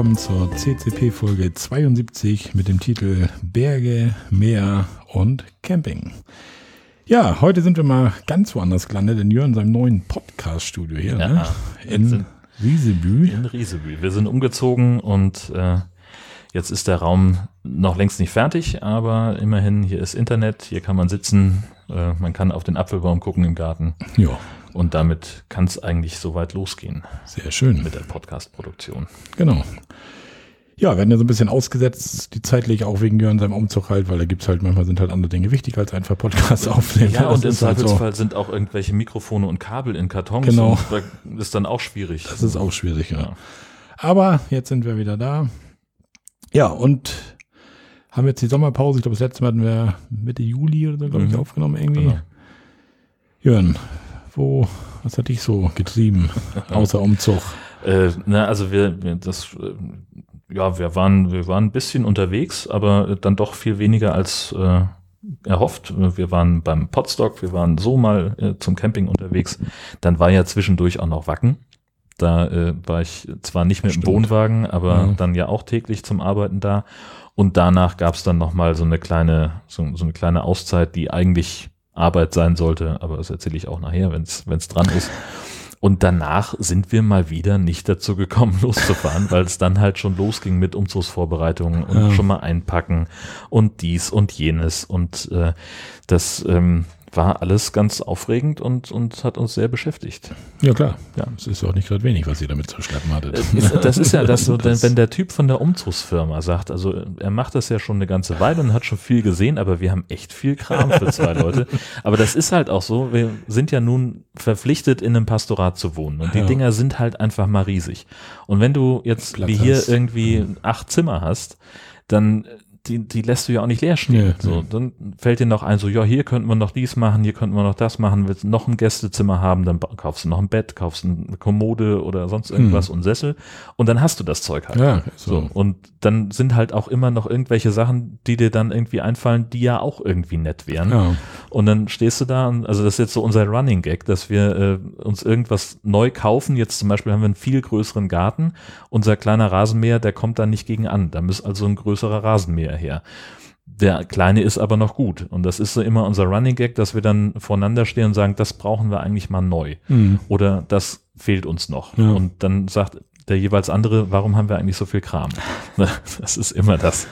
willkommen zur CCP-Folge 72 mit dem Titel Berge, Meer und Camping. Ja, heute sind wir mal ganz woanders gelandet, in Jörn seinem neuen Podcast-Studio hier, Ja, ne? in Riesebü. In Riesebü. Wir sind umgezogen und äh, jetzt ist der Raum noch längst nicht fertig, aber immerhin, hier ist Internet, hier kann man sitzen, äh, man kann auf den Apfelbaum gucken im Garten Ja, und damit kann es eigentlich soweit losgehen sehr schön. mit der Podcast-Produktion. Genau. Ja, wir werden ja so ein bisschen ausgesetzt, die zeitlich auch wegen Jörn seinem Umzug halt, weil da gibt's halt manchmal sind halt andere Dinge wichtiger als einfach Podcasts aufnehmen. Ja, Das und im ist halt so. Zweifelsfall sind auch irgendwelche Mikrofone und Kabel in Kartons. Genau. Und da ist dann auch schwierig. Das ist auch schwierig, ja. Ja. Aber jetzt sind wir wieder da. Ja, und haben jetzt die Sommerpause. Ich glaube, das letzte Mal hatten wir Mitte Juli oder so, glaube ich, Mhm. aufgenommen irgendwie. Genau. Jörn, wo, was hat dich so getrieben, außer Umzug? Äh, na, also wir, wir das, äh, ja, wir waren, wir waren ein bisschen unterwegs, aber dann doch viel weniger als äh, erhofft. Wir waren beim Potstock, wir waren so mal äh, zum Camping unterwegs. Dann war ja zwischendurch auch noch Wacken. Da äh, war ich zwar nicht mit Stimmt. dem Wohnwagen, aber Ja. dann ja auch täglich zum Arbeiten da. Und danach gab es dann noch mal so eine kleine, so, so eine kleine Auszeit, die eigentlich Arbeit sein sollte, aber das erzähle ich auch nachher, wenn es dran ist. Und danach sind wir mal wieder nicht dazu gekommen, loszufahren, weil es dann halt schon losging mit Umzugsvorbereitungen und Ja. schon mal einpacken und dies und jenes. Und äh, das ähm, war alles ganz aufregend und, und hat uns sehr beschäftigt. Ja, klar. Ja. Es ist auch nicht gerade wenig, was ihr damit zu schleppen hattet. Das ist ja das, so, wenn, Das- wenn der Typ von der Umzugsfirma sagt, also er macht das ja schon eine ganze Weile und hat schon viel gesehen, aber wir haben echt viel Kram für zwei Leute. Aber das ist halt auch so, wir sind ja nun verpflichtet, in einem Pastorat zu wohnen und die Ja. Dinger sind halt einfach mal riesig. Und wenn du jetzt Platz wie hier hast. irgendwie acht Zimmer hast, dann die, die lässt du ja auch nicht leer stehen. Nee, so, nee. dann fällt dir noch ein, so, ja, hier könnten wir noch dies machen, hier könnten wir noch das machen, willst du noch ein Gästezimmer haben, dann kaufst du noch ein Bett, kaufst eine Kommode oder sonst irgendwas und Sessel und dann hast du das Zeug halt. Hm. ja, So, so. und dann sind halt auch immer noch irgendwelche Sachen, die dir dann irgendwie einfallen, die ja auch irgendwie nett wären. Ja. Und dann stehst du da, und, also das ist jetzt so unser Running Gag, dass wir äh, uns irgendwas neu kaufen. Jetzt zum Beispiel haben wir einen viel größeren Garten. Unser kleiner Rasenmäher, der kommt da nicht gegen an. Da muss also ein größerer Rasenmäher her. Der kleine ist aber noch gut. Und das ist so immer unser Running Gag, dass wir dann voneinander stehen und sagen, das brauchen wir eigentlich mal neu. Hm. Oder das fehlt uns noch. Ja. Und dann sagt der jeweils andere, warum haben wir eigentlich so viel Kram? Das ist immer das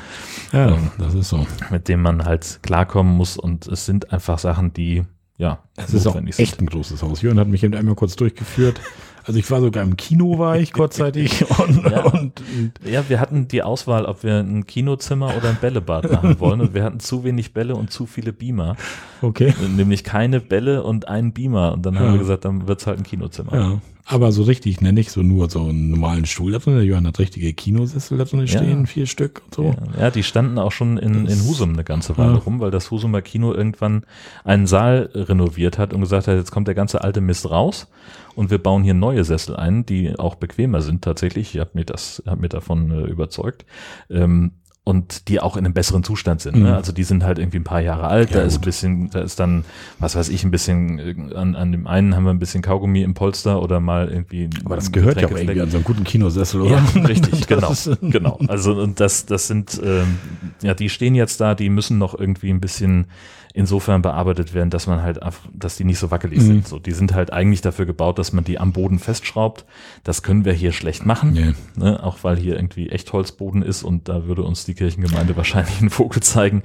ja, Ähm, das ist so. mit dem man halt klarkommen muss. Und es sind einfach Sachen, die, ja, Es ist auch echt ein großes Haus. Jörn hat mich eben einmal kurz durchgeführt. Also ich war sogar im Kino, war ich kurzzeitig. Und, Ja. und, und Ja, wir hatten die Auswahl, ob wir ein Kinozimmer oder ein Bällebad machen wollen. Und wir hatten zu wenig Bälle und zu viele Beamer. okay. Nämlich keine Bälle und einen Beamer. Und dann haben Ja. wir gesagt, dann wird's halt ein Kinozimmer. Ja, aber so richtig, ne, nicht so nur so einen normalen Stuhl da drin. Der Johann hat richtige Kinosessel da drin Ja. stehen, vier Stück und so. Ja, ja, die standen auch schon in, in Husum eine ganze Weile Ja. rum, weil das Husumer Kino irgendwann einen Saal renoviert hat und gesagt hat, jetzt kommt der ganze alte Mist raus und wir bauen hier neue Sessel ein, die auch bequemer sind tatsächlich. Ich habe mir das, hab mir davon äh, überzeugt. Ähm, und die auch in einem besseren Zustand sind. Mhm. Ne? Also die sind halt irgendwie ein paar Jahre alt, Ja, da ist ein bisschen, da ist dann, was weiß ich, ein bisschen, äh, an, an dem einen haben wir ein bisschen Kaugummi im Polster oder mal irgendwie. Aber das gehört ja auch irgendwie an so einen guten Kinosessel, oder? Ja, richtig, genau. genau. Also und das, das sind, ähm, ja, die stehen jetzt da, die müssen noch irgendwie ein bisschen insofern bearbeitet werden, dass man halt, dass die nicht so wackelig Mhm. sind. So, die sind halt eigentlich dafür gebaut, dass man die am Boden festschraubt. Das können wir hier schlecht machen, Nee. ne? auch weil hier irgendwie Echtholzboden ist und da würde uns die Kirchengemeinde wahrscheinlich einen Vogel zeigen.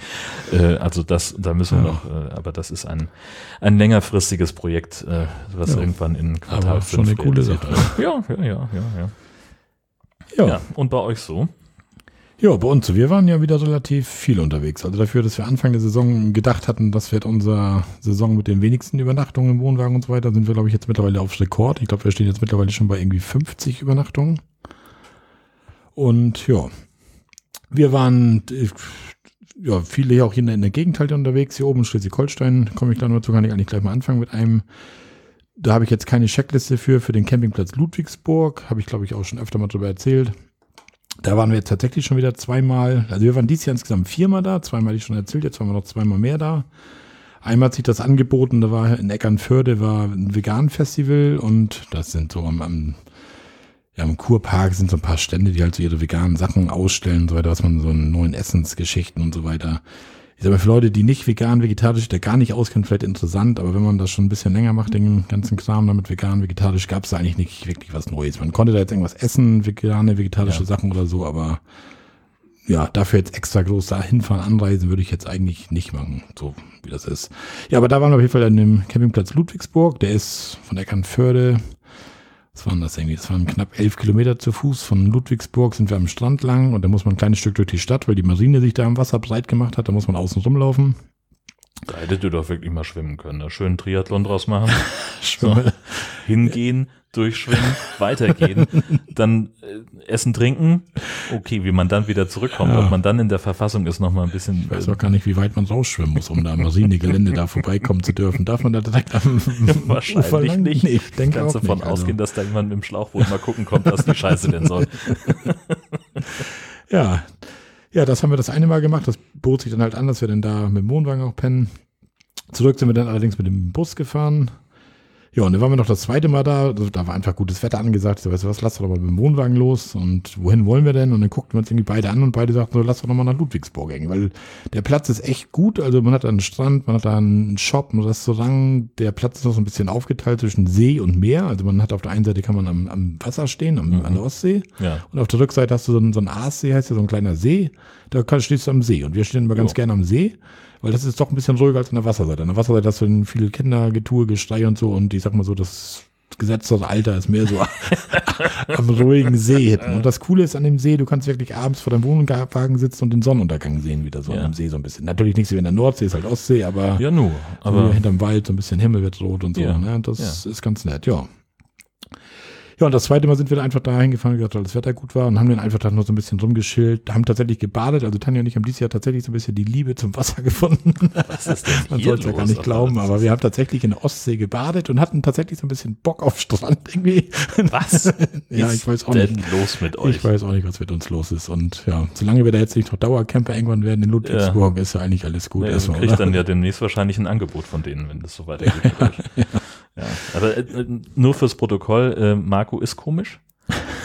Äh, also das, da müssen wir Ja. noch, äh, aber das ist ein, ein längerfristiges Projekt, äh, was Ja. irgendwann in Quartal Aber schon 5 eine coole Sache. wird. Ja, ja, ja, ja, ja. Ja. Ja, und bei euch so? Ja, bei uns, wir waren ja wieder relativ viel unterwegs. Also dafür, dass wir Anfang der Saison gedacht hatten, das wird unsere Saison mit den wenigsten Übernachtungen im Wohnwagen und so weiter, sind wir, glaube ich, jetzt mittlerweile auf Rekord. Ich glaube, wir stehen jetzt mittlerweile schon bei irgendwie 50 Übernachtungen. Und ja, wir waren ja viele hier auch hier in der Gegend halt unterwegs. Hier oben in Schleswig-Holstein komme ich gleich noch dazu, kann ich eigentlich gleich mal anfangen mit einem. Da habe ich jetzt keine Checkliste für, für den Campingplatz Ludwigsburg. Habe ich, glaube ich, auch schon öfter mal drüber erzählt. Da waren wir tatsächlich schon wieder zweimal. Also wir waren dieses Jahr insgesamt viermal da. Zweimal hatte ich schon erzählt, jetzt waren wir noch zweimal mehr da. Einmal hat sich das angeboten, da war in Eckernförde war ein Vegan-Festival und das sind so am, am ja, im Kurpark sind so ein paar Stände, die halt so ihre veganen Sachen ausstellen und so weiter, was man so in neuen Essensgeschichten und so weiter. Ich sag mal, für Leute, die nicht vegan, vegetarisch, der gar nicht auskennt, vielleicht interessant, aber wenn man das schon ein bisschen länger macht, den ganzen Kram damit vegan, vegetarisch, gab es da eigentlich nicht wirklich was Neues. Man konnte da jetzt irgendwas essen, vegane, vegetarische ja. Sachen oder so, aber ja, dafür jetzt extra groß da hinfahren, anreisen, würde ich jetzt eigentlich nicht machen, so wie das ist. Ja, aber da waren wir auf jeden Fall an dem Campingplatz Ludwigsburg, der ist von Eckernförde, was waren das irgendwie? Das waren knapp elf Kilometer zu Fuß. Von Ludwigsburg sind wir am Strand lang und da muss man ein kleines Stück durch die Stadt, weil die Marine sich da am Wasser breit gemacht hat. Da muss man außen rumlaufen. Da hättet ihr doch wirklich mal schwimmen können. Da schön Triathlon draus machen. so, hingehen, durchschwimmen, weitergehen, dann äh, essen, trinken. Okay, wie man dann wieder zurückkommt, ja. ob man dann in der Verfassung ist, noch mal ein bisschen. Ich weiß auch gar nicht, wie weit man rausschwimmen muss, um da am Marinegelände da vorbeikommen zu dürfen. Darf man da direkt am Wahrscheinlich Ufer lang? nicht. Nee, ich denke Kannst davon also. ausgehen, dass da jemand mit dem Schlauchboot mal gucken kommt, was die Scheiße denn soll. ja. Ja, das haben wir das eine Mal gemacht. Das bot sich dann halt an, dass wir dann da mit dem Wohnwagen auch pennen. Zurück sind wir dann allerdings mit dem Bus gefahren. Ja, und dann waren wir noch das zweite Mal da. Da war einfach gutes Wetter angesagt. So, weißt du was, lass doch mal mit dem Wohnwagen los. Und wohin wollen wir denn? Und dann guckten wir uns irgendwie beide an und beide sagten so, lass doch mal nach Ludwigsburg gehen. Weil der Platz ist echt gut. Also man hat da einen Strand, man hat da einen Shop, ein Restaurant. Der Platz ist noch so ein bisschen aufgeteilt zwischen See und Meer. Also man hat auf der einen Seite kann man am, am Wasser stehen, am, mhm. an der Ostsee. Ja. Und auf der Rückseite hast du so einen, so einen Aassee, heißt ja so ein kleiner See. Da stehst du am See. Und wir stehen immer ganz jo. gerne am See weil das ist doch ein bisschen ruhiger als an der Wasserseite. An der Wasserseite hast du viel Kindergetue, Gestrei und so und ich sag mal so, das Gesetz des Alter ist mehr so am ruhigen See. Und das Coole ist an dem See, du kannst wirklich abends vor deinem Wohnwagen sitzen und den Sonnenuntergang sehen, wieder so ja. am See so ein bisschen. Natürlich nicht so wie in der Nordsee, ist halt Ostsee, aber, ja, nur, aber so hinterm Wald so ein bisschen Himmel wird rot und so. Ja. Ne? Das ja. ist ganz nett, ja. Ja, und das zweite Mal sind wir dann einfach da hingefahren, gesagt, weil das Wetter gut war und haben dann einfach da nur so ein bisschen rumgeschillt, haben tatsächlich gebadet. Also Tanja und ich haben dieses Jahr tatsächlich so ein bisschen die Liebe zum Wasser gefunden. Was ist denn Man soll es ja gar nicht glauben, aber wir haben tatsächlich in der Ostsee gebadet und hatten tatsächlich so ein bisschen Bock auf Strand irgendwie. Was? ja, ich weiß auch denn nicht. los mit euch? Ich weiß auch nicht, was mit uns los ist. Und ja, solange wir da jetzt nicht noch Dauercamper irgendwann werden in Ludwigsburg, ja. ist ja eigentlich alles gut. Ja, man kriegt dann ja demnächst wahrscheinlich ein Angebot von denen, wenn das so weitergeht. ja. Ja, aber äh, nur fürs Protokoll, äh, Marco ist komisch.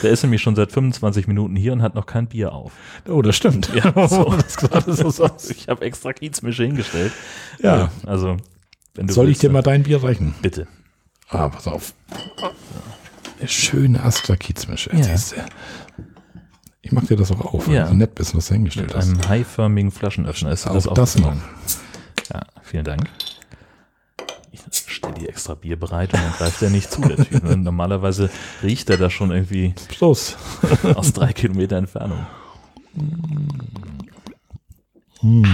Der ist nämlich schon seit 25 Minuten hier und hat noch kein Bier auf. Oh, das stimmt. Ja, so. das so ich habe extra Kiezmische hingestellt. Ja. Äh, also, wenn du Soll willst, ich dir mal dein Bier reichen? Bitte. Ah, pass auf. Eine schöne Astra Kiezmische. Ja. Ich mach dir das auch auf, ja. weil du nett bist, was du hingestellt Mit hast. einem haiförmigen Flaschenöffner ist auch das, das noch. Ja, vielen Dank ich stelle die extra Bier bereit und dann greift er nicht zu, der Typ. Ne? Normalerweise riecht er da schon irgendwie Plus. aus drei Kilometer Entfernung. Mm.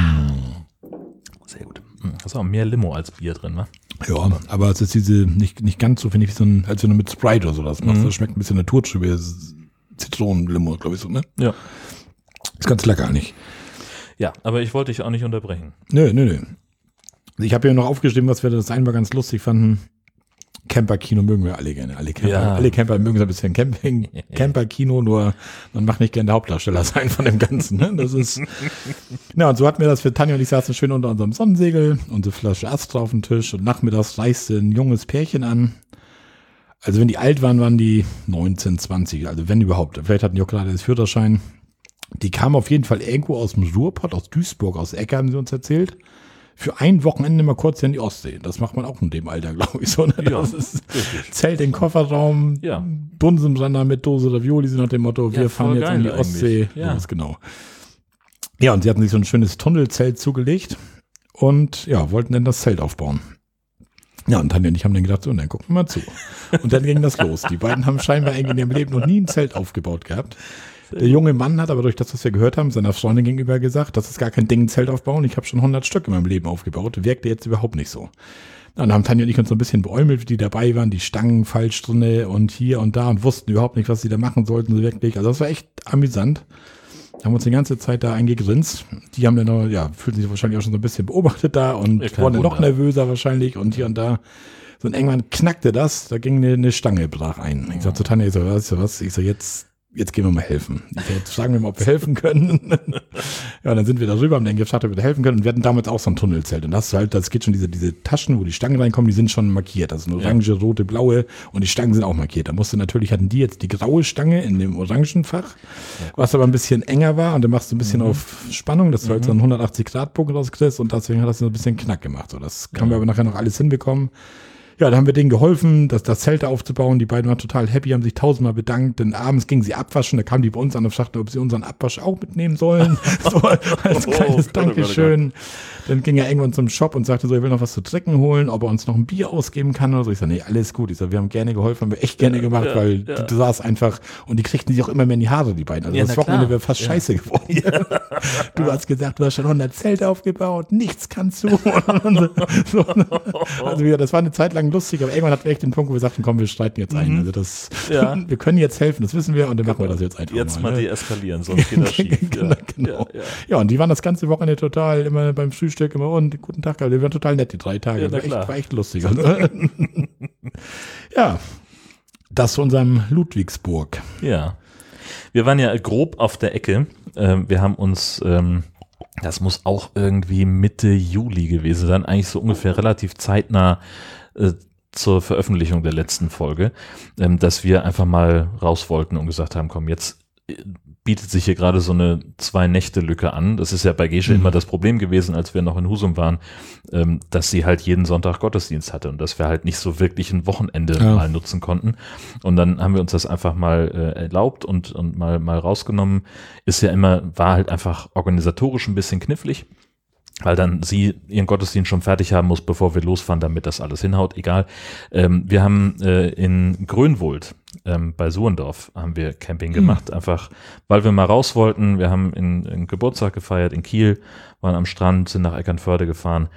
Sehr gut. Hm, da ist auch mehr Limo als Bier drin, ne? Ja, aber es ist diese nicht, nicht ganz so, finde ich, wie so ein, als wenn du mit Sprite oder sowas machst. Mhm. Das schmeckt ein bisschen naturtrübe Zitronenlimo, glaube ich so, ne? Ja. Ist ganz lecker eigentlich. Ja, aber ich wollte dich auch nicht unterbrechen. Nö, nö, nö. Ich habe ja noch aufgeschrieben, was wir das einmal ganz lustig fanden. Camper-Kino mögen wir alle gerne. Alle Camper, ja. alle Camper mögen so ein bisschen Camping, Camper-Kino, nur man macht nicht gerne der Hauptdarsteller sein von dem Ganzen. Ne? Das ist. Na, und so hatten wir das für Tanja und ich saßen schön unter unserem Sonnensegel, unsere Flasche Astra auf dem Tisch und nachmittags reiste ein junges Pärchen an. Also wenn die alt waren, waren die 19, 20, also wenn überhaupt. Vielleicht hatten die auch gerade das Führerschein. Die kamen auf jeden Fall irgendwo aus dem Ruhrpott, aus Duisburg, aus Ecker, haben sie uns erzählt für ein Wochenende mal kurz in die Ostsee. Das macht man auch in dem Alter, glaube ich. So, ne? ja, das ist Zelt in Kofferraum, ja. Bunsensander mit Dose Ravioli, so nach dem Motto, wir ja, fahren jetzt in die Ostsee. Ja. Das genau. Ja, und sie hatten sich so ein schönes Tunnelzelt zugelegt und ja, wollten dann das Zelt aufbauen. Ja, und Tanja und ich haben dann gedacht, so, dann gucken wir mal zu. Und dann ging das los. Die beiden haben scheinbar eigentlich in ihrem Leben noch nie ein Zelt aufgebaut gehabt. Der junge Mann hat aber durch das, was wir gehört haben, seiner Freundin gegenüber gesagt, das ist gar kein Ding, ein Zelt aufbauen. Ich habe schon 100 Stück in meinem Leben aufgebaut. Wirkte jetzt überhaupt nicht so. Dann haben Tanja und ich uns so ein bisschen beäumelt, wie die dabei waren, die Stangen falsch drinne und hier und da und wussten überhaupt nicht, was sie da machen sollten, so wirklich. Also das war echt amüsant. Haben uns die ganze Zeit da eingegrinst. Die haben dann noch, ja, fühlten sich wahrscheinlich auch schon so ein bisschen beobachtet da und wurden noch nervöser wahrscheinlich und hier und da. So und irgendwann knackte das, da ging eine, eine Stange brach ein. Ich sagte zu Tanja, ich so, weißt du was, ich so, jetzt jetzt gehen wir mal helfen. Jetzt sagen wir mal, ob wir helfen können. ja, dann sind wir darüber, haben dann gefragt, ob wir helfen können. Und wir hatten damals auch so ein Tunnelzelt. Und das ist halt, das geht schon diese, diese Taschen, wo die Stangen reinkommen, die sind schon markiert. Also eine orange, ja. rote, blaue und die Stangen sind auch markiert. Da musste natürlich, hatten die jetzt die graue Stange in dem Orangenfach, was aber ein bisschen enger war. Und dann machst du ein bisschen mhm. auf Spannung, dass du halt so einen 180 Grad Punkt rauskriegst und deswegen hat das so ein bisschen Knack gemacht. So, das ja. haben wir aber nachher noch alles hinbekommen. Ja, da haben wir denen geholfen, das, das Zelt aufzubauen. Die beiden waren total happy, haben sich tausendmal bedankt. Denn abends gingen sie abwaschen, da kamen die bei uns an und sagten, ob sie unseren Abwasch auch mitnehmen sollen. so als oh, kleines oh, Dankeschön. Dann ging er irgendwann zum Shop und sagte so, er will noch was zu trinken holen, ob er uns noch ein Bier ausgeben kann oder so. Ich sage, nee, alles gut. Ich sage, wir haben gerne geholfen, haben wir echt gerne gemacht, ja, weil ja. du saß einfach und die kriegten sich auch immer mehr in die Haare, die beiden. Also ja, das Wochenende wäre fast scheiße geworden. du hast gesagt, du hast schon 100 Zelte aufgebaut, nichts kannst du. so, also ja, das war eine Zeit lang lustig, aber irgendwann wir echt den Punkt, wo wir sagten, komm, wir streiten jetzt ein. Mhm. Also das, wir können jetzt helfen, das wissen wir und dann machen wir das jetzt einfach Jetzt mal, mal ne? deeskalieren, sonst geht das schief. genau, genau. Ja, und die waren das ganze Wochenende total immer beim Frühstück immer und guten Tag, die waren total nett, die drei Tage. Ja, war, echt, war echt lustig. ja, das zu unserem Ludwigsburg. Ja. Wir waren ja grob auf der Ecke. Ähm, wir haben uns, ähm, das muss auch irgendwie Mitte Juli gewesen sein, eigentlich so ungefähr relativ zeitnah äh, zur Veröffentlichung der letzten Folge, ähm, dass wir einfach mal raus wollten und gesagt haben, komm, jetzt äh, bietet sich hier gerade so eine Zwei-Nächte-Lücke an. Das ist ja bei Gesche mhm. immer das Problem gewesen, als wir noch in Husum waren, ähm, dass sie halt jeden Sonntag Gottesdienst hatte und dass wir halt nicht so wirklich ein Wochenende ja. mal nutzen konnten. Und dann haben wir uns das einfach mal äh, erlaubt und, und mal, mal rausgenommen. Ist ja immer, war halt einfach organisatorisch ein bisschen knifflig weil dann sie ihren Gottesdienst schon fertig haben muss, bevor wir losfahren, damit das alles hinhaut. Egal. Ähm, wir haben äh, in Grönwold ähm, bei Suhendorf haben wir Camping hm. gemacht, mhm. einfach weil wir mal raus wollten. Wir haben in, in Geburtstag gefeiert in Kiel, waren am Strand, sind nach Eckernförde gefahren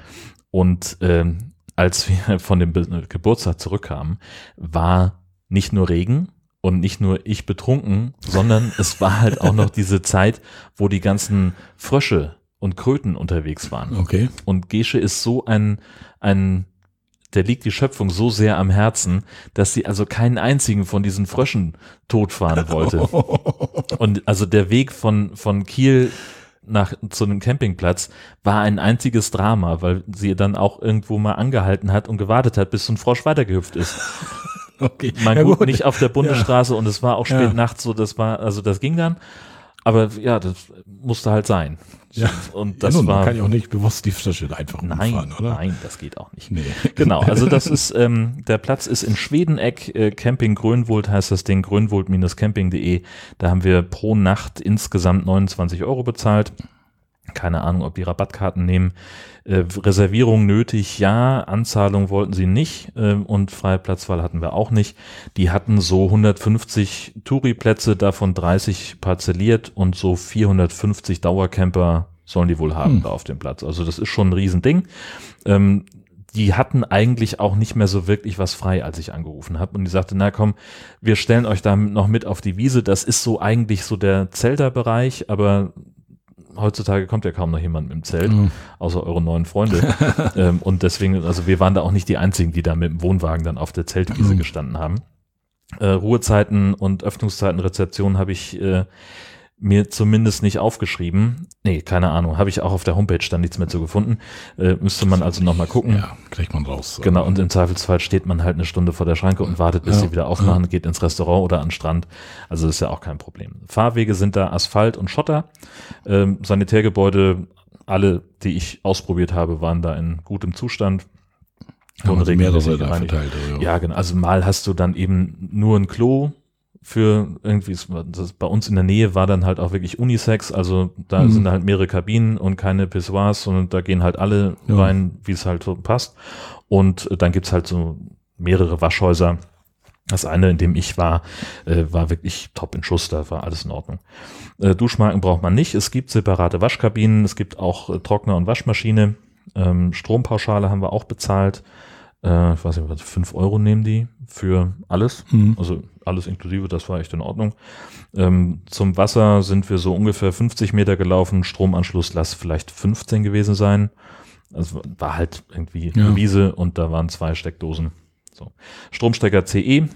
und ähm, als wir von dem Geburtstag zurückkamen, war nicht nur Regen, und nicht nur ich betrunken, sondern es war halt auch noch diese Zeit, wo die ganzen Frösche und Kröten unterwegs waren. Okay. Und Gesche ist so ein, ein, der liegt die Schöpfung so sehr am Herzen, dass sie also keinen einzigen von diesen Fröschen totfahren wollte. und also der Weg von, von Kiel nach zu einem Campingplatz war ein einziges Drama, weil sie dann auch irgendwo mal angehalten hat und gewartet hat, bis so ein Frosch weitergehüpft ist. Okay. Man ja, gut, nicht auf der Bundesstraße ja. und es war auch spät ja. nachts so, das war, also das ging dann. Aber ja, das musste halt sein. Ja. Und das ja, nun, war. Man kann ja auch nicht bewusst die Flasche einfach nein, umfahren, oder? Nein, das geht auch nicht. Nee. Genau, also das ist, ähm, der Platz ist in Schwedeneck, äh, Camping Grönwold heißt das Ding, grönwold-camping.de. Da haben wir pro Nacht insgesamt 29 Euro bezahlt. Keine Ahnung, ob die Rabattkarten nehmen. Äh, Reservierung nötig, ja. Anzahlung wollten sie nicht äh, und freie Platzwahl hatten wir auch nicht. Die hatten so 150 Touri-Plätze, davon 30 parzelliert und so 450 Dauercamper sollen die wohl haben hm. da auf dem Platz. Also das ist schon ein Riesending. Ähm, die hatten eigentlich auch nicht mehr so wirklich was frei, als ich angerufen habe. Und die sagte, na komm, wir stellen euch da noch mit auf die Wiese. Das ist so eigentlich so der Zelterbereich, aber heutzutage kommt ja kaum noch jemand mit dem Zelt, mhm. außer eure neuen Freunde. ähm, und deswegen, also wir waren da auch nicht die einzigen, die da mit dem Wohnwagen dann auf der Zeltwiese mhm. gestanden haben. Äh, Ruhezeiten und Öffnungszeiten, Rezeption habe ich äh, mir zumindest nicht aufgeschrieben. Nee, keine Ahnung. Habe ich auch auf der Homepage dann nichts mehr zu gefunden. Äh, müsste man also nochmal gucken. Ja, kriegt man raus. Genau, und im Zweifelsfall steht man halt eine Stunde vor der Schranke und wartet, bis ja, sie wieder aufmachen, ja. geht ins Restaurant oder an den Strand. Also ist ja auch kein Problem. Fahrwege sind da Asphalt und Schotter. Ähm, Sanitärgebäude, alle, die ich ausprobiert habe, waren da in gutem Zustand. Haben mehrere da verteilt. Also. Ja, genau. Also mal hast du dann eben nur ein Klo für irgendwie, das bei uns in der Nähe war dann halt auch wirklich Unisex, also da mhm. sind halt mehrere Kabinen und keine Pissoirs, sondern da gehen halt alle ja. rein, wie es halt so passt. Und dann gibt's halt so mehrere Waschhäuser. Das eine, in dem ich war, äh, war wirklich top in Schuss, da war alles in Ordnung. Äh, Duschmarken braucht man nicht. Es gibt separate Waschkabinen, es gibt auch äh, Trockner und Waschmaschine. Ähm, Strompauschale haben wir auch bezahlt. Äh, ich weiß nicht, was, fünf Euro nehmen die für alles. Mhm. Also alles inklusive, das war echt in Ordnung. Ähm, zum Wasser sind wir so ungefähr 50 Meter gelaufen. Stromanschluss lass vielleicht 15 gewesen sein. Also war halt irgendwie ja. eine Wiese und da waren zwei Steckdosen. So. Stromstecker CE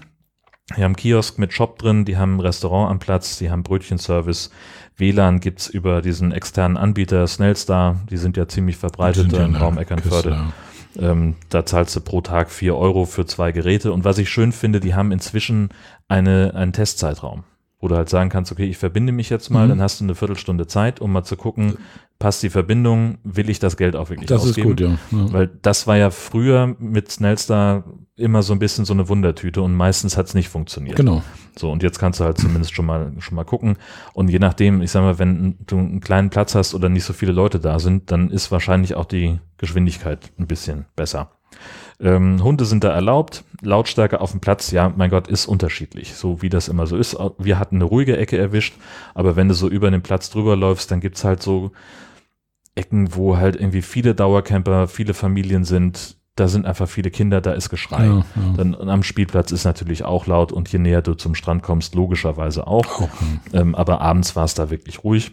Die haben Kiosk mit Shop drin, die haben ein Restaurant am Platz, die haben Brötchenservice. WLAN gibt's über diesen externen Anbieter Snellstar, die sind ja ziemlich verbreitet ja im in Raum Eckernförde. Küste, ja. Ähm, da zahlst du pro Tag vier Euro für zwei Geräte. Und was ich schön finde, die haben inzwischen eine, einen Testzeitraum, wo du halt sagen kannst, okay, ich verbinde mich jetzt mal, Mhm. dann hast du eine Viertelstunde Zeit, um mal zu gucken, passt die Verbindung, will ich das Geld auch wirklich Das ist ausgeben? gut, ja. ja. Weil das war ja früher mit Snellstar immer so ein bisschen so eine Wundertüte und meistens hat's nicht funktioniert. Genau. So, und jetzt kannst du halt zumindest schon mal, schon mal gucken. Und je nachdem, ich sag mal, wenn du einen kleinen Platz hast oder nicht so viele Leute da sind, dann ist wahrscheinlich auch die Geschwindigkeit ein bisschen besser. Ähm, Hunde sind da erlaubt. Lautstärke auf dem Platz, ja, mein Gott, ist unterschiedlich, so wie das immer so ist. Wir hatten eine ruhige Ecke erwischt, aber wenn du so über den Platz drüber läufst, dann gibt's halt so Ecken, wo halt irgendwie viele Dauercamper, viele Familien sind. Da sind einfach viele Kinder, da ist Geschrei. Ja, ja. Dann am Spielplatz ist natürlich auch laut und je näher du zum Strand kommst, logischerweise auch. Ja. Ähm, aber abends war es da wirklich ruhig.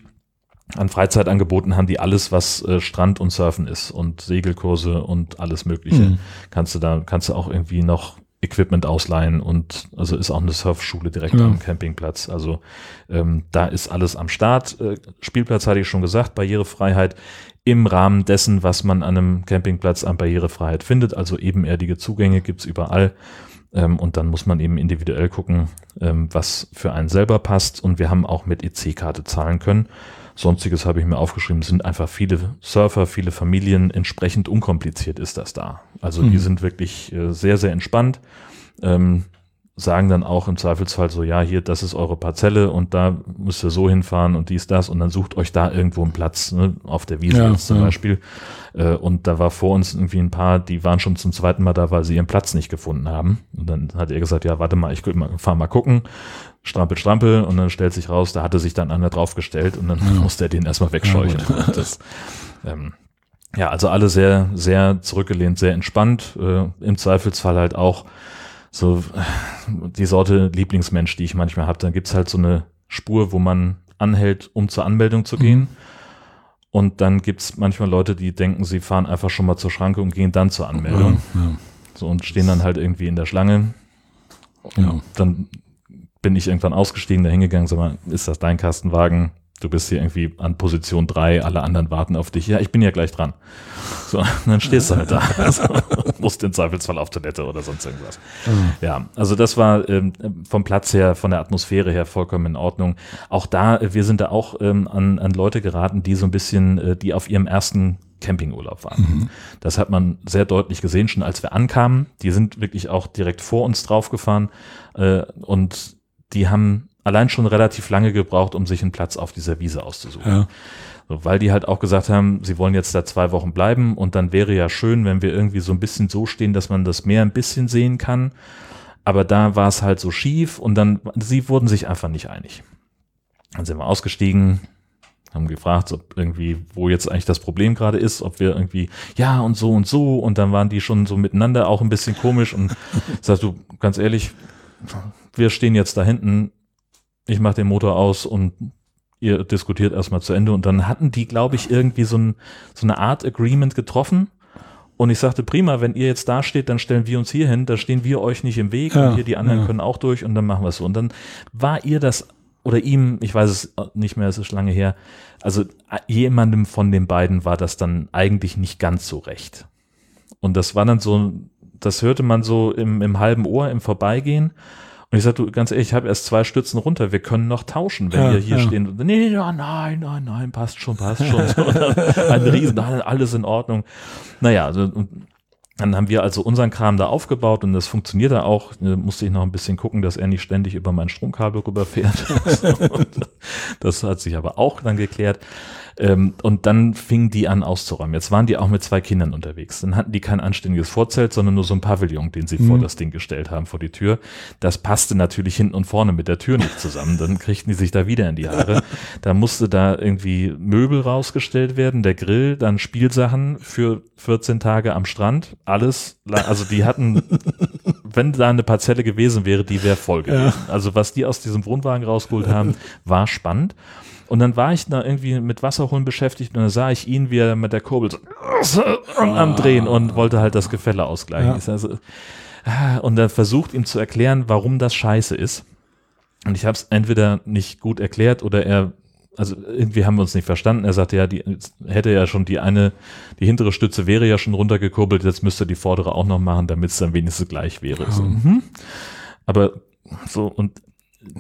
An Freizeitangeboten haben die alles, was äh, Strand und Surfen ist und Segelkurse und alles Mögliche. Mhm. Kannst du da, kannst du auch irgendwie noch Equipment ausleihen und also ist auch eine Surfschule direkt Ja. am Campingplatz. Also ähm, da ist alles am Start. Äh, Spielplatz hatte ich schon gesagt, Barrierefreiheit im Rahmen dessen, was man an einem Campingplatz an Barrierefreiheit findet. Also ebenerdige Zugänge gibt's überall. Ähm, und dann muss man eben individuell gucken, ähm, was für einen selber passt. Und wir haben auch mit EC-Karte zahlen können. Sonstiges habe ich mir aufgeschrieben, sind einfach viele Surfer, viele Familien, entsprechend unkompliziert ist das da. Also die Mhm. sind wirklich äh, sehr, sehr entspannt. Ähm, sagen dann auch im Zweifelsfall so, ja, hier, das ist eure Parzelle und da müsst ihr so hinfahren und dies, das und dann sucht euch da irgendwo einen Platz, ne, auf der Wiese Ja, zum ja. Beispiel. Äh, und da war vor uns irgendwie ein paar, die waren schon zum zweiten Mal da, weil sie ihren Platz nicht gefunden haben. Und dann hat er gesagt, ja, warte mal, ich fahr mal gucken. Strampel, strampel und dann stellt sich raus, da hatte sich dann einer draufgestellt und dann musste er den erstmal wegscheuchen. Ja, das, ähm, ja, also alle sehr, sehr zurückgelehnt, sehr entspannt. Äh, Im Zweifelsfall halt auch so die Sorte Lieblingsmensch, die ich manchmal habe. Dann gibt's halt so eine Spur, wo man anhält, um zur Anmeldung zu gehen. Mhm. Und dann gibt's manchmal Leute, die denken, sie fahren einfach schon mal zur Schranke und gehen dann zur Anmeldung. Ja, So und stehen dann halt irgendwie in der Schlange. ja. Dann bin ich irgendwann ausgestiegen, da hingegangen, sag mal, ist das dein Kastenwagen? Du bist hier irgendwie an Position drei, alle anderen warten auf dich. Ja, ich bin ja gleich dran. So, dann stehst du halt da. Also, musst im Zweifelsfall auf Toilette oder sonst irgendwas. Ja, also das war ähm, vom Platz her, von der Atmosphäre her vollkommen in Ordnung. Auch da, äh, wir sind da auch ähm, an, an Leute geraten, die so ein bisschen, äh, die auf ihrem ersten Campingurlaub waren. Das hat man sehr deutlich gesehen, schon als wir ankamen. Die sind wirklich auch direkt vor uns draufgefahren äh, und die haben allein schon relativ lange gebraucht, um sich einen Platz auf dieser Wiese auszusuchen. Ja. So, weil die halt auch gesagt haben, sie wollen jetzt da zwei Wochen bleiben und dann wäre ja schön, wenn wir irgendwie so ein bisschen so stehen, dass man das Meer ein bisschen sehen kann. Aber da war es halt so schief und dann, sie wurden sich einfach nicht einig. Dann sind wir ausgestiegen, haben gefragt, ob irgendwie, wo jetzt eigentlich das Problem gerade ist, ob wir irgendwie, ja und so und so und dann waren die schon so miteinander auch ein bisschen komisch und sagst du, ganz ehrlich, wir stehen jetzt da hinten, ich mache den Motor aus und ihr diskutiert erstmal zu Ende und dann hatten die, glaube ich, irgendwie so, ein, so eine Art Agreement getroffen. Und ich sagte, prima, wenn ihr jetzt da steht, dann stellen wir uns hier hin, da stehen wir euch nicht im Weg Ja, und hier die anderen ja. können auch durch und dann machen wir es so. Und dann war ihr das oder ihm, ich weiß es nicht mehr, es ist lange her, also jemandem von den beiden war das dann eigentlich nicht ganz so recht. Und das war dann so, das hörte man so im, im halben Ohr im Vorbeigehen. Und ich sagte, du, ganz ehrlich, ich habe erst zwei Stützen runter, wir können noch tauschen, wenn Ja, wir hier ja. stehen. Nee, ja, nein, nein, nein, passt schon, passt schon. Ein Riesen, alles in Ordnung. Naja, also, und dann haben wir also unseren Kram da aufgebaut und das funktionierte auch. Da musste ich noch ein bisschen gucken, dass er nicht ständig über mein Stromkabel rüberfährt. Das hat sich aber auch dann geklärt. Ähm, Und dann fingen die an auszuräumen. Jetzt waren die auch mit zwei Kindern unterwegs. Dann hatten die kein anständiges Vorzelt, sondern nur so ein Pavillon, den sie vor das Ding gestellt haben, vor die Tür. Das passte natürlich hinten und vorne mit der Tür nicht zusammen. Dann kriegten die sich da wieder in die Haare. Da musste da irgendwie Möbel rausgestellt werden, der Grill, dann Spielsachen für 14 Tage am Strand. Alles, also die hatten, wenn da eine Parzelle gewesen wäre, die wäre voll gewesen. Also was die aus diesem Wohnwagen rausgeholt haben, war spannend. Und dann war ich da irgendwie mit Wasserholen beschäftigt und dann sah ich ihn, wie er mit der Kurbel so am Drehen und wollte halt das Gefälle ausgleichen. Ja. Also, Ah, Und dann versucht ihm zu erklären, warum das scheiße ist. Und ich habe es entweder nicht gut erklärt oder er, also irgendwie haben wir uns nicht verstanden. Er sagte ja, die hätte ja schon die eine, die hintere Stütze wäre ja schon runtergekurbelt, jetzt müsste die vordere auch noch machen, damit es dann wenigstens gleich wäre. So, mhm. Aber so und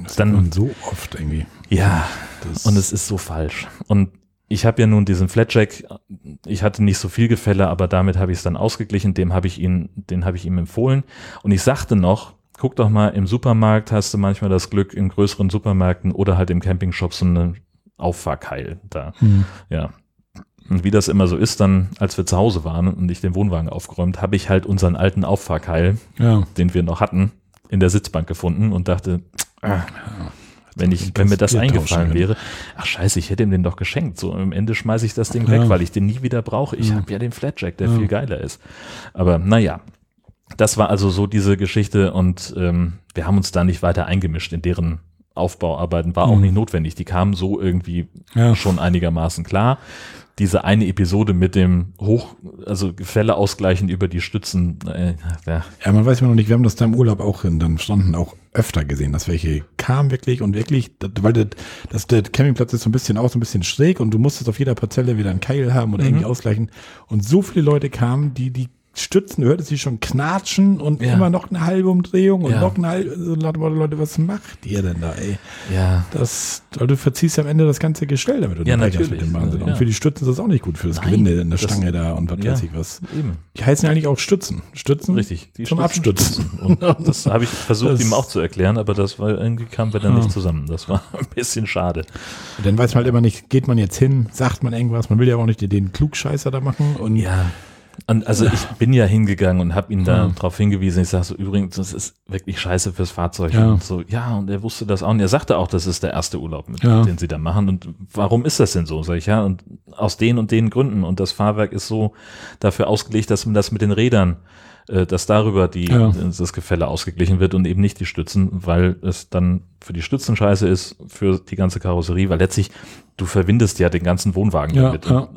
Das Dann- dann so oft irgendwie. ja, Das- und es ist so falsch. Und ich habe ja nun diesen Flatjack, ich hatte nicht so viel Gefälle, aber damit habe ich es dann ausgeglichen, dem habe ich ihn, den habe ich ihm empfohlen. Und ich sagte noch, guck doch mal, im Supermarkt hast du manchmal das Glück, in größeren Supermärkten oder halt im Campingshop so eine Auffahrkeil da. Hm. Ja. Und wie das immer so ist, dann, als wir zu Hause waren und ich den Wohnwagen aufgeräumt, habe ich halt unseren alten Auffahrkeil, Ja. den wir noch hatten, in der Sitzbank gefunden und dachte, ah, wenn, ich, wenn mir das eingefallen wäre, ach scheiße, ich hätte ihm den doch geschenkt. So am Ende schmeiße ich das Ding Ja. weg, weil ich den nie wieder brauche. Ich Ja. habe ja den Flatjack, der Ja. viel geiler ist. Aber naja, das war also so diese Geschichte und ähm, wir haben uns da nicht weiter eingemischt in deren Aufbauarbeiten. War auch Mhm. nicht notwendig. Die kamen so irgendwie schon einigermaßen klar. Diese eine Episode mit dem Hoch, also Gefälle ausgleichen über die Stützen, äh, ja, man weiß immer noch nicht, wir haben das da im Urlaub auch in, dann standen auch öfter gesehen, dass welche kamen wirklich und wirklich, weil das, das, der Campingplatz ist so ein bisschen auch so ein bisschen schräg und du musstest auf jeder Parzelle wieder einen Keil haben oder Mhm. irgendwie ausgleichen. Und so viele Leute kamen, die die Stützen, du hörtest sie schon knatschen und Ja. immer noch eine halbe Umdrehung und Ja. noch eine halbe, so Leute, was macht ihr denn da, ey? ja, Das, du verziehst ja am Ende das ganze Gestell damit. Ja, unterbrechst natürlich. Mit dem Wahnsinn. Ja. Und für die Stützen ist das auch nicht gut, für das Nein, Gewinde in der das- Stange da und was ja. weiß ich was. eben. Die heißen ja eigentlich auch Stützen. Stützen? Richtig. Die Zum Stützen- Abstützen. Und das habe ich versucht, Das- ihm auch zu erklären, aber das war irgendwie kamen wir dann Ja. nicht zusammen. Das war ein bisschen schade. Und dann weiß man halt immer nicht, geht man jetzt hin, sagt man irgendwas, man will ja auch nicht den Klugscheißer da machen und Ja. Und also ich bin ja hingegangen und habe ihn da Ja. darauf hingewiesen. Ich sage so, übrigens, das ist wirklich scheiße fürs Fahrzeug. Ja. Und so, ja, und er wusste das auch. Und er sagte auch, das ist der erste Urlaub, mit, Ja. den sie da machen. Und warum ist das denn so? Sag ich, ja, und aus den und den Gründen. Und das Fahrwerk ist so dafür ausgelegt, dass man das mit den Rädern, äh, dass darüber die, Ja. das Gefälle ausgeglichen wird und eben nicht die Stützen, weil es dann für die Stützen scheiße ist, für die ganze Karosserie, weil letztlich du verwindest ja den ganzen Wohnwagen Ja, damit. ja.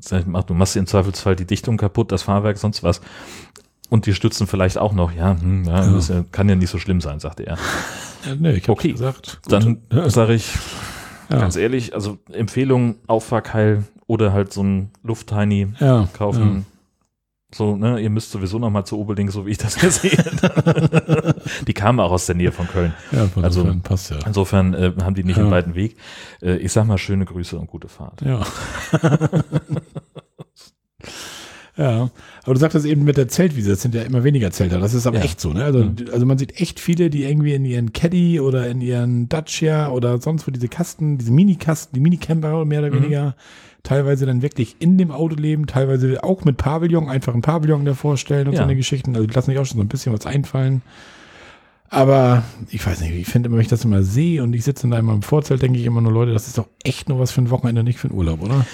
Du machst im Zweifelsfall die Dichtung kaputt, das Fahrwerk, sonst was. Und die Stützen vielleicht auch noch. Ja, hm, ja, Ja. Ja- kann ja nicht so schlimm sein, sagte er. ja, nee, ich Okay. gesagt. gut. Dann sage ich, ganz ehrlich, also Empfehlung, Auffahrkeil oder halt so ein Lufttiny kaufen. So, ne, ihr müsst sowieso noch mal zu Obelding, so wie ich das gesehen habe. Die kamen auch aus der Nähe von Köln. Ja, von Also- insofern passt ja. Insofern äh, haben die nicht Ja. einen weiten Weg. Äh, ich sag mal, schöne Grüße und gute Fahrt. Ja. ja, aber du sagtest eben mit der Zeltwiese, das sind ja immer weniger Zelter, das ist aber Ja. echt so, ne? Also, also man sieht echt viele, die irgendwie in ihren Caddy oder in ihren Dacia oder sonst wo diese Kasten, diese Minikasten, die Minicamper mehr oder Mhm. weniger, teilweise dann wirklich in dem Auto leben, teilweise auch mit Pavillon, einfach ein Pavillon davor stellen und Ja. so eine Geschichten. Also die lassen sich auch schon so ein bisschen was einfallen. Aber ich weiß nicht, ich finde immer, wenn ich das immer sehe und ich sitze da immer im Vorzelt, denke ich immer nur, Leute, das ist doch echt nur was für ein Wochenende, nicht für einen Urlaub, oder?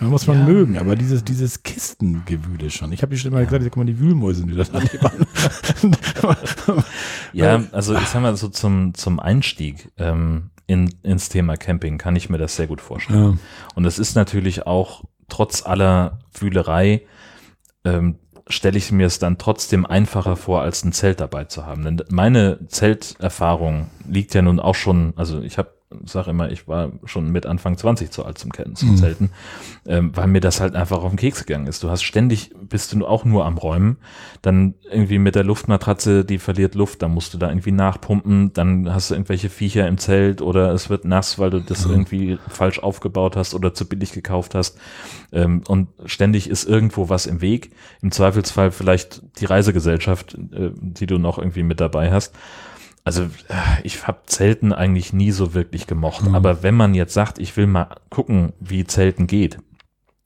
Man muss man Ja. mögen, aber dieses, dieses Kistengewühle schon. Ich habe ja schon immer gesagt, guck mal, die Wühlmäuse, die das annehmen. Ja, also ich sag mal so zum, zum Einstieg ähm, in, ins Thema Camping kann ich mir das sehr gut vorstellen. ja. Und es ist natürlich auch trotz aller Wühlerei, ähm, stelle ich mir es dann trotzdem einfacher vor, als ein Zelt dabei zu haben. Denn meine Zelterfahrung liegt ja nun auch schon, also ich habe sage immer, ich war schon mit Anfang 20 zu alt zum Kennen, zum Mhm. Zelten, ähm, weil mir das halt einfach auf den Keks gegangen ist. Du hast ständig, bist du auch nur am Räumen, dann irgendwie mit der Luftmatratze, die verliert Luft, dann musst du da irgendwie nachpumpen, dann hast du irgendwelche Viecher im Zelt oder es wird nass, weil du das Ja. irgendwie falsch aufgebaut hast oder zu billig gekauft hast. Ähm, und ständig ist irgendwo was im Weg. Im Zweifelsfall vielleicht die Reisegesellschaft, äh, die du noch irgendwie mit dabei hast. Also äh, ich habe Zelten eigentlich nie so wirklich gemocht. Mhm. Aber wenn man jetzt sagt, ich will mal gucken, wie Zelten geht,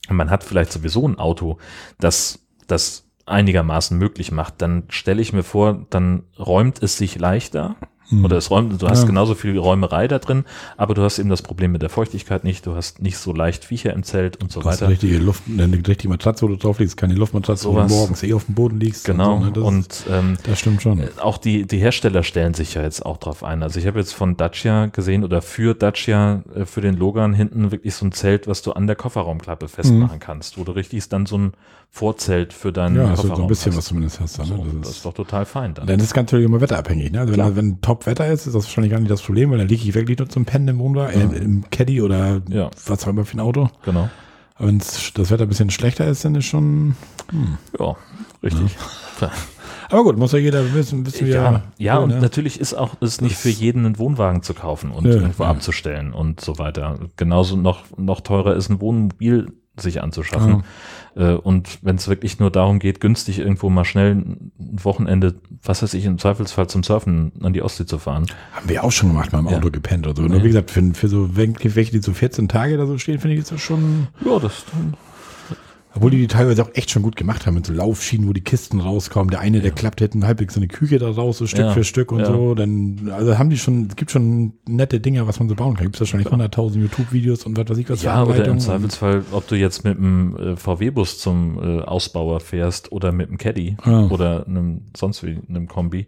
und man hat vielleicht sowieso ein Auto, das das einigermaßen möglich macht, dann stelle ich mir vor, dann räumt es sich leichter Hm. Oder es räumt, du hast Ja. genauso viel Räumerei da drin, aber du hast eben das Problem mit der Feuchtigkeit nicht, du hast nicht so leicht Viecher im Zelt und so Du hast weiter. eine richtige Luft, eine richtige Matratze, wo du drauf liegst, keine Luftmatratze, wo du morgens eh auf dem Boden liegst. Genau. Und, so, ne? das, Und ähm, das stimmt schon. auch die, die Hersteller stellen sich ja jetzt auch drauf ein. Also ich habe jetzt von Dacia gesehen oder für Dacia, äh, für den Logan hinten wirklich so ein Zelt, was du an der Kofferraumklappe festmachen kannst, wo du richtig dann so ein Vorzelt für deinen ja, also Kofferraum so ein bisschen hast. was zumindest hast. du, Ne? So, das, das ist doch total fein dann. dann ist es natürlich immer wetterabhängig. Ne? Also wenn, wenn Top-Wetter ist, ist das wahrscheinlich gar nicht das Problem, weil dann liege ich wirklich nur zum Pennen im Wohnwagen, äh, im Caddy oder Ja. was auch immer für ein Auto. Genau. Aber wenn das Wetter ein bisschen schlechter ist, dann ist schon. Ja, richtig. Aber gut, muss ja jeder wissen, wissen wir. Ja, ja, und ne? natürlich ist auch ist nicht für jeden ein Wohnwagen zu kaufen und Ja, irgendwo ja. abzustellen und so weiter. Genauso noch, noch teurer ist ein Wohnmobil sich anzuschaffen. Äh, Und wenn es wirklich nur darum geht, günstig irgendwo mal schnell ein Wochenende, was weiß ich, im Zweifelsfall zum Surfen an die Ostsee zu fahren. Haben wir auch schon gemacht, mal im Ja. Auto gepennt oder so. Ja. Nur wie gesagt, für, für so welche, die so 14 Tage oder so stehen, finde ich, ist das schon. Ja, das Obwohl die die teilweise auch echt schon gut gemacht haben mit so Laufschienen, wo die Kisten rauskommen. Der eine, der klappt hinten halbwegs so eine Küche da raus, so Stück Ja, für Stück und ja. so. Dann, also haben die schon, es gibt schon nette Dinge, was man so bauen kann. Gibt es wahrscheinlich 100.000 YouTube-Videos und was weiß ich was für Ja, oder im. Zweifelsfall, ob du jetzt mit einem äh, VW-Bus zum äh, Ausbauer fährst oder mit einem Caddy Ja. oder einem sonst wie einem Kombi,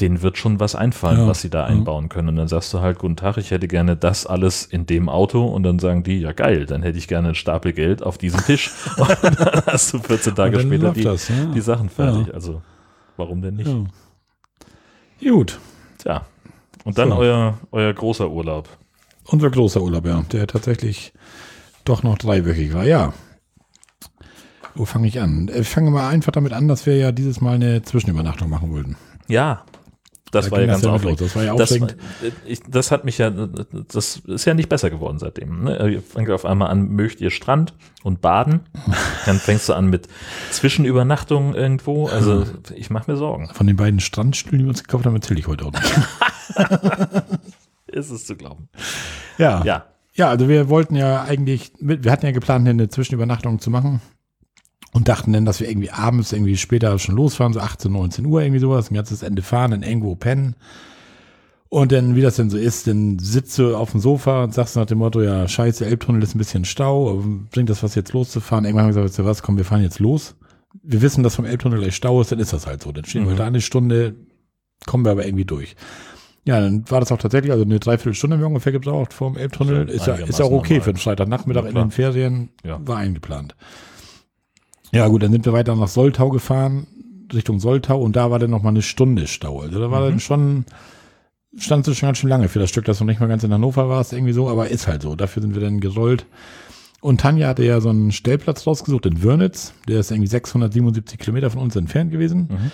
denen wird schon was einfallen, Ja. was sie da Ja. einbauen können. Und dann sagst du halt, guten Tag, ich hätte gerne das alles in dem Auto und dann sagen die, ja geil, dann hätte ich gerne einen Stapel Geld auf diesem Tisch. und dann hast du 14 Tage später die, das, ja. die Sachen fertig. Also warum denn nicht? Ja. Gut. Tja. Und dann So. euer, euer großer Urlaub. Unser großer Urlaub, ja, der tatsächlich doch noch dreiwöchig war. Ja. Wo fange ich an? Ich fange mal einfach damit an, dass wir ja dieses Mal eine Zwischenübernachtung machen wollten. Ja, das Da war ja ganz das ja aufregend. Das war ja Das, aufregend. war- ich, das hat mich ja, das ist ja nicht besser geworden seitdem. Ne? Ihr fangt auf einmal an, mögt ihr Strand und Baden. Dann fängst du an mit Zwischenübernachtungen irgendwo. Also ich mache mir Sorgen. Von den beiden Strandstühlen, die wir uns gekauft haben, erzähle ich heute auch nicht. Ist es zu glauben. Ja. Ja. Ja, also wir wollten ja eigentlich, wir hatten ja geplant, eine Zwischenübernachtung zu machen und dachten dann, dass wir irgendwie abends irgendwie später schon losfahren, so 18, 19 Uhr irgendwie sowas, ein ganzes Ende fahren, dann irgendwo pennen. Und dann, wie das denn so ist, dann sitzt du auf dem Sofa und sagst nach dem Motto, ja, scheiße, Elbtunnel ist ein bisschen Stau, bringt das was jetzt loszufahren? Irgendwann haben wir gesagt, was, komm, wir fahren jetzt los. Wir wissen, dass vom Elbtunnel gleich Stau ist, dann ist das halt so. Dann stehen wir Mhm. da eine Stunde, kommen wir aber irgendwie durch. Ja, dann war das auch tatsächlich, also eine Dreiviertelstunde haben wir ungefähr gebraucht vom Elbtunnel. Ist ja ist ja auch okay normal. für einen Freitagnachmittag Ja, in den Ferien. Ja. War eingeplant. Ja, gut, dann sind wir weiter nach Soltau gefahren, Richtung Soltau, und da war dann noch mal eine Stunde Stau. Also da war Mhm. dann schon, stand es schon ganz schön lange für das Stück, das noch nicht mal ganz in Hannover war, ist irgendwie so, aber ist halt so. Dafür sind wir dann gerollt. Und Tanja hatte ja so einen Stellplatz rausgesucht in Wörnitz. Der ist irgendwie 677 Kilometer von uns entfernt gewesen. Mhm.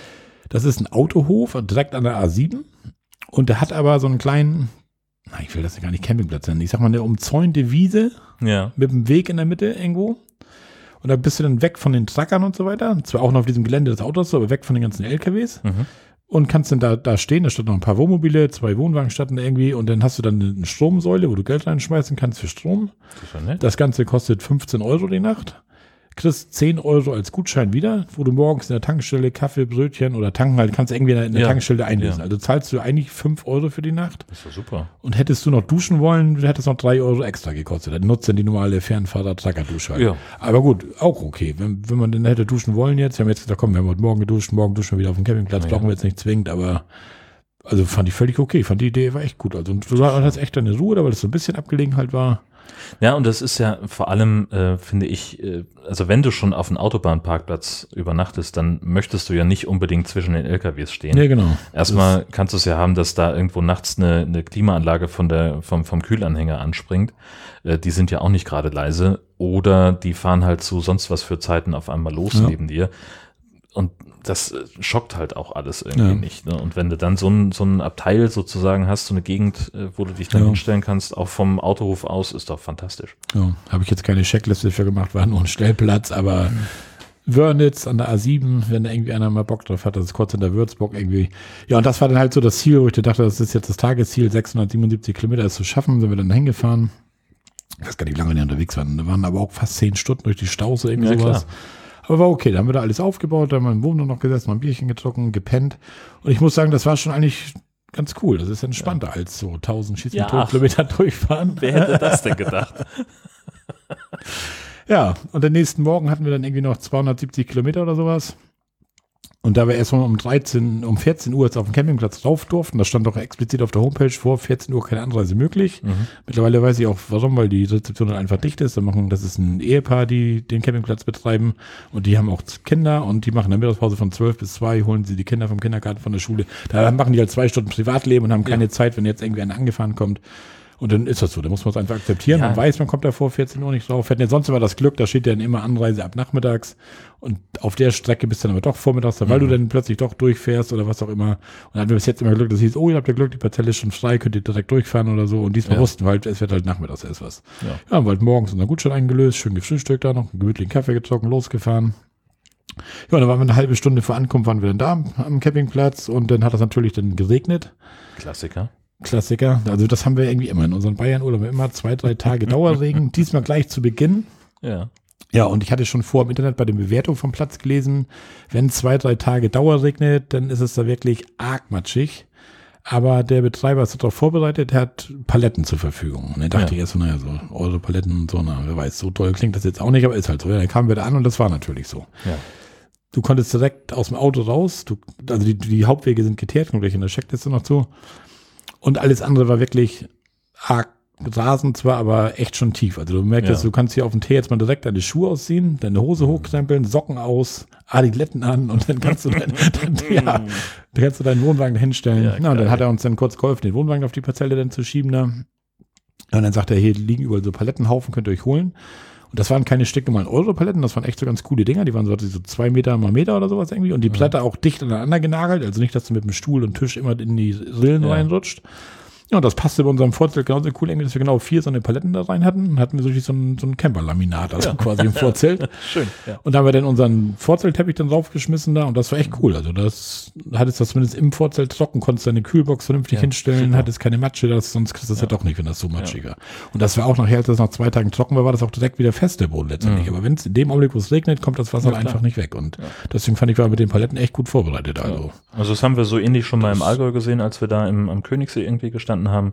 Das ist ein Autohof direkt an der A7. Und der hat aber so einen kleinen, na, ich will das gar nicht Campingplatz nennen. Ich sag mal, eine umzäunte Wiese Ja. mit einem Weg in der Mitte irgendwo. Und da bist du dann weg von den Trackern und so weiter. Zwar auch noch auf diesem Gelände des Autos, aber weg von den ganzen LKWs. Mhm. Und kannst dann da, da stehen. Da standen noch ein paar Wohnmobile, zwei Wohnwagen standen irgendwie. Und dann hast du dann eine Stromsäule, wo du Geld reinschmeißen kannst für Strom. Das ist ja nett. Das Ganze kostet 15 Euro die Nacht. Kriegst 10 Euro als Gutschein wieder, wo du morgens in der Tankstelle Kaffee, Brötchen oder tanken halt, kannst du irgendwie in der, Ja. Tankstelle einlösen. Ja. Also zahlst du eigentlich 5 Euro für die Nacht. Das ist super. Und hättest du noch duschen wollen, hättest noch 3 Euro extra gekostet. Dann nutzt dann die normale Fernfahrer-Tracker-Dusche halt. Ja. Aber gut, auch okay. Wenn, wenn man dann hätte duschen wollen jetzt, wir haben jetzt gesagt, komm, wir haben heute Morgen geduscht, morgen duschen wir wieder auf dem Campingplatz, brauchen wir jetzt nicht zwingend, aber also fand ich völlig okay. Fand die Idee war echt gut. Also du hast echt deine Ruhe, weil das so ein bisschen abgelegen halt war. Ja, und das ist ja vor allem, äh, finde ich, äh, also wenn du schon auf einem Autobahnparkplatz übernachtest, dann möchtest du ja nicht unbedingt zwischen den LKWs stehen. Ja, genau. Erstmal kannst du es ja haben, dass da irgendwo nachts eine, eine Klimaanlage von der, vom, vom Kühlanhänger anspringt. Äh, die sind ja auch nicht gerade leise. Oder die fahren halt zu sonst was für Zeiten auf einmal los Ja. neben dir. Und das äh, schockt halt auch alles irgendwie Ja. nicht. Ne? Und wenn du dann so ein, so ein Abteil sozusagen hast, so eine Gegend, äh, wo du dich dann Ja. hinstellen kannst, auch vom Autohof aus, ist doch fantastisch. Ja, habe ich jetzt keine Checkliste für gemacht, war nur ein Stellplatz, aber Wörnitz an der A7, wenn da irgendwie einer mal Bock drauf hat, das ist kurz hinter Würzburg irgendwie. Ja, und das war dann halt so das Ziel, wo ich dachte, das ist jetzt das Tagesziel, 677 Kilometer ist zu schaffen, sind wir dann hingefahren. Ich weiß gar nicht, wie lange wir unterwegs waren. Da waren aber auch fast zehn Stunden durch die Staus oder irgendwie Ja, sowas. klar. Aber war okay, da haben wir da alles aufgebaut, da haben wir im Wohnung noch gesessen, mal ein Bierchen getrunken, gepennt. Und ich muss sagen, das war schon eigentlich ganz cool. Das ist entspannter ja. als so 1000 Schieß ja, Kilometer durchfahren. Wer hätte das denn gedacht? ja, und den nächsten Morgen hatten wir dann irgendwie noch 270 Kilometer oder sowas. Und da wir erstmal um 13, um 14 Uhr jetzt auf dem Campingplatz rauf durften, da stand doch explizit auf der Homepage vor 14 Uhr keine Anreise möglich. Mhm. Mittlerweile weiß ich auch warum, weil die Rezeption dann einfach dicht ist. Da machen, das ist ein Ehepaar, die den Campingplatz betreiben und die haben auch Kinder und die machen eine Mittagspause von 12 bis 2, holen sie die Kinder vom Kindergarten von der Schule. Da machen die halt zwei Stunden Privatleben und haben keine ja. Zeit, wenn jetzt irgendwie einer angefahren kommt. Und dann ist das so, da muss man es einfach akzeptieren. Ja. Man weiß, man kommt da vor 14 Uhr nicht drauf. Wir hatten ja sonst immer das Glück, da steht ja dann immer Anreise ab nachmittags. Und auf der Strecke bist du dann aber doch vormittags da, weil mhm. du dann plötzlich doch durchfährst oder was auch immer. Und dann hatten wir bis jetzt immer Glück, dass hieß, oh, ihr habt ja Glück, die Parzelle ist schon frei, könnt ihr direkt durchfahren oder so. Und diesmal ja. wussten wir halt, es wird halt nachmittags erst was. Ja, ja haben wir halt morgens unser Gutschein eingelöst, schön gefrühstückt da noch, einen gemütlichen Kaffee getrunken, losgefahren. Ja, dann waren wir eine halbe Stunde vor Ankunft, waren wir dann da am Campingplatz und dann hat es natürlich dann geregnet. Klassiker. Klassiker. Also das haben wir irgendwie immer in unseren Bayern-Urlaub immer zwei, drei Tage Dauerregen. Diesmal gleich zu Beginn. Ja. Ja, und ich hatte schon vor im Internet bei den Bewertungen vom Platz gelesen, wenn zwei, drei Tage Dauer regnet, dann ist es da wirklich arg matschig. Aber der Betreiber ist darauf vorbereitet, er hat Paletten zur Verfügung. Und dann dachte ja. ich erst so, naja, so eure Paletten und so, na, wer weiß, so toll klingt das jetzt auch nicht, aber ist halt so. Ja, dann kamen wir da an und das war natürlich so. Ja. Du konntest direkt aus dem Auto raus, du, also die, die Hauptwege sind geteert, kommt gleich in der Checkliste noch zu. Und alles andere war wirklich arg Rasen zwar, aber echt schon tief. Also du merkst, ja. du kannst hier auf dem Tee jetzt mal direkt deine Schuhe ausziehen, deine Hose hochkrempeln, Socken aus, Adiletten an und dann kannst du dein, dann, ja, dann kannst du deinen Wohnwagen hinstellen. Ja, Na, und dann hat er uns dann kurz geholfen, den Wohnwagen auf die Parzelle dann zu schieben da. Und dann sagt er, hier liegen überall so Palettenhaufen, könnt ihr euch holen. Und das waren keine stinknormalen Euro-Paletten, das waren echt so ganz coole Dinger. Die waren so, so zwei Meter mal Meter oder sowas irgendwie. Und die Platte auch dicht aneinander genagelt. Also nicht, dass du mit dem Stuhl und Tisch immer in die Rillen ja. reinrutscht. Ja, das passte bei unserem Vorzelt genauso cool, dass wir genau vier so eine Paletten da rein hatten. Dann hatten wir so, so ein, so ein Camper-Laminat, also ja. quasi im Vorzelt. Schön, ja. Und da haben wir dann unseren Vorzeltteppich dann draufgeschmissen da und das war echt cool. Also das hattest das zumindest im Vorzelt trocken, konntest deine Kühlbox vernünftig ja, hinstellen, super. hattest keine Matsche, das, sonst kriegst du das ja. doch nicht, wenn das so matschiger. Und das war auch nachher, als das nach zwei Tagen trocken war, war das auch direkt wieder fest, der Boden letztendlich. Mhm. Aber wenn es in dem Augenblick, wo es regnet, kommt das Wasser einfach nicht weg. Und deswegen fand ich, war mit den Paletten echt gut vorbereitet. Also, also das haben wir so ähnlich schon mal im Allgäu gesehen, als wir da im, am Königssee irgendwie gestanden haben.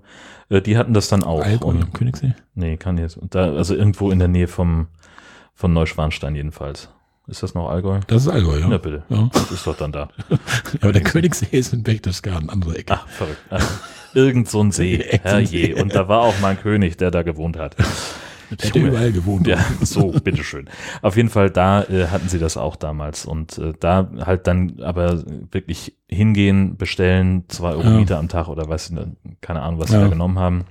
Äh, die hatten das dann auch. Und, Königssee? Nee, kann jetzt. Da, also irgendwo in der Nähe vom, von Neuschwanstein jedenfalls. Ist das noch Allgäu? Das ist Allgäu, ja. Ja, bitte. Ja. Das ist doch dann da. ja, aber der Königssee ist in Berchtesgaden, andere Ecke. Ach, verrückt. Also, irgend so ein See. Herrje. Und da war auch mal ein König, der da gewohnt hat. Der hat überall gewohnt. Ja, so, bitteschön. Auf jeden Fall, da äh, hatten sie das auch damals. Und äh, da halt dann aber wirklich hingehen, bestellen, zwei Euro ja. Miete am Tag oder was, keine Ahnung, was ja. sie da genommen haben.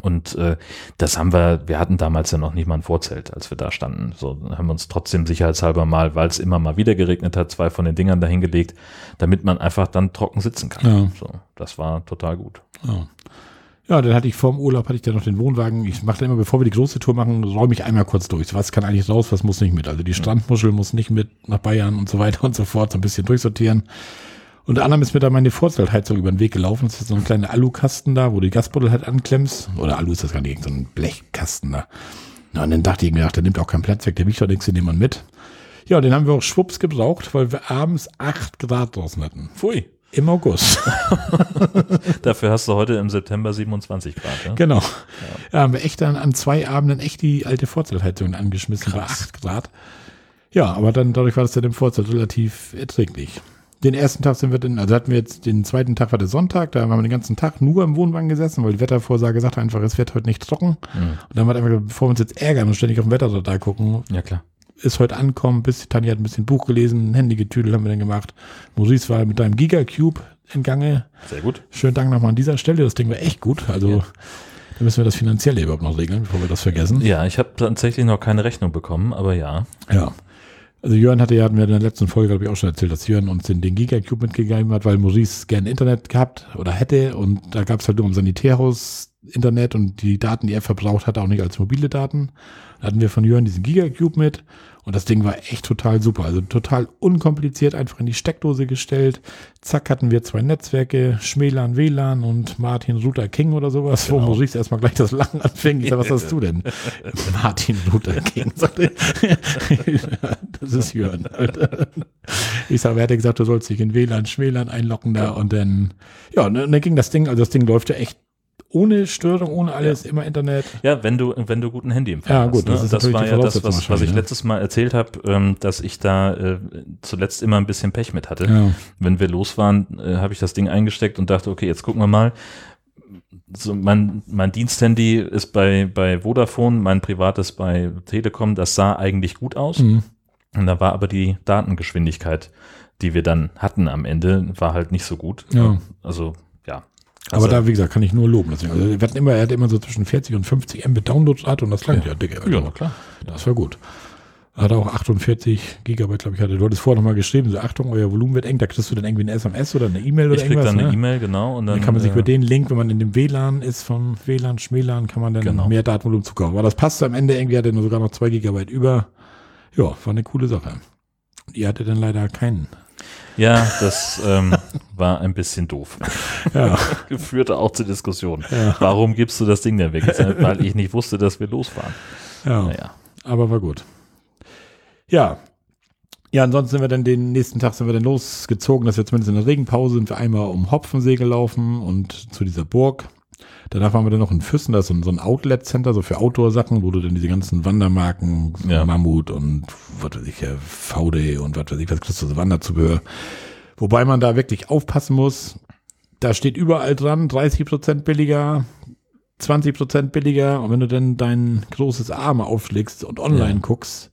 Und äh, das haben wir, wir hatten damals ja noch nicht mal ein Vorzelt, als wir da standen. So haben wir uns trotzdem sicherheitshalber mal, weil es immer mal wieder geregnet hat, zwei von den Dingern dahingelegt, damit man einfach dann trocken sitzen kann. Ja. So, das war total gut. Ja. Ja, dann hatte ich vor dem Urlaub, hatte ich dann noch den Wohnwagen. Ich mache dann immer, bevor wir die große Tour machen, räume ich einmal kurz durch. Was kann eigentlich raus, was muss nicht mit. Also die Strandmuschel muss nicht mit nach Bayern und so weiter und so fort, so ein bisschen durchsortieren. Unter anderem ist mir da meine Vorzeltheizung über den Weg gelaufen. Das ist so ein kleiner Alukasten da, wo du die Gasbuddel halt anklemmst. Oder Alu ist das gar nicht, so ein Blechkasten da. Na, und dann dachte ich mir, ach, der nimmt auch keinen Platz weg, der wiegt doch nichts, den nehmen wir mit. Ja, den haben wir auch schwupps gebraucht, weil wir abends acht Grad draußen hatten. Pfui. Im August. Dafür hast du heute im September 27 Grad. Ja? Genau. Ja. ja, haben wir echt dann an zwei Abenden echt die alte Vorzeltheizung angeschmissen Krass. bei acht Grad. Ja, aber dann dadurch war das dann im Vorzelt relativ erträglich den ersten Tag sind wir dann, also hatten wir jetzt den zweiten Tag war der Sonntag, da haben wir den ganzen Tag nur im Wohnwagen gesessen, weil die Wettervorsage sagte einfach, es wird heute nicht trocken. Mhm. Und dann haben wir einfach, bevor wir uns jetzt ärgern und ständig auf dem Wetterradar gucken, ja klar. Ist heute ankommen, bis Tanja hat ein bisschen Buch gelesen, ein Handygetüdel haben wir dann gemacht. Maurice war mit deinem Gigacube in Gange. Sehr gut. Schönen Dank nochmal an dieser Stelle, das Ding war echt gut. Also ja. Da müssen wir das Finanzielle überhaupt noch regeln, bevor wir das vergessen. Ja, ich habe tatsächlich noch keine Rechnung bekommen, aber ja. Ja. Also Jörn hatte ja, hatten wir in der letzten Folge, glaube ich, auch schon erzählt, dass Jörn uns den, den Gigacube mitgegeben hat, weil Maurice gern Internet gehabt oder hätte und da gab es halt nur im Sanitärhaus Internet und die Daten, die er verbraucht hat, auch nicht als mobile Daten. Da hatten wir von Jörn diesen Gigacube mit und das Ding war echt total super. Also total unkompliziert, einfach in die Steckdose gestellt. Zack, hatten wir zwei Netzwerke, Schmelan, WLAN und Martin Luther King oder sowas, genau. wo Maurice erstmal gleich das Lachen anfing. Ich sag, was hast du denn? Martin Luther King. das ist Jörn. Ich sag, wer hat gesagt, du sollst dich in WLAN, Schmelan einloggen da und dann, ja, und dann ging das Ding, also das Ding läuft ja echt ohne Störung, ohne alles, ja. immer Internet. Ja, wenn du, wenn du guten Handyempfang ja, gut, hast. Ne? Das, das war ja das, was, was ich ja. letztes Mal erzählt habe, ähm, dass ich da äh, zuletzt immer ein bisschen Pech mit hatte. Ja. Wenn wir los waren, äh, habe ich das Ding eingesteckt und dachte, okay, jetzt gucken wir mal. So, mein, mein Diensthandy ist bei, bei Vodafone, mein privates bei Telekom, das sah eigentlich gut aus. Mhm. Und da war aber die Datengeschwindigkeit, die wir dann hatten am Ende, war halt nicht so gut. Ja. Also also, aber da, wie gesagt, kann ich nur loben. Also, wir hatten immer, er hat immer so zwischen 40 und 50 MB Downloads und das klang ja, ja dicke. Ja, klar. Das war gut. Hat auch 48 Gigabyte, glaube ich, hatte. Du hattest vorher nochmal geschrieben, so Achtung, euer Volumen wird eng. Da kriegst du dann irgendwie ein SMS oder eine E-Mail oder ich irgendwas. Ich krieg dann eine ne? E-Mail, genau. Und dann, dann, kann man sich äh, über den Link, wenn man in dem WLAN ist, vom WLAN, Schmelan, kann man dann genau. mehr Datenvolumen zukaufen. Aber das passte am Ende irgendwie, hatte nur sogar noch zwei Gigabyte über. Ja, war eine coole Sache. Ihr hattet dann leider keinen ja, das ähm, war ein bisschen doof. Ja. Führte auch zur Diskussion. Ja. Warum gibst du das Ding denn weg? Weil ich nicht wusste, dass wir losfahren. Ja, naja. aber war gut. Ja, ja, ansonsten sind wir dann den nächsten Tag sind wir dann losgezogen, dass wir zumindest in der Regenpause sind wir einmal um Hopfensee gelaufen und zu dieser Burg. Danach waren wir dann noch in Füssen, da ist so ein, so ein Outlet-Center, so für Outdoor-Sachen, wo du dann diese ganzen Wandermarken, ja. Mammut und was weiß ich, VD und was weiß ich, was kriegst du so Wanderzubehör. Wobei man da wirklich aufpassen muss. Da steht überall dran, 30 Prozent billiger, 20 Prozent billiger. Und wenn du dann dein großes Arm aufschlägst und online ja. guckst,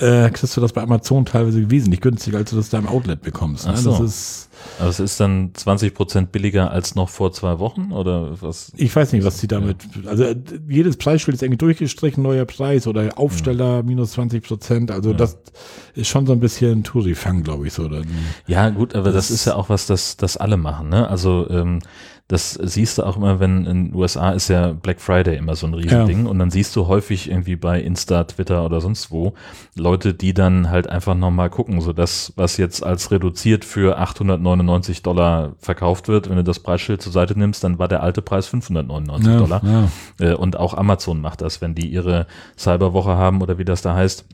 äh, kriegst du das bei Amazon teilweise wesentlich günstiger, als du das da im Outlet bekommst. Ne? so. Das ist also es ist dann 20 Prozent billiger als noch vor zwei Wochen oder was? Ich weiß nicht, was sie damit. Also jedes Preisschild ist irgendwie durchgestrichen, neuer Preis oder Aufsteller ja. minus 20 Prozent. Also ja. das ist schon so ein bisschen Touri-Fang, glaube ich so. Dann, ja gut, aber das, das, ist ja auch was, das das alle machen. Ne? Also ähm, das siehst du auch immer, wenn in den USA ist ja Black Friday immer so ein Riesending ja. und dann siehst du häufig irgendwie bei Insta, Twitter oder sonst wo Leute, die dann halt einfach nochmal gucken, so das, was jetzt als reduziert für 899 Dollar verkauft wird, wenn du das Preisschild zur Seite nimmst, dann war der alte Preis 599 ja, Dollar. Ja. Äh, und auch Amazon macht das, wenn die ihre Cyberwoche haben oder wie das da heißt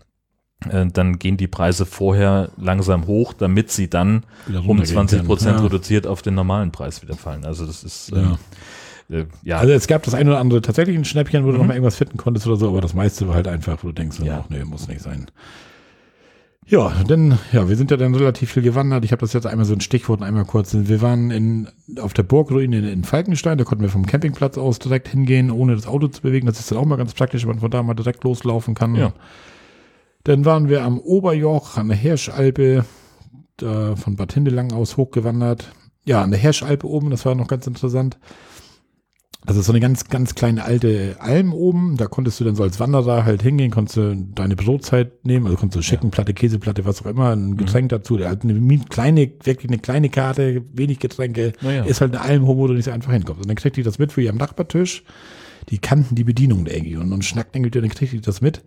äh, dann gehen die Preise vorher langsam hoch, damit sie dann um 20 Prozent ja. reduziert auf den normalen Preis wieder fallen. Also das ist ja. Äh, ja. Also es gab das ein oder andere tatsächlich ein Schnäppchen, wo du mhm. noch mal irgendwas finden konntest oder so, aber das meiste war halt einfach, wo du denkst, ja. nee, muss nicht sein. Ja, denn ja, wir sind ja dann relativ viel gewandert. Ich habe das jetzt einmal so ein Stichwort einmal kurz. Wir waren in, auf der Burgruine in, in Falkenstein, da konnten wir vom Campingplatz aus direkt hingehen, ohne das Auto zu bewegen. Das ist dann auch mal ganz praktisch, wenn man von da mal direkt loslaufen kann. Ja. Dann waren wir am Oberjoch an der Hirschalpe, da von Bad Hindelang aus hochgewandert. Ja, an der Hirschalpe oben, das war noch ganz interessant. Das ist so eine ganz, ganz kleine alte Alm oben. Da konntest du dann so als Wanderer halt hingehen, konntest du deine Brotzeit nehmen, also konntest du Schinkenplatte, Käseplatte, was auch immer, ein mhm. Getränk mhm. dazu. Der hat eine kleine, wirklich eine kleine Karte, wenig Getränke. Ja. Ist halt eine Alm, wo du nicht so einfach hinkommst. Und dann kriegt die das mit für ihr am Nachbartisch. Die kannten die Bedienung da irgendwie und, und schnackt irgendwie, dann kriegt die das mit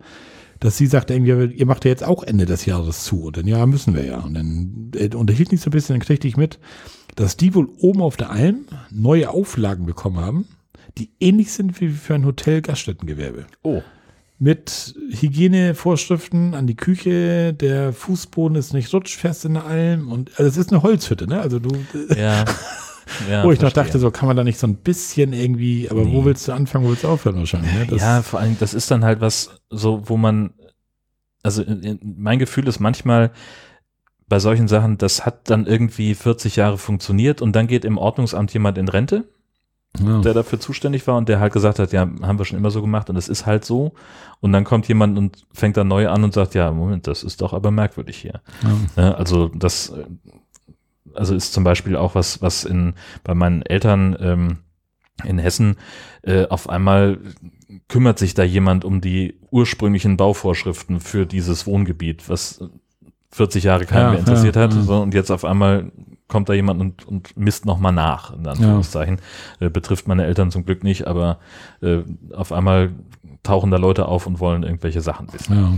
dass sie sagt, irgendwie, ihr macht ja jetzt auch Ende des Jahres zu. Und dann, ja, müssen wir ja. Und dann äh, unterhielt mich so ein bisschen, dann kriegte ich mit, dass die wohl oben auf der Alm neue Auflagen bekommen haben, die ähnlich sind wie für ein Hotel-Gaststättengewerbe. Oh. Mit Hygienevorschriften an die Küche, der Fußboden ist nicht rutschfest in der Alm und also es ist eine Holzhütte, ne? Also du. Ja. Ja, wo ich noch dachte, so kann man da nicht so ein bisschen irgendwie, aber nee. wo willst du anfangen, wo willst du aufhören wahrscheinlich? Ne? ja, vor allem, das ist dann halt was, so, wo man, also mein Gefühl ist manchmal, bei solchen Sachen, das hat dann irgendwie 40 Jahre funktioniert und dann geht im Ordnungsamt jemand in Rente, ja. der dafür zuständig war und der halt gesagt hat, ja, haben wir schon immer so gemacht und es ist halt so. Und dann kommt jemand und fängt dann neu an und sagt, ja, Moment, das ist doch aber merkwürdig hier. Ja. Also das also ist zum Beispiel auch was, was in, bei meinen Eltern ähm, in Hessen äh, auf einmal kümmert sich da jemand um die ursprünglichen Bauvorschriften für dieses Wohngebiet, was 40 Jahre keinen ja, mehr interessiert ja, hat. So, und jetzt auf einmal kommt da jemand und, und misst nochmal nach, in Anführungszeichen. Ja. Äh, betrifft meine Eltern zum Glück nicht, aber äh, auf einmal tauchen da Leute auf und wollen irgendwelche Sachen wissen. Ja.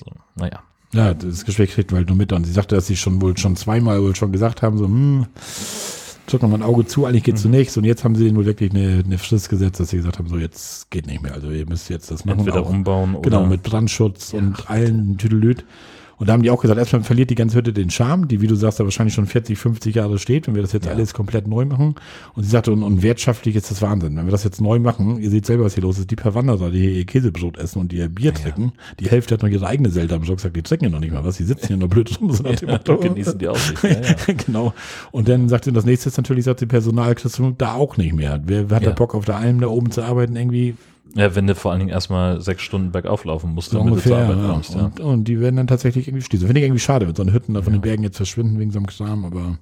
So, naja. Ja, das Gespräch kriegt halt nur mit und sie sagte, dass sie schon wohl schon zweimal wohl schon gesagt haben, so, hm, drück noch mal ein Auge zu, eigentlich geht's mhm. nichts und jetzt haben sie nur wirklich eine, eine Frist gesetzt, dass sie gesagt haben, so jetzt geht nicht mehr, also ihr müsst jetzt das machen. Entweder auch, umbauen genau, oder. Genau, mit Brandschutz ja. und allen Tüdelüt. Und da haben die auch gesagt, erstmal verliert die ganze Hütte den Charme, die, wie du sagst, da wahrscheinlich schon 40, 50 Jahre steht, wenn wir das jetzt ja. alles komplett neu machen. Und sie sagte, und, und wirtschaftlich ist das Wahnsinn. Wenn wir das jetzt neu machen, ihr seht selber, was hier los ist, die per Wanderer, die hier ihr Käsebrot essen und die ihr Bier trinken, ja. die Hälfte hat noch ihre eigene Selte am sagt, die trinken ja noch nicht mal was, die sitzen hier nur blöd rum, so nach dem Motto. genießen die Aussicht. Ja, genau. Und dann sagte das nächste ist natürlich, sagt die Personalkristung da auch nicht mehr. Wer, wer hat da Bock auf der Alm da oben zu arbeiten irgendwie? Ja, wenn du vor allen Dingen erstmal sechs Stunden bergauf laufen musst, so damit ungefähr, du zur Arbeit kommst. Ja. Und, und, die werden dann tatsächlich irgendwie schließen. Finde ich irgendwie schade, wenn so eine Hütten da von ja. den Bergen jetzt verschwinden wegen so einem Kram, aber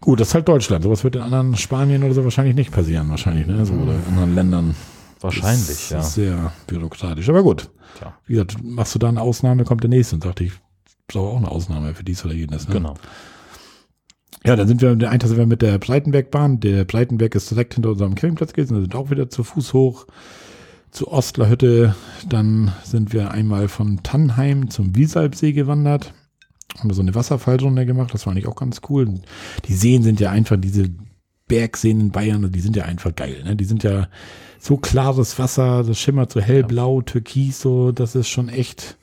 gut, das ist halt Deutschland. Sowas wird in anderen Spanien oder so wahrscheinlich nicht passieren, wahrscheinlich, ne? So, oder in anderen Ländern. Wahrscheinlich, das ja. Ist sehr bürokratisch. Aber gut. Klar. Wie gesagt, machst du da eine Ausnahme, kommt der nächste und dachte ich, brauche auch eine Ausnahme für dies oder jenes. Ne? Genau. Ja, dann sind wir, der einen sind wir mit der Breitenbergbahn. Der Breitenberg ist direkt hinter unserem Campingplatz gewesen. Da sind auch wieder zu Fuß hoch zur Ostlerhütte. Dann sind wir einmal von Tannheim zum Wiesalbsee gewandert. Haben wir so eine Wasserfallrunde gemacht. Das war eigentlich auch ganz cool. Die Seen sind ja einfach, diese Bergseen in Bayern, die sind ja einfach geil. Ne? Die sind ja so klares Wasser, das schimmert so hellblau, türkis, so, das ist schon echt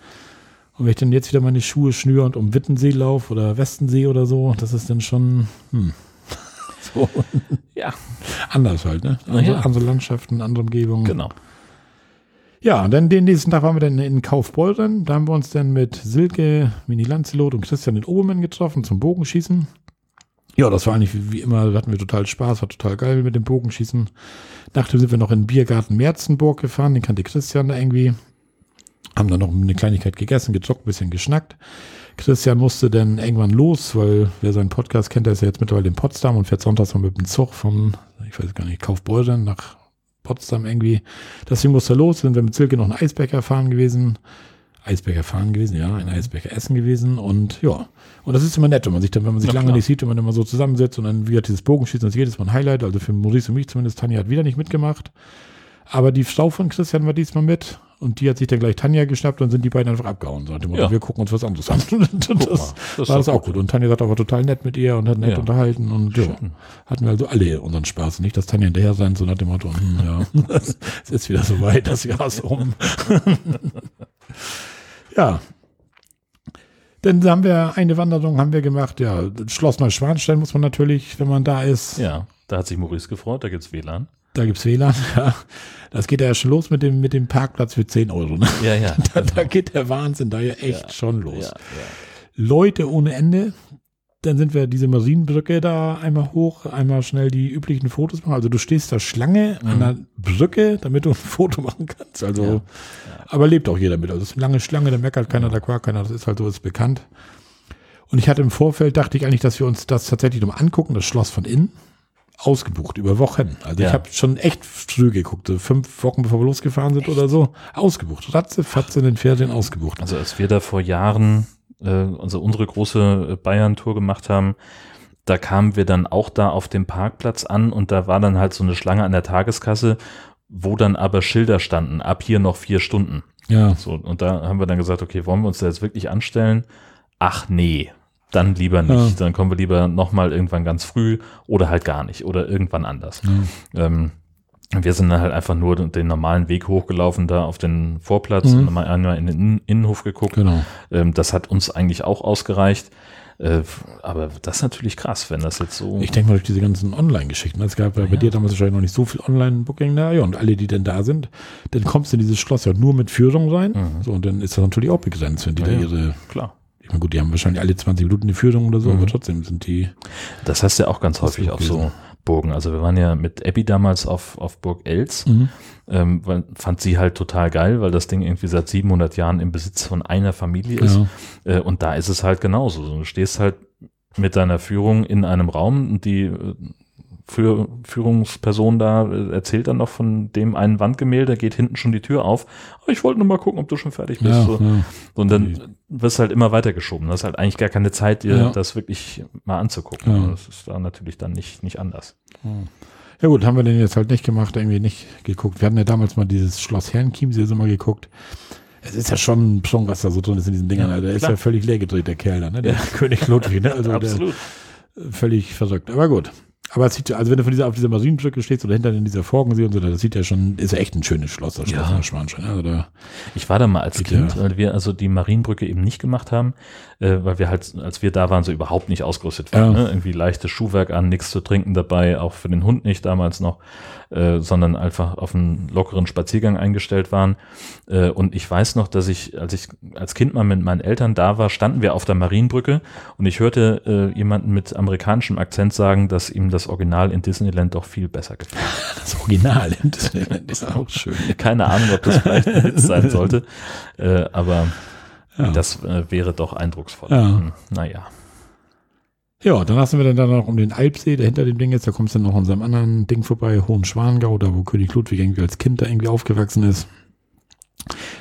und wenn ich dann jetzt wieder meine Schuhe schnüre und um Wittensee laufe oder Westensee oder so, das ist dann schon hm, so. Ja. Anders halt, ne? Andere, ja. andere Landschaften, andere Umgebungen. Genau. Ja, und dann den nächsten Tag waren wir dann in Kaufbeuren. Da haben wir uns dann mit Silke, Mini Lanzelot und Christian den Obermann getroffen zum Bogenschießen. Ja, das war eigentlich wie, wie immer, hatten wir total Spaß, war total geil mit dem Bogenschießen. Nachdem sind wir noch in den Biergarten Merzenburg gefahren, den kannte Christian da irgendwie. Haben dann noch eine Kleinigkeit gegessen, gezockt, ein bisschen geschnackt. Christian musste dann irgendwann los, weil wer seinen Podcast kennt, der ist ja jetzt mittlerweile in Potsdam und fährt sonntags mal mit dem Zug von, ich weiß gar nicht, Kaufbeuren nach Potsdam irgendwie. Deswegen musste er los, sind wir mit Silke noch einen Eisbecher fahren gewesen. Eisbecher fahren gewesen, ja, ein Eisbecher essen gewesen und ja. Und das ist immer nett, wenn man sich dann, wenn man sich ja, lange klar. nicht sieht, wenn man immer so zusammensetzt und dann wieder dieses Bogenschießen, das ist jedes Mal ein Highlight. Also für Maurice und mich zumindest, Tanja hat wieder nicht mitgemacht. Aber die Frau von Christian war diesmal mit und die hat sich dann gleich Tanja geschnappt und sind die beiden einfach abgehauen. So, ja. Wir gucken uns was anderes an. Und das, das war das auch gut. Und Tanja sagt aber total nett mit ihr und hat nett ja. unterhalten. Und ja, hatten wir also alle unseren Spaß. Nicht, dass Tanja hinterher sein, so nach dem Motto, hm, ja, es ist wieder so weit, das Jahr ist um. ja. Dann haben wir eine Wanderung haben wir gemacht. Ja, Schloss Neuschwanstein muss man natürlich, wenn man da ist. Ja, da hat sich Maurice gefreut, da gibt's WLAN. Da gibt's WLAN, ja. Das geht ja schon los mit dem, mit dem Parkplatz für 10 Euro. Ne? Ja, ja. Da, genau. da geht der Wahnsinn da ja echt ja, schon los. Ja. Leute ohne Ende. Dann sind wir diese Marienbrücke da einmal hoch, einmal schnell die üblichen Fotos machen. Also du stehst da Schlange mhm. an der Brücke, damit du ein Foto machen kannst. Also, aber lebt auch jeder mit. Also es ist eine lange Schlange, da meckert keiner, da quakt keiner. Das ist halt so, ist bekannt. Und ich hatte im Vorfeld, dachte ich eigentlich, dass wir uns das tatsächlich nochmal angucken, das Schloss von innen ausgebucht über Wochen. Also ja. ich habe schon echt früh geguckt, so fünf Wochen bevor wir losgefahren sind echt? oder so, ausgebucht. Ratze, fatze in den Ferien ausgebucht. Also als wir da vor Jahren äh, also unsere große äh, Bayern-Tour gemacht haben, da kamen wir dann auch da auf dem Parkplatz an und da war dann halt so eine Schlange an der Tageskasse, wo dann aber Schilder standen, ab hier noch vier Stunden. Ja. So, und da haben wir dann gesagt, okay, wollen wir uns da jetzt wirklich anstellen? Ach nee, dann lieber nicht. Ja. Dann kommen wir lieber nochmal irgendwann ganz früh oder halt gar nicht oder irgendwann anders. Ja. Ähm, wir sind dann halt einfach nur den normalen Weg hochgelaufen, da auf den Vorplatz mhm. und mal einmal in den Innenhof geguckt. Genau. Ähm, das hat uns eigentlich auch ausgereicht. Äh, aber das ist natürlich krass, wenn das jetzt so. Ich denke mal durch diese ganzen Online-Geschichten. Es gab ja bei dir damals wahrscheinlich noch nicht so viel Online-Booking da. Ja, und alle, die denn da sind, dann kommst du in dieses Schloss ja nur mit Führung rein. Mhm. So, und dann ist das natürlich auch begrenzt, wenn die ja, da ihre klar. Na gut, die haben wahrscheinlich alle 20 Minuten die Führung oder so, mhm. aber trotzdem sind die. Das heißt ja auch ganz häufig auf so Burgen. Also wir waren ja mit Abby damals auf, auf Burg Els, mhm. ähm, fand sie halt total geil, weil das Ding irgendwie seit 700 Jahren im Besitz von einer Familie ist. Ja. Äh, und da ist es halt genauso. Du stehst halt mit deiner Führung in einem Raum und die äh, für Führungsperson da äh, erzählt dann noch von dem einen Wandgemälde, geht hinten schon die Tür auf. Oh, ich wollte nur mal gucken, ob du schon fertig bist. Ja, so. ja. Und dann wirst halt immer weitergeschoben. Du hast halt eigentlich gar keine Zeit, dir Ja. das wirklich mal anzugucken. Das ist da natürlich dann nicht, nicht anders. Ja gut, haben wir den jetzt halt nicht gemacht, irgendwie nicht geguckt. Wir hatten ja damals mal dieses Schloss Herrenchiemsee so mal geguckt. Es ist ja schon, schon was da so drin ist in diesen Dingern. Ja, Alter. der ist ja völlig leer gedreht, der Kerl da, ne? Der König Ludwig, ne? Also Absolut. Der, völlig verrückt. Aber gut. Aber es sieht, also wenn du von dieser, auf dieser Marienbrücke stehst oder hinter in dieser Forgensee und so, das sieht ja schon, ist ja echt ein schönes Schloss, das Schloss Ja. Neuschwanstein. Also da, Ich war da mal als Kind, ja. weil wir also die Marienbrücke eben nicht gemacht haben, äh, weil wir halt, als wir da waren, so überhaupt nicht ausgerüstet waren. Ja. Ne? Irgendwie leichtes Schuhwerk an, nichts zu trinken dabei, auch für den Hund nicht damals noch, äh, sondern einfach auf einen lockeren Spaziergang eingestellt waren. Äh, und ich weiß noch, dass ich, als ich als Kind mal mit meinen Eltern da war, standen wir auf der Marienbrücke und ich hörte äh, jemanden mit amerikanischem Akzent sagen, dass ihm das Original in Disneyland doch viel besser gefällt. das Original in Disneyland ist auch schön. Keine Ahnung, ob das vielleicht ein Witz sein sollte, äh, aber Ja. das äh, wäre doch eindrucksvoll. Ja. Hm, Naja. Ja, dann lassen wir dann da noch um den Alpsee, der hinter dem Ding ist, da kommst du dann noch an seinem anderen Ding vorbei, Hohenschwangau, da wo König Ludwig irgendwie als Kind da irgendwie aufgewachsen ist.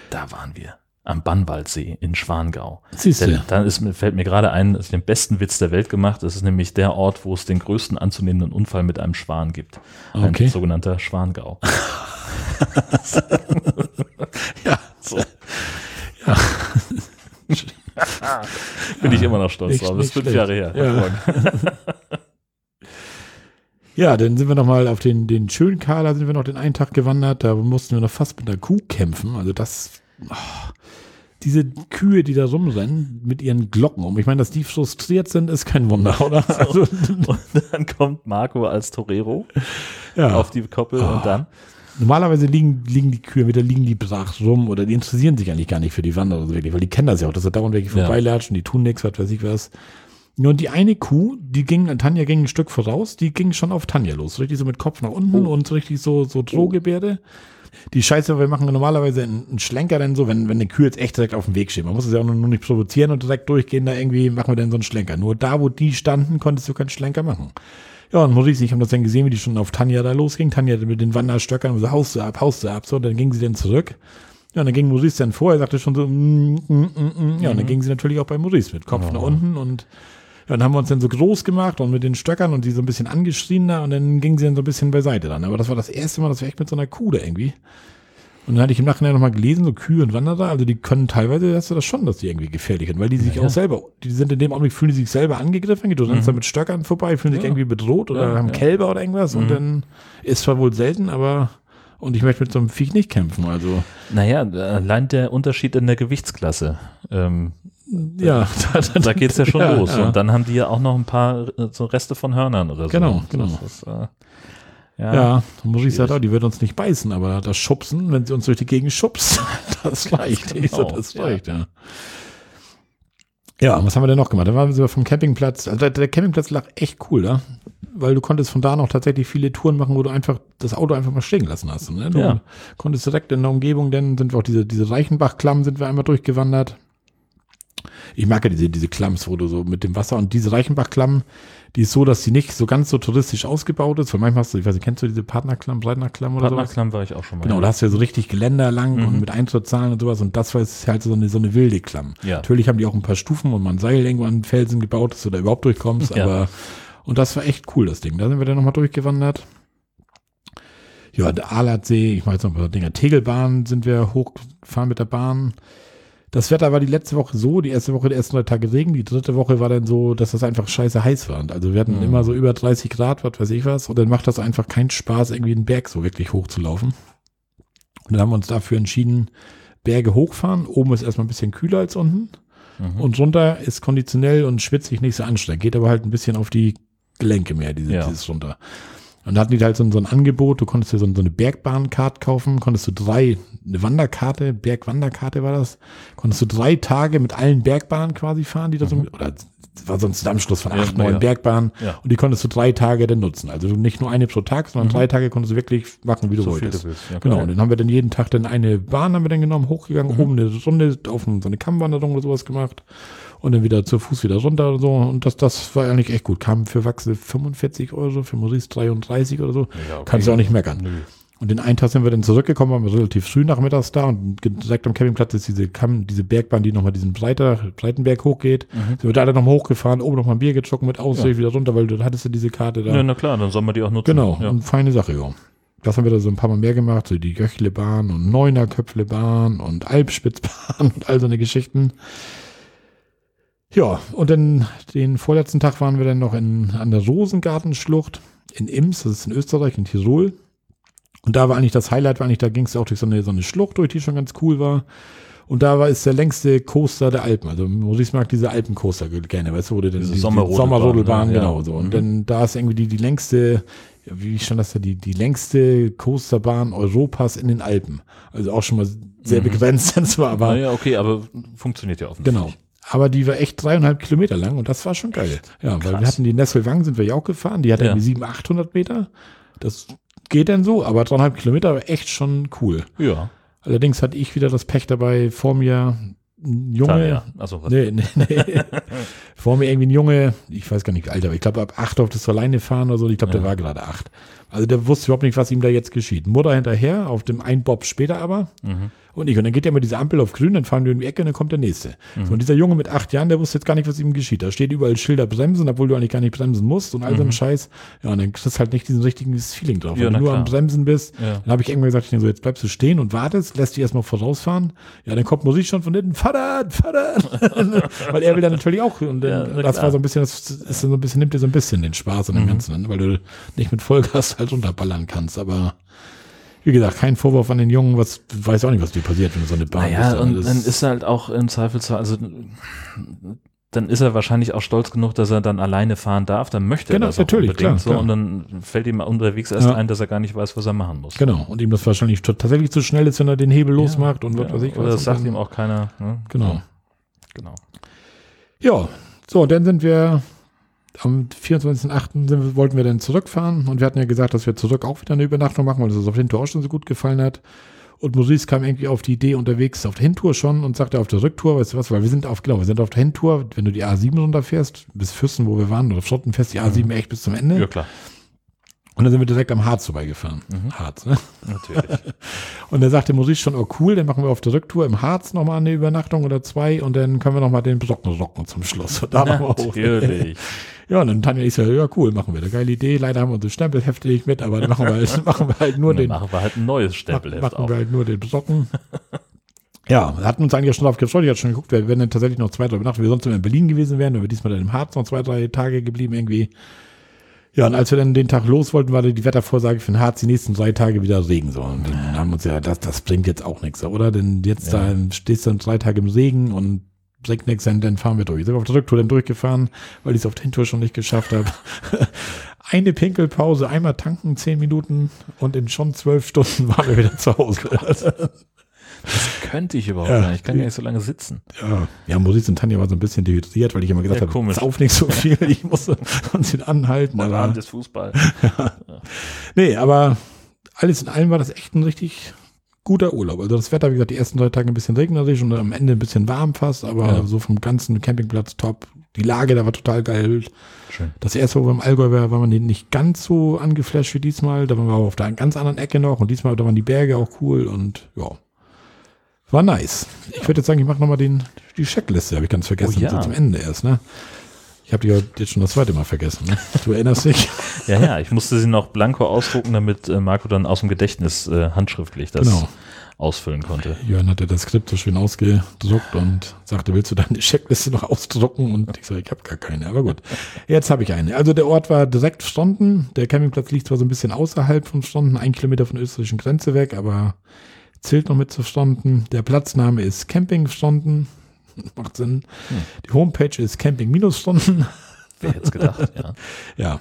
Da waren wir. Am Bannwaldsee in Schwangau. Siehst du? dann ist, fällt mir gerade ein, dass ich den besten Witz der Welt gemacht. Das ist nämlich der Ort, wo es den größten anzunehmenden Unfall mit einem Schwan gibt. Ein Okay. sogenannter Schwangau. Ja. So. Bin ich immer noch stolz Nicht- drauf. Das ist fünf Jahre her. Ja. Ja, dann sind wir noch mal auf den, den schönen Kala sind wir noch den einen Tag gewandert. Da mussten wir noch fast mit einer Kuh kämpfen. Also das, ah, diese Kühe, die da rumrennen mit ihren Glocken um. Ich meine, dass die frustriert sind, ist kein Wunder, oder? Also, Und dann kommt Marco als Torero ja. auf die Koppel Ah. und dann Normalerweise liegen, liegen die Kühe wieder, liegen die brach rum oder die interessieren sich eigentlich gar nicht für die Wanderer so wirklich, weil die kennen das ja auch, dass da dauernd welche Ja. vorbeilatschen, die tun nichts, was weiß ich was. Nur die eine Kuh, die ging, Tanja ging ein Stück voraus, die ging schon auf Tanja los, richtig so mit Kopf nach unten und so richtig so, so Drohgebärde. Die Scheiße, wir machen normalerweise einen einen Schlenker dann so, wenn, wenn eine Kühe jetzt echt direkt auf dem Weg steht. Man muss es ja auch nur nur nicht provozieren und direkt durchgehen, da irgendwie machen wir dann so einen Schlenker. Nur da, wo die standen, konntest du keinen Schlenker machen. Ja, und Maurice, ich habe das dann gesehen, wie die schon auf Tanja da losging. Tanja mit den Wanderstöckern und so, haust du ab, haust du ab. So, dann ging sie dann zurück. Ja, und dann ging Maurice dann vor, er sagte schon so, mm, mm, mm, mm. ja, und dann ging sie natürlich auch bei Maurice mit Kopf nach unten und ja, dann haben wir uns dann so groß gemacht und mit den Stöckern und die so ein bisschen angeschrien da und dann ging sie dann so ein bisschen beiseite dann. Aber das war das erste Mal, dass wir echt mit so einer Kuh da irgendwie. Und dann hatte ich im Nachhinein nochmal gelesen, so Kühe und Wanderer, also die können teilweise, hast du das schon, dass die irgendwie gefährlich sind, weil die sich Ja, auch ja. selber, die sind in dem Augenblick, fühlen die sich selber angegriffen, du rennst da mit Stöckern vorbei, fühlen sich Ja. irgendwie bedroht oder haben. Kälber oder irgendwas und Mhm. dann ist zwar wohl selten, aber und ich möchte mit so einem Viech nicht kämpfen, also Naja, allein der Unterschied in der Gewichtsklasse. Ähm, ja, da geht's ja schon Ja, los. ja. Und dann haben die ja auch noch ein paar äh, so Reste von Hörnern oder so. Genau, genau. Das ist, äh, ja. Ja, Maurice sagt auch, die wird uns nicht beißen, aber das Schubsen, wenn sie uns durch die Gegend schubst, das reicht. So, genau, das ja. reicht, ja. Ja, was haben wir denn noch gemacht? Da waren wir vom Campingplatz. Also der, der Campingplatz lag echt cool da, weil du konntest von da noch tatsächlich viele Touren machen, wo du einfach das Auto einfach mal stehen lassen hast. Ne? Du Ja. konntest direkt in der Umgebung, dann sind wir auch diese, diese Reichenbach-Klamm sind wir einmal durchgewandert. Ich mag ja diese, diese Klamms, wo du so mit dem Wasser und diese Reichenbach-Klamm, die ist so, dass die nicht so ganz so touristisch ausgebaut ist. Weil manchmal hast du, ich weiß nicht, kennst du diese Partnerklamm, Breitnerklamm oder sowas? Partnerklamm war ich auch schon mal. Genau, ja. da hast du ja so richtig Geländer lang Mhm. und mit Eintrittszahlen und sowas. Und das war jetzt halt so eine, so eine wilde Klamm. Ja. Natürlich haben die auch ein paar Stufen und mal ein Seil irgendwo an Felsen gebaut, dass du da überhaupt durchkommst. Ja. Aber, und das war echt cool, das Ding. Da sind wir dann nochmal durchgewandert. Ja, der Ahlatsee, ich mache jetzt noch ein paar Dinge. Tegelbahn sind wir hochgefahren mit der Bahn. Das Wetter war die letzte Woche so, die erste Woche, die ersten drei Tage Regen, die dritte Woche war dann so, dass das einfach scheiße heiß war. Also wir hatten Mhm. immer so über 30 Grad, was weiß ich was, und dann macht das einfach keinen Spaß, irgendwie den Berg so wirklich hochzulaufen. Und dann haben wir uns dafür entschieden, Berge hochfahren. Oben ist erstmal ein bisschen kühler als unten. Mhm. Und runter ist konditionell und schwitzig nicht so anstrengend. Geht aber halt ein bisschen auf die Gelenke mehr, diese, Ja. dieses runter. Und da hatten die halt so, ein- so ein Angebot, du konntest dir so, so eine Bergbahncard kaufen, konntest du drei, eine Wanderkarte, Bergwanderkarte war das, konntest du drei Tage mit allen Bergbahnen quasi fahren, die da so, oder das war so ein Zusammenschluss von Mhm. Acht, neun ja. Bergbahnen Ja. und die konntest du drei Tage dann nutzen. Also nicht nur eine pro Tag, sondern Mhm. drei Tage konntest du wirklich machen, wie du so wolltest. Ja, Genau, und dann haben wir dann jeden Tag dann eine Bahn haben wir dann genommen, hochgegangen, Mhm. oben eine Runde auf so eine Kammwanderung oder sowas gemacht. Und dann wieder zu Fuß wieder runter und so. Und das, das war eigentlich echt gut. Kam für Wachse 45 Euro, für Maurice 33 oder so. Ja, okay. Kannst du auch nicht meckern. Nö. Und den einen Tag sind wir dann zurückgekommen, waren wir relativ früh nachmittags da und direkt am Campingplatz ist diese, Kamm, diese Bergbahn, die nochmal diesen breiter, breiten Berg hochgeht. Mhm. Sind wir da dann nochmal hochgefahren, oben nochmal ein Bier getrunken mit Aussicht wieder runter, weil du hattest ja diese Karte da. Ja, na klar, dann soll man die auch nutzen. Genau, Ja. eine feine Sache, ja. Das haben wir da so ein paar Mal mehr gemacht, so die Göchlebahn und Neunerköpflebahn und Alpspitzbahn und all so eine Geschichten. Ja, und dann den vorletzten Tag waren wir dann noch in, an der Rosengartenschlucht in Ims, das ist in Österreich, in Tirol. Und da war eigentlich das Highlight, war eigentlich, da ging es auch durch so eine, so eine Schlucht durch, die schon ganz cool war. Und da war ist der längste Coaster der Alpen. Also Maurice mag diese Alpencoaster gerne, weißt du, wo du denn Diese die- Sommerrodelbahn, Sommerrodelbahn, ne? Ja. genau so. Und Mhm. dann da ist irgendwie die, die längste, ja, wie stand das da, die, die längste Coasterbahn Europas in den Alpen. Also auch schon mal sehr Mhm. begrenzt, dann zwar, aber Naja, okay, aber funktioniert ja offensichtlich. Genau. Aber die war echt dreieinhalb Kilometer lang und das war schon geil. Ja, weil wir Krass. hatten die Nesselwang, sind wir ja auch gefahren. Die hat Ja. irgendwie 700, 800 Meter. Das geht dann so, aber dreieinhalb Kilometer war echt schon cool. Ja. Allerdings hatte ich wieder das Pech dabei, vor mir ein Junge. Tanja. Also was? Nee, nee, nee. vor mir irgendwie ein Junge, ich weiß gar nicht wie alt, aber ich glaube ab acht durftest du alleine fahren oder so. Ich glaube, der Ja. war gerade acht. Also der wusste überhaupt nicht, was ihm da jetzt geschieht. Mutter hinterher, auf dem einen Bob später aber. Mhm. Und ich. Und dann geht ja immer diese Ampel auf grün, dann fahren wir in die Ecke und dann kommt der nächste. Mhm. So, und dieser Junge mit acht Jahren, der wusste jetzt gar nicht, was ihm geschieht. Da steht überall Schilder bremsen, obwohl du eigentlich gar nicht bremsen musst und all so ein Scheiß. Ja, und dann kriegst du halt nicht diesen richtigen Feeling drauf. Mhm. Ja, Wenn du nur klar. am Bremsen bist, Ja. dann habe ich irgendwann gesagt, so, jetzt bleibst du stehen und wartest, lässt dich erstmal vorausfahren. Ja, dann kommt Musik schon von hinten, Vater, Vater. weil er will dann natürlich auch. Und Ja, dann, na das klar. war so ein bisschen, das ist so ein bisschen, nimmt dir so ein bisschen den Spaß an dem Mhm. Ganzen, weil du nicht mit Vollgas halt runterballern kannst. Aber wie gesagt, kein Vorwurf an den Jungen, was weiß auch nicht, was dir passiert, wenn du so eine Bahn Naja, bist. und Das- dann ist er halt auch im Zweifelsfall, also dann ist er wahrscheinlich auch stolz genug, dass er dann alleine fahren darf, dann möchte Genau, er das auch natürlich, unbedingt klar, so klar. und dann fällt ihm unterwegs erst Ja. ein, dass er gar nicht weiß, was er machen muss. Genau, und ihm das wahrscheinlich tatsächlich zu schnell ist, wenn er den Hebel losmacht und was Ja, weiß ich Oder was. das sagt ihm auch keiner. Ne? Genau. Genau. Ja, so, dann sind wir am 24.08. sind wir- wollten wir dann zurückfahren und wir hatten ja gesagt, dass wir zurück auch wieder eine Übernachtung machen, weil es uns auf der Hintour auch schon so gut gefallen hat. Und Maurice kam irgendwie auf die Idee unterwegs auf der Hintour schon und sagte auf der Rücktour, weißt du was, weil wir sind auf, genau, wir sind auf der Hintour, wenn du die A7 runterfährst, bis Füssen, wo wir waren, oder Schotten fährst die A7 echt bis zum Ende. Ja, klar. Und dann sind wir direkt am Harz vorbeigefahren. Mhm. Harz, ne? Natürlich. Und dann sagte Maurice schon, oh cool, dann machen wir auf der Rücktour im Harz nochmal eine Übernachtung oder zwei und dann können wir nochmal den Brocken rocken zum Schluss. Und da. Natürlich. Ja, und dann Tanja ich so, ja cool, machen wir. Eine geile Idee. Leider haben wir unsere Stempelhefte nicht mit, aber dann machen wir halt, machen wir halt nur dann den, machen wir halt ein neues Stempelheft machen auf. wir halt nur den Brocken. Ja, wir hatten uns eigentlich schon drauf gefreut. Ich hatte schon geguckt, wir wären dann tatsächlich noch zwei, drei Nacht, wir sonst immer in Berlin gewesen wären, wenn wir diesmal dann im Harz noch zwei, drei Tage geblieben irgendwie. Ja, und als wir dann den Tag los wollten, war die Wettervorsage für den Harz die nächsten drei Tage wieder Regen. So. Und dann haben wir uns ja, das, das bringt jetzt auch nichts, oder? Denn jetzt Ja. da stehst du dann drei Tage im Regen und bringt nichts, dann, dann fahren wir durch. Sind wir auf der Rücktour dann durchgefahren, weil ich es auf der Hintour schon nicht geschafft habe. Eine Pinkelpause, einmal tanken, zehn Minuten und in schon zwölf Stunden waren wir wieder zu Hause. Könnte ich überhaupt Ja. nicht. Ich kann ja nicht so lange sitzen. Ja, ja Maurice und Tanja war so ein bisschen dehydriert, weil ich immer gesagt Ja, habe, komisch. sauf nicht so viel, ich musste uns ihn anhalten. Der Abend des Fußball. nee, aber alles in allem war das echt ein richtig guter Urlaub. Also das Wetter, wie gesagt, die ersten drei Tage ein bisschen regnerisch und am Ende ein bisschen warm fast, aber Ja. so vom ganzen Campingplatz top. Die Lage, da war total geil. Schön. Das erste, wo wir im Allgäu waren, war man nicht ganz so angeflasht wie diesmal. Da waren wir auf der ganz anderen Ecke noch und diesmal, da waren die Berge auch cool und ja, war nice. Ich würde jetzt sagen, ich mache nochmal die Checkliste, habe ich ganz vergessen, Oh ja. zum Ende erst, ne? Ich habe die heute jetzt schon das zweite Mal vergessen, ne? Du erinnerst dich? Ja, ja, ich musste sie noch blanko ausdrucken, damit äh, Marco dann aus dem Gedächtnis äh, handschriftlich das Genau. ausfüllen konnte. Jörn hatte das Skript so schön ausgedruckt und sagte, willst du deine Checkliste noch ausdrucken? Und ich so, ich habe gar keine, aber gut. Jetzt habe ich eine. Also der Ort war direkt Fronten. Der Campingplatz liegt zwar so ein bisschen außerhalb von Fronten, ein Kilometer von der österreichischen Grenze weg, aber zählt noch mit zu Fronten. Der Platzname ist Camping Fronten. Macht Sinn. Hm. Die Homepage ist Camping-Fronten. Wer hätte gedacht, ja. Ja.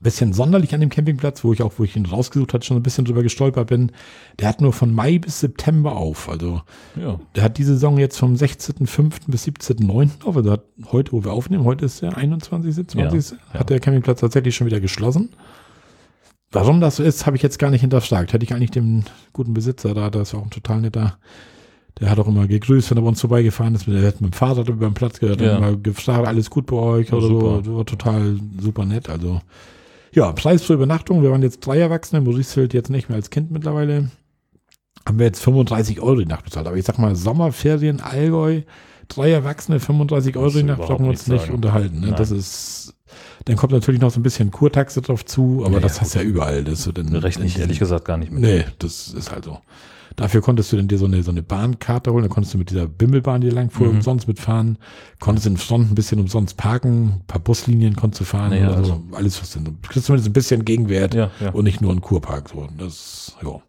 Bisschen sonderlich an dem Campingplatz, wo ich auch, wo ich ihn rausgesucht hatte, schon ein bisschen drüber gestolpert bin. Der hat nur von Mai bis September auf. Also ja. der hat die Saison jetzt vom 16.05. bis 17.09. auf. Also hat heute, wo wir aufnehmen, heute ist der 21. 20. Ja, hat der Campingplatz tatsächlich schon wieder geschlossen. Warum das so ist, habe ich jetzt gar nicht hinterfragt. Hätte ich eigentlich dem guten Besitzer da, das ist auch ein total netter, Der hat auch immer gegrüßt, wenn er bei uns vorbeigefahren ist. Der hat mit dem Fahrrad über den Platz gehört, Ja. hat immer gefragt, alles gut bei euch Ja, oder super. so. War total super nett. Also, ja, Preis für Übernachtung. Wir waren jetzt drei Erwachsene, Maurice jetzt nicht mehr als Kind mittlerweile. Haben wir jetzt 35 Euro die Nacht bezahlt. Aber ich sag mal, Sommerferien, Allgäu, drei Erwachsene, 35 Euro die Nacht, brauchen wir uns nicht sagen. unterhalten. Ne? Das ist, dann kommt natürlich noch so ein bisschen Kurtaxe drauf zu, aber Ja, das hast du ja überall. Das ist so dann, Da rechne ich ehrlich gesagt gar nicht mit. Nee, das ist halt so. Dafür konntest du dann dir so eine, so eine Bahnkarte holen, da konntest du mit dieser Bimmelbahn, die lang fuhr, Mhm. umsonst mitfahren, konntest in Front ein bisschen umsonst parken, ein paar Buslinien konntest du fahren Naja, oder so. also- Alles, was denn, du kriegst zumindest ein bisschen Gegenwert Ja, ja. und nicht nur ein Kurpark, so. Das, ja.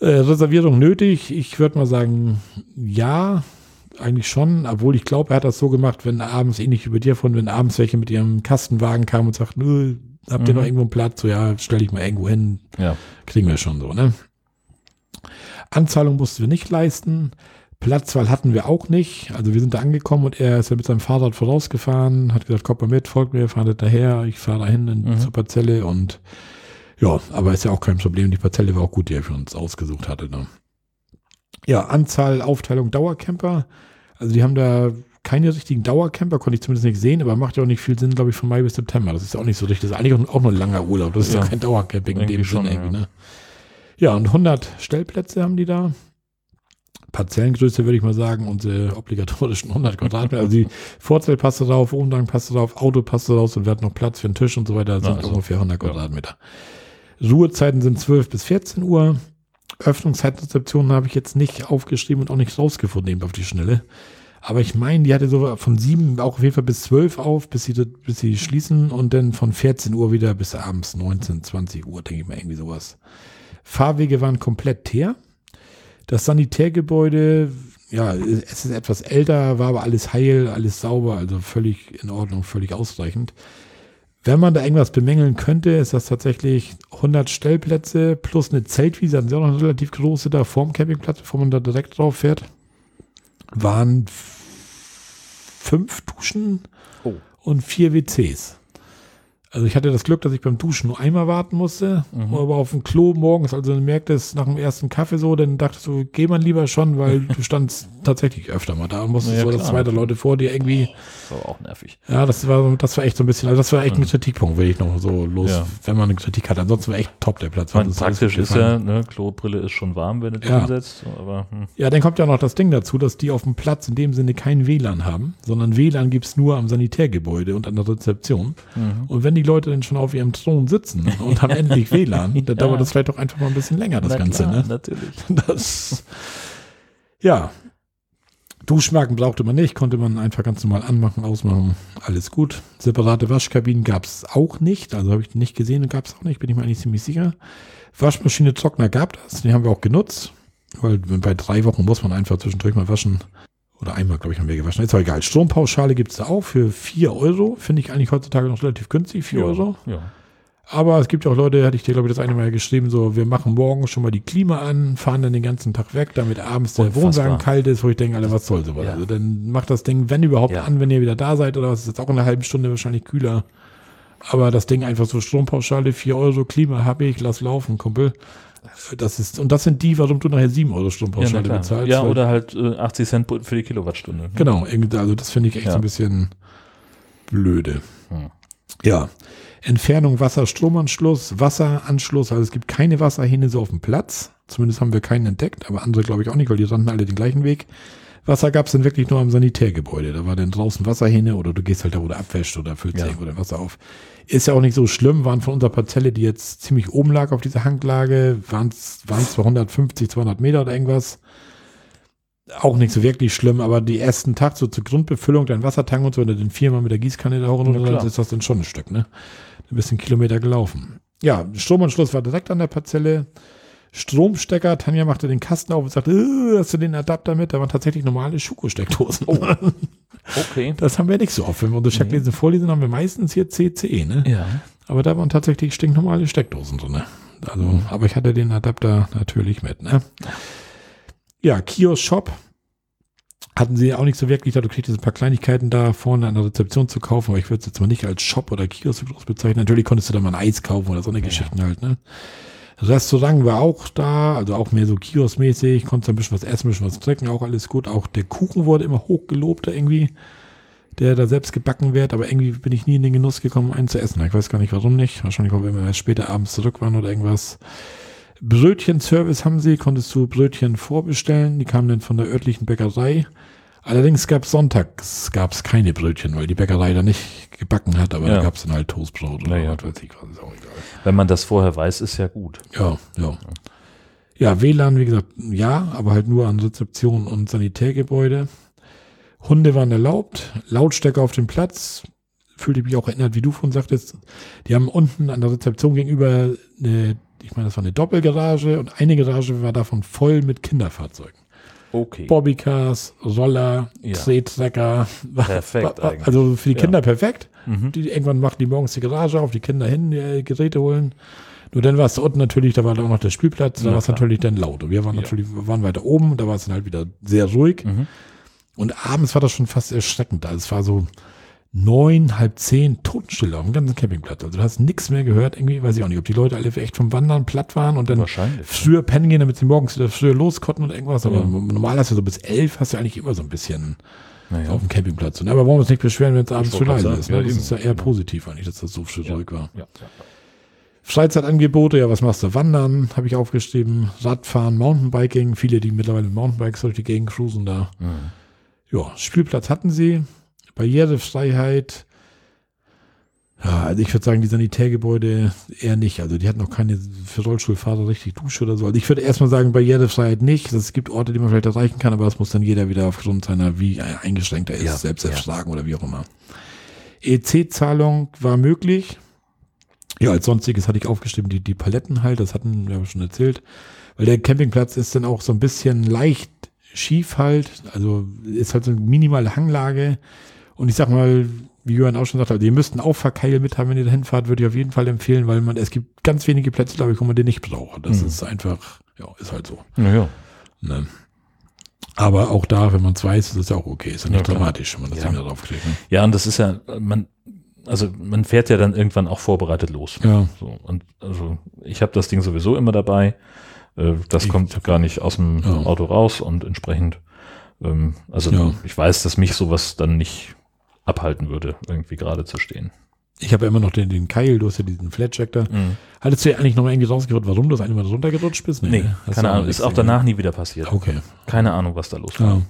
Äh, Reservierung nötig, ich würde mal sagen, ja, eigentlich schon, obwohl ich glaube, er hat das so gemacht, wenn abends, ähnlich wie bei dir von, wenn abends welche mit ihrem Kastenwagen kamen und sagten, "Nö, habt ihr Mhm. noch irgendwo einen Platz? So, ja, stell dich mal irgendwo hin, Ja. kriegen wir schon so, ne? Anzahlung mussten wir nicht leisten. Platzwahl hatten wir auch nicht. Also wir sind da angekommen und er ist ja mit seinem Fahrrad vorausgefahren, hat gesagt, kommt mal mit, folgt mir, fahrt daher, ich fahre dahin in, Mhm. zur Parzelle und ja, aber ist ja auch kein Problem. Die Parzelle war auch gut, die er für uns ausgesucht hatte. Ne? Ja, Anzahl, Aufteilung Dauercamper. Also die haben da keine richtigen Dauercamper, konnte ich zumindest nicht sehen, aber macht ja auch nicht viel Sinn, glaube ich, von Mai bis September. Das ist ja auch nicht so richtig. Das ist eigentlich auch, nur ein langer Urlaub. Das ist ja, Ja. kein Dauercamping in dem Sinne irgendwie, ja. ne? Ja, und 100 Stellplätze haben die da. Parzellengröße würde ich mal sagen, unsere obligatorischen 100 Quadratmeter. Also die Vorzelt passt da drauf, Umgang passt da drauf, Auto passt da drauf und wir hatten noch Platz für einen Tisch und so weiter. Das sind Also, ungefähr 100 ja. Quadratmeter. Ruhezeiten sind 12 bis 14 Uhr. Öffnungszeitreceptionen habe ich jetzt nicht aufgeschrieben und auch nicht rausgefunden eben auf die Schnelle. Aber ich meine, die hatte so von 7 auch auf jeden Fall bis 12 auf, bis sie, bis sie schließen und dann von 14 Uhr wieder bis abends 19, 20 Uhr, denke ich mal, irgendwie sowas. Fahrwege waren komplett teer. Das Sanitärgebäude, ja, es ist etwas älter, war aber alles heil, alles sauber, also völlig in Ordnung, völlig ausreichend. Wenn man da irgendwas bemängeln könnte, ist das tatsächlich 100 Stellplätze plus eine Zeltwiese, hatten sie auch noch eine relativ große da vorm Campingplatz, bevor man da direkt drauf fährt. Waren fünf Duschen Oh. und vier WCs. Also ich hatte das Glück, dass ich beim Duschen nur einmal warten musste, Mhm. aber auf dem Klo morgens, also du merktest nach dem ersten Kaffee so, dann dachtest du, geh mal lieber schon, weil du standst tatsächlich öfter mal da und musstest Ja, so, dass klar. zwei der Leute vor dir irgendwie, Das war auch nervig. ja, das war, das war echt so ein bisschen, also das war echt ein Mhm. Kritikpunkt, will ich noch so los, Ja. wenn man eine Kritik hat. Ansonsten war echt top der Platz. Alles praktisch ist ja, ne, Klobrille ist schon warm, wenn du dich Ja. hinsetzt, aber hm. Ja, dann kommt ja noch das Ding dazu, dass die auf dem Platz in dem Sinne kein WLAN haben, sondern WLAN gibt's nur am Sanitärgebäude und an der Rezeption. Mhm. Und wenn die Leute dann schon auf ihrem Thron sitzen und haben endlich WLAN, dann Ja. dauert das vielleicht auch einfach mal ein bisschen länger, das Na Ganze. klar, Ne? natürlich. Das, ja. Duschmarken brauchte man nicht, konnte man einfach ganz normal anmachen, ausmachen, alles gut. Separate Waschkabinen gab's auch nicht, also habe ich nicht gesehen und gab's auch nicht, bin ich mir eigentlich ziemlich sicher. Waschmaschine, Trockner gab das, die haben wir auch genutzt, weil bei drei Wochen muss man einfach zwischendurch mal waschen. Oder einmal, glaube ich, haben wir gewaschen. Ist aber egal. Strompauschale gibt's da auch für 4 Euro. Finde ich eigentlich heutzutage noch relativ günstig, 4 ja, Euro. Ja. Aber es gibt ja auch Leute, hatte ich dir, glaube ich, das eine Mal geschrieben, so, wir machen morgen schon mal die Klima an, fahren dann den ganzen Tag weg, damit abends der. Wohnwagen kalt ist, wo ich denke, Alter, was soll sowas? Ja. Also dann macht das Ding, wenn überhaupt, Ja. an, wenn ihr wieder da seid, oder was ist jetzt auch in einer halben Stunde wahrscheinlich kühler. Aber das Ding einfach so Strompauschale, 4 Euro, Klima habe ich, lass laufen, Kumpel. Das ist, und das sind die, warum du nachher 7 Euro Ja, Strompauschale na klar. bezahlst. ja oder halt äh, 80 Cent für die Kilowattstunde. Genau, irgendwie- also das finde ich echt Ja. so ein bisschen blöde. Hm. Ja. Entfernung Wasser-Stromanschluss, Wasseranschluss, also es gibt keine Wasserhähne so auf dem Platz. Zumindest haben wir keinen entdeckt, aber andere glaube ich auch nicht, weil die rannten alle den gleichen Weg. Wasser gab es dann wirklich nur am Sanitärgebäude. Da war dann draußen Wasserhähne oder du gehst halt da, wo du abwäscht oder füllst Ja. irgendwo dein Wasser auf. Ist ja auch nicht so schlimm, waren von unserer Parzelle, die jetzt ziemlich oben lag auf dieser Hanglage, waren es zwar 150, 200 Meter oder irgendwas. Auch nicht so wirklich schlimm, aber die ersten Tag so zur Grundbefüllung, dein Wassertank und so, wenn du den viermal mit der Gießkanne da hoch und Na runter, dann ist das dann schon ein Stück, ne? Ein bisschen Kilometer gelaufen. Ja, Stromanschluss war direkt an der Parzelle. Stromstecker, Tanja machte den Kasten auf und sagte, äh, hast du den Adapter mit? Da waren tatsächlich normale Schuko-Steckdosen. Oh. Okay. Das haben wir nicht so oft. Wenn wir unsere Checklisten vorlesen, haben wir meistens hier CCE, ne? Ja. Aber da waren tatsächlich stinknormale Steckdosen drin. Ne? Also, aber ich hatte den Adapter natürlich mit, ne? Ja, Kiosk Shop hatten sie auch nicht so wirklich, da du kriegst ein paar Kleinigkeiten da vorne an der Rezeption zu kaufen, aber ich würde es jetzt mal nicht als Shop oder Kiosk groß bezeichnen. Natürlich konntest du da mal ein Eis kaufen oder so eine Ja. Geschichten halt, ne? Restaurant war auch da, also auch mehr so kioskmäßig, konntest ein bisschen was essen, ein bisschen was trinken, auch alles gut. Auch der Kuchen wurde immer hochgelobt irgendwie, der da selbst gebacken wird, aber irgendwie bin ich nie in den Genuss gekommen, einen zu essen. Ich weiß gar nicht, warum nicht. Wahrscheinlich, weil wir erst später abends zurück waren oder irgendwas. Brötchenservice haben sie, konntest du Brötchen vorbestellen, die kamen dann von der örtlichen Bäckerei. Allerdings gab es sonntags gab's keine Brötchen, weil die Bäckerei da nicht gebacken hat, aber Ja. da gab es dann halt Toastbrot oder Naja. was weiß ich, was ist auch egal. Wenn man das vorher weiß, ist ja gut. Ja, ja. Ja, WLAN, wie gesagt, ja, aber halt nur an Rezeption und Sanitärgebäude. Hunde waren erlaubt, Lautstärke auf dem Platz. Fühlte ich mich auch erinnert, wie du von sagtest. Die haben unten an der Rezeption gegenüber eine, ich meine, das war eine Doppelgarage und eine Garage war davon voll mit Kinderfahrzeugen. Okay. Bobbycars, Roller, Ja. Trettrecker. Perfekt eigentlich. Also für die Ja. Kinder perfekt. Mhm. Die, irgendwann machten die morgens die Garage auf, die Kinder hin, die äh, Geräte holen. Nur dann war es da unten natürlich, da war da auch noch der Spielplatz, da Na war es natürlich dann laut. Und wir waren Ja. natürlich, waren weiter oben, da war es dann halt wieder sehr ruhig. Mhm. Und abends war das schon fast erschreckend. Also es war so neun, halb zehn Totenstille auf dem ganzen Campingplatz. Also du hast nichts mehr gehört, irgendwie, weiß ich auch nicht, ob die Leute alle echt vom Wandern platt waren und dann früher pennen gehen, damit sie morgens wieder früher los konnten oder irgendwas. Aber Ja. normal hast du so bis elf, hast du eigentlich immer so ein bisschen Naja. auf dem Campingplatz. Und, aber wollen wir uns nicht beschweren, wenn es abends zu leise ist. Ne? ja, das eben. ist ja eher positiv eigentlich, dass das so schön ruhig war. Ja, ja. Freizeitangebote, ja, was machst du? Wandern, habe ich aufgeschrieben. Radfahren, Mountainbiking. Viele, die mittlerweile mit Mountainbikes durch die Gegend cruisen da. Mhm. Ja, Spielplatz hatten sie. Barrierefreiheit. Ja, also ich würde sagen, die Sanitärgebäude eher nicht. Also die hatten noch keine für Rollstuhlfahrer richtig Dusche oder so. Also ich würde erstmal sagen, Barrierefreiheit nicht. Es gibt Orte, die man vielleicht erreichen kann, aber das muss dann jeder wieder aufgrund seiner, wie eingeschränkt er ist, Ja, selbst ja. erfragen oder wie auch immer. EC-Zahlung war möglich. Ja, als sonstiges hatte ich aufgeschrieben, die, die Paletten halt, das hatten wir schon erzählt. Weil der Campingplatz ist dann auch so ein bisschen leicht schief halt, also ist halt so eine minimale Hanglage. Und ich sag mal, wie Johann auch schon sagte, also ihr müsst einen Auffahrkeil mit haben, wenn ihr dahin fahrt, würde ich auf jeden Fall empfehlen, weil man, es gibt ganz wenige Plätze, glaube ich, wo man den nicht braucht. Das Mhm. ist einfach, ja, ist halt so. Naja. Ne? Aber auch da, wenn man es weiß, ist es ja auch okay. Ist ja nicht Ja, dramatisch, wenn man das Ja. Ding da drauf kriegt. Ne? Ja, und das ist ja, man, also man fährt ja dann irgendwann auch vorbereitet los. Ja. So, und also ich habe das Ding sowieso immer dabei. Äh, Das Ich- kommt gar nicht aus dem Ja. Auto raus und entsprechend, ähm, also Ja. ich weiß, dass mich sowas dann nicht abhalten würde, irgendwie gerade zu stehen. Ich habe ja immer noch den, den Keil, du hast ja diesen Flatjack da. Hattest du ja eigentlich noch mal irgendwie rausgehört, warum du das einmal runtergerutscht bist? Nee, Hast keine du Ahnung. Ist auch danach nie wieder passiert. ne? Okay. Keine Ahnung, was da los war. Ja.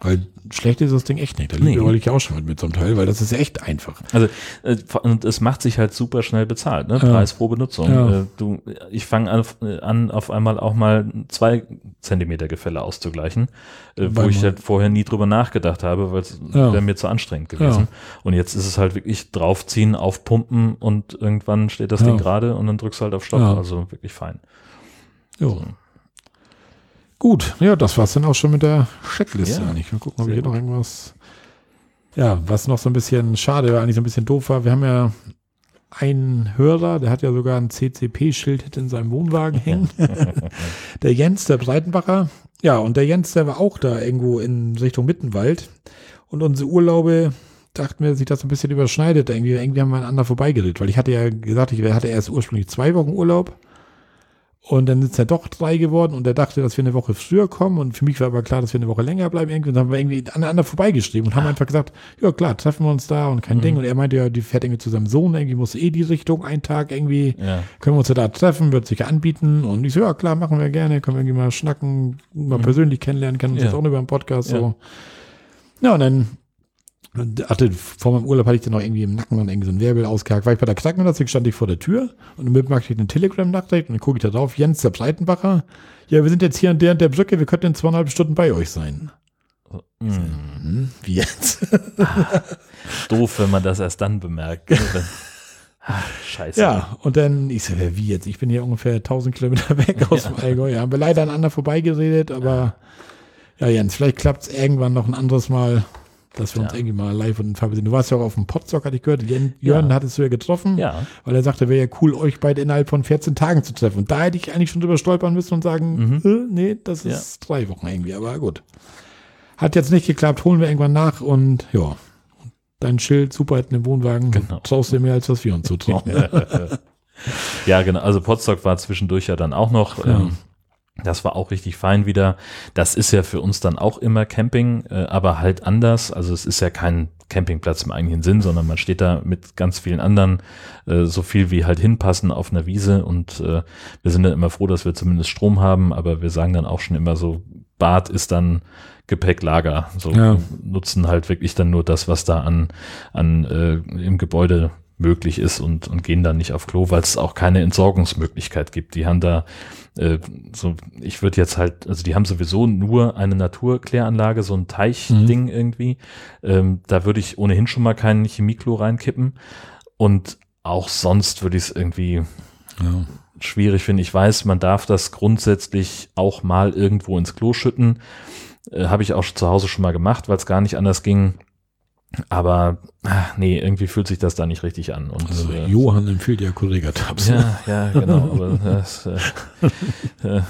Weil schlecht ist das Ding echt nicht. Da Nee. liege ich ja auch schon mit, so einem Teil, weil das ist echt einfach. Also äh, und es macht sich halt super schnell bezahlt, ne? Ja. Preis pro Benutzung. Ja. Äh, du, ich fange an, an, auf einmal auch mal zwei Zentimeter Gefälle auszugleichen, äh, wo ich halt vorher nie drüber nachgedacht habe, weil es Ja. wäre mir zu anstrengend gewesen. Und jetzt ist es halt wirklich draufziehen, aufpumpen und irgendwann steht das. Ding gerade und dann drückst du halt auf Stopp. Also wirklich fein. Jo. Gut, ja, das war's dann auch schon mit der Checkliste Ja. eigentlich. Mal gucken, ob Sehr hier noch gut. irgendwas. Ja, was noch so ein bisschen schade war, eigentlich so ein bisschen doof war. Wir haben ja einen Hörer, der hat ja sogar ein CCP-Schild in seinem Wohnwagen hängen. der Jens, der Breitenbacher. Ja, und der Jens, der war auch da irgendwo in Richtung Mittenwald. Und unsere Urlaube, dachten wir, dass sich das ein bisschen überschneidet. Irgendwie, irgendwie haben wir aneinander vorbeigeredet, weil ich hatte ja gesagt, ich hatte erst ursprünglich zwei Wochen Urlaub. Und dann ist er doch drei geworden und er dachte, dass wir eine Woche früher kommen. Und für mich war aber klar, dass wir eine Woche länger bleiben. Irgendwie und dann haben wir irgendwie aneinander vorbeigeschrieben und haben einfach gesagt, ja klar, treffen wir uns da und kein Mhm. Ding. Und er meinte ja, die fährt irgendwie zu seinem Sohn, irgendwie muss eh die Richtung, einen Tag irgendwie, Ja. können wir uns ja da treffen, wird sich anbieten. Und ich so, ja klar, machen wir gerne, können wir irgendwie mal schnacken, mal Mhm. persönlich kennenlernen, kennen uns Ja. jetzt auch über einen Podcast Ja. so. Ja, und dann hatte, vor meinem Urlaub hatte ich dann noch irgendwie im Nacken dann irgendwie so ein Wirbel ausgehakt. War ich bei der Krankenmedizin, stand ich vor der Tür und mit machte ich eine Telegram-Nachricht und dann gucke ich da drauf, Jens, der Breitenbacher. Ja, wir sind jetzt hier an der und der Brücke, wir könnten in zweieinhalb Stunden bei euch sein. Mhm. Hm, wie jetzt? Doof, wenn man das erst dann bemerkt. ne? Ah, Scheiße. Ja, und dann, ich so, wie jetzt? Ich bin hier ungefähr 1000 Kilometer weg aus dem Allgäu. Ja, haben wir leider aneinander vorbeigeredet, aber ja, Jens, vielleicht klappt es irgendwann noch ein anderes Mal, dass wir uns Ja. irgendwie mal live und in Farbe sehen. Du warst ja auch auf dem Potstock, hatte ich gehört. Jörn, Ja. hattest du ja getroffen, Ja. weil er sagte, wäre ja cool, euch beide innerhalb von 14 Tagen zu treffen. Und da hätte ich eigentlich schon drüber stolpern müssen und sagen, Mhm. äh, nee, das Ja. ist drei Wochen irgendwie, aber gut. Hat jetzt nicht geklappt, holen wir irgendwann nach und ja, dein Schild super in dem Wohnwagen. Genau. Traust dir mehr, als was wir uns zutrauen. ja, genau. Also Potsdok war zwischendurch ja dann auch noch. Ähm, das war auch richtig fein wieder. Das ist ja für uns dann auch immer Camping, äh, aber halt anders. Also es ist ja kein Campingplatz im eigentlichen Sinn, sondern man steht da mit ganz vielen anderen, äh, so viel wie halt hinpassen auf einer Wiese und äh, wir sind dann immer froh, dass wir zumindest Strom haben, aber wir sagen dann auch schon immer so, Bad ist dann Gepäcklager. So ja. nutzen halt wirklich dann nur das, was da an, an äh, im Gebäude möglich ist und, und gehen dann nicht auf Klo, weil es auch keine Entsorgungsmöglichkeit gibt. Die haben da äh, so, ich würde jetzt halt, also die haben sowieso nur eine Naturkläranlage, so ein Teichding mhm. irgendwie. Ähm, da würde ich ohnehin schon mal keinen Chemieklo reinkippen. Und auch sonst würde ich es irgendwie ja. schwierig finden. Ich weiß, man darf das grundsätzlich auch mal irgendwo ins Klo schütten. Äh, Habe ich auch zu Hause schon mal gemacht, weil es gar nicht anders ging. Aber ach, nee, irgendwie fühlt sich das da nicht richtig an. Und, also äh, Johann empfiehlt ja Kollega-Tabs. Ja, ja, genau. aber das, äh, äh,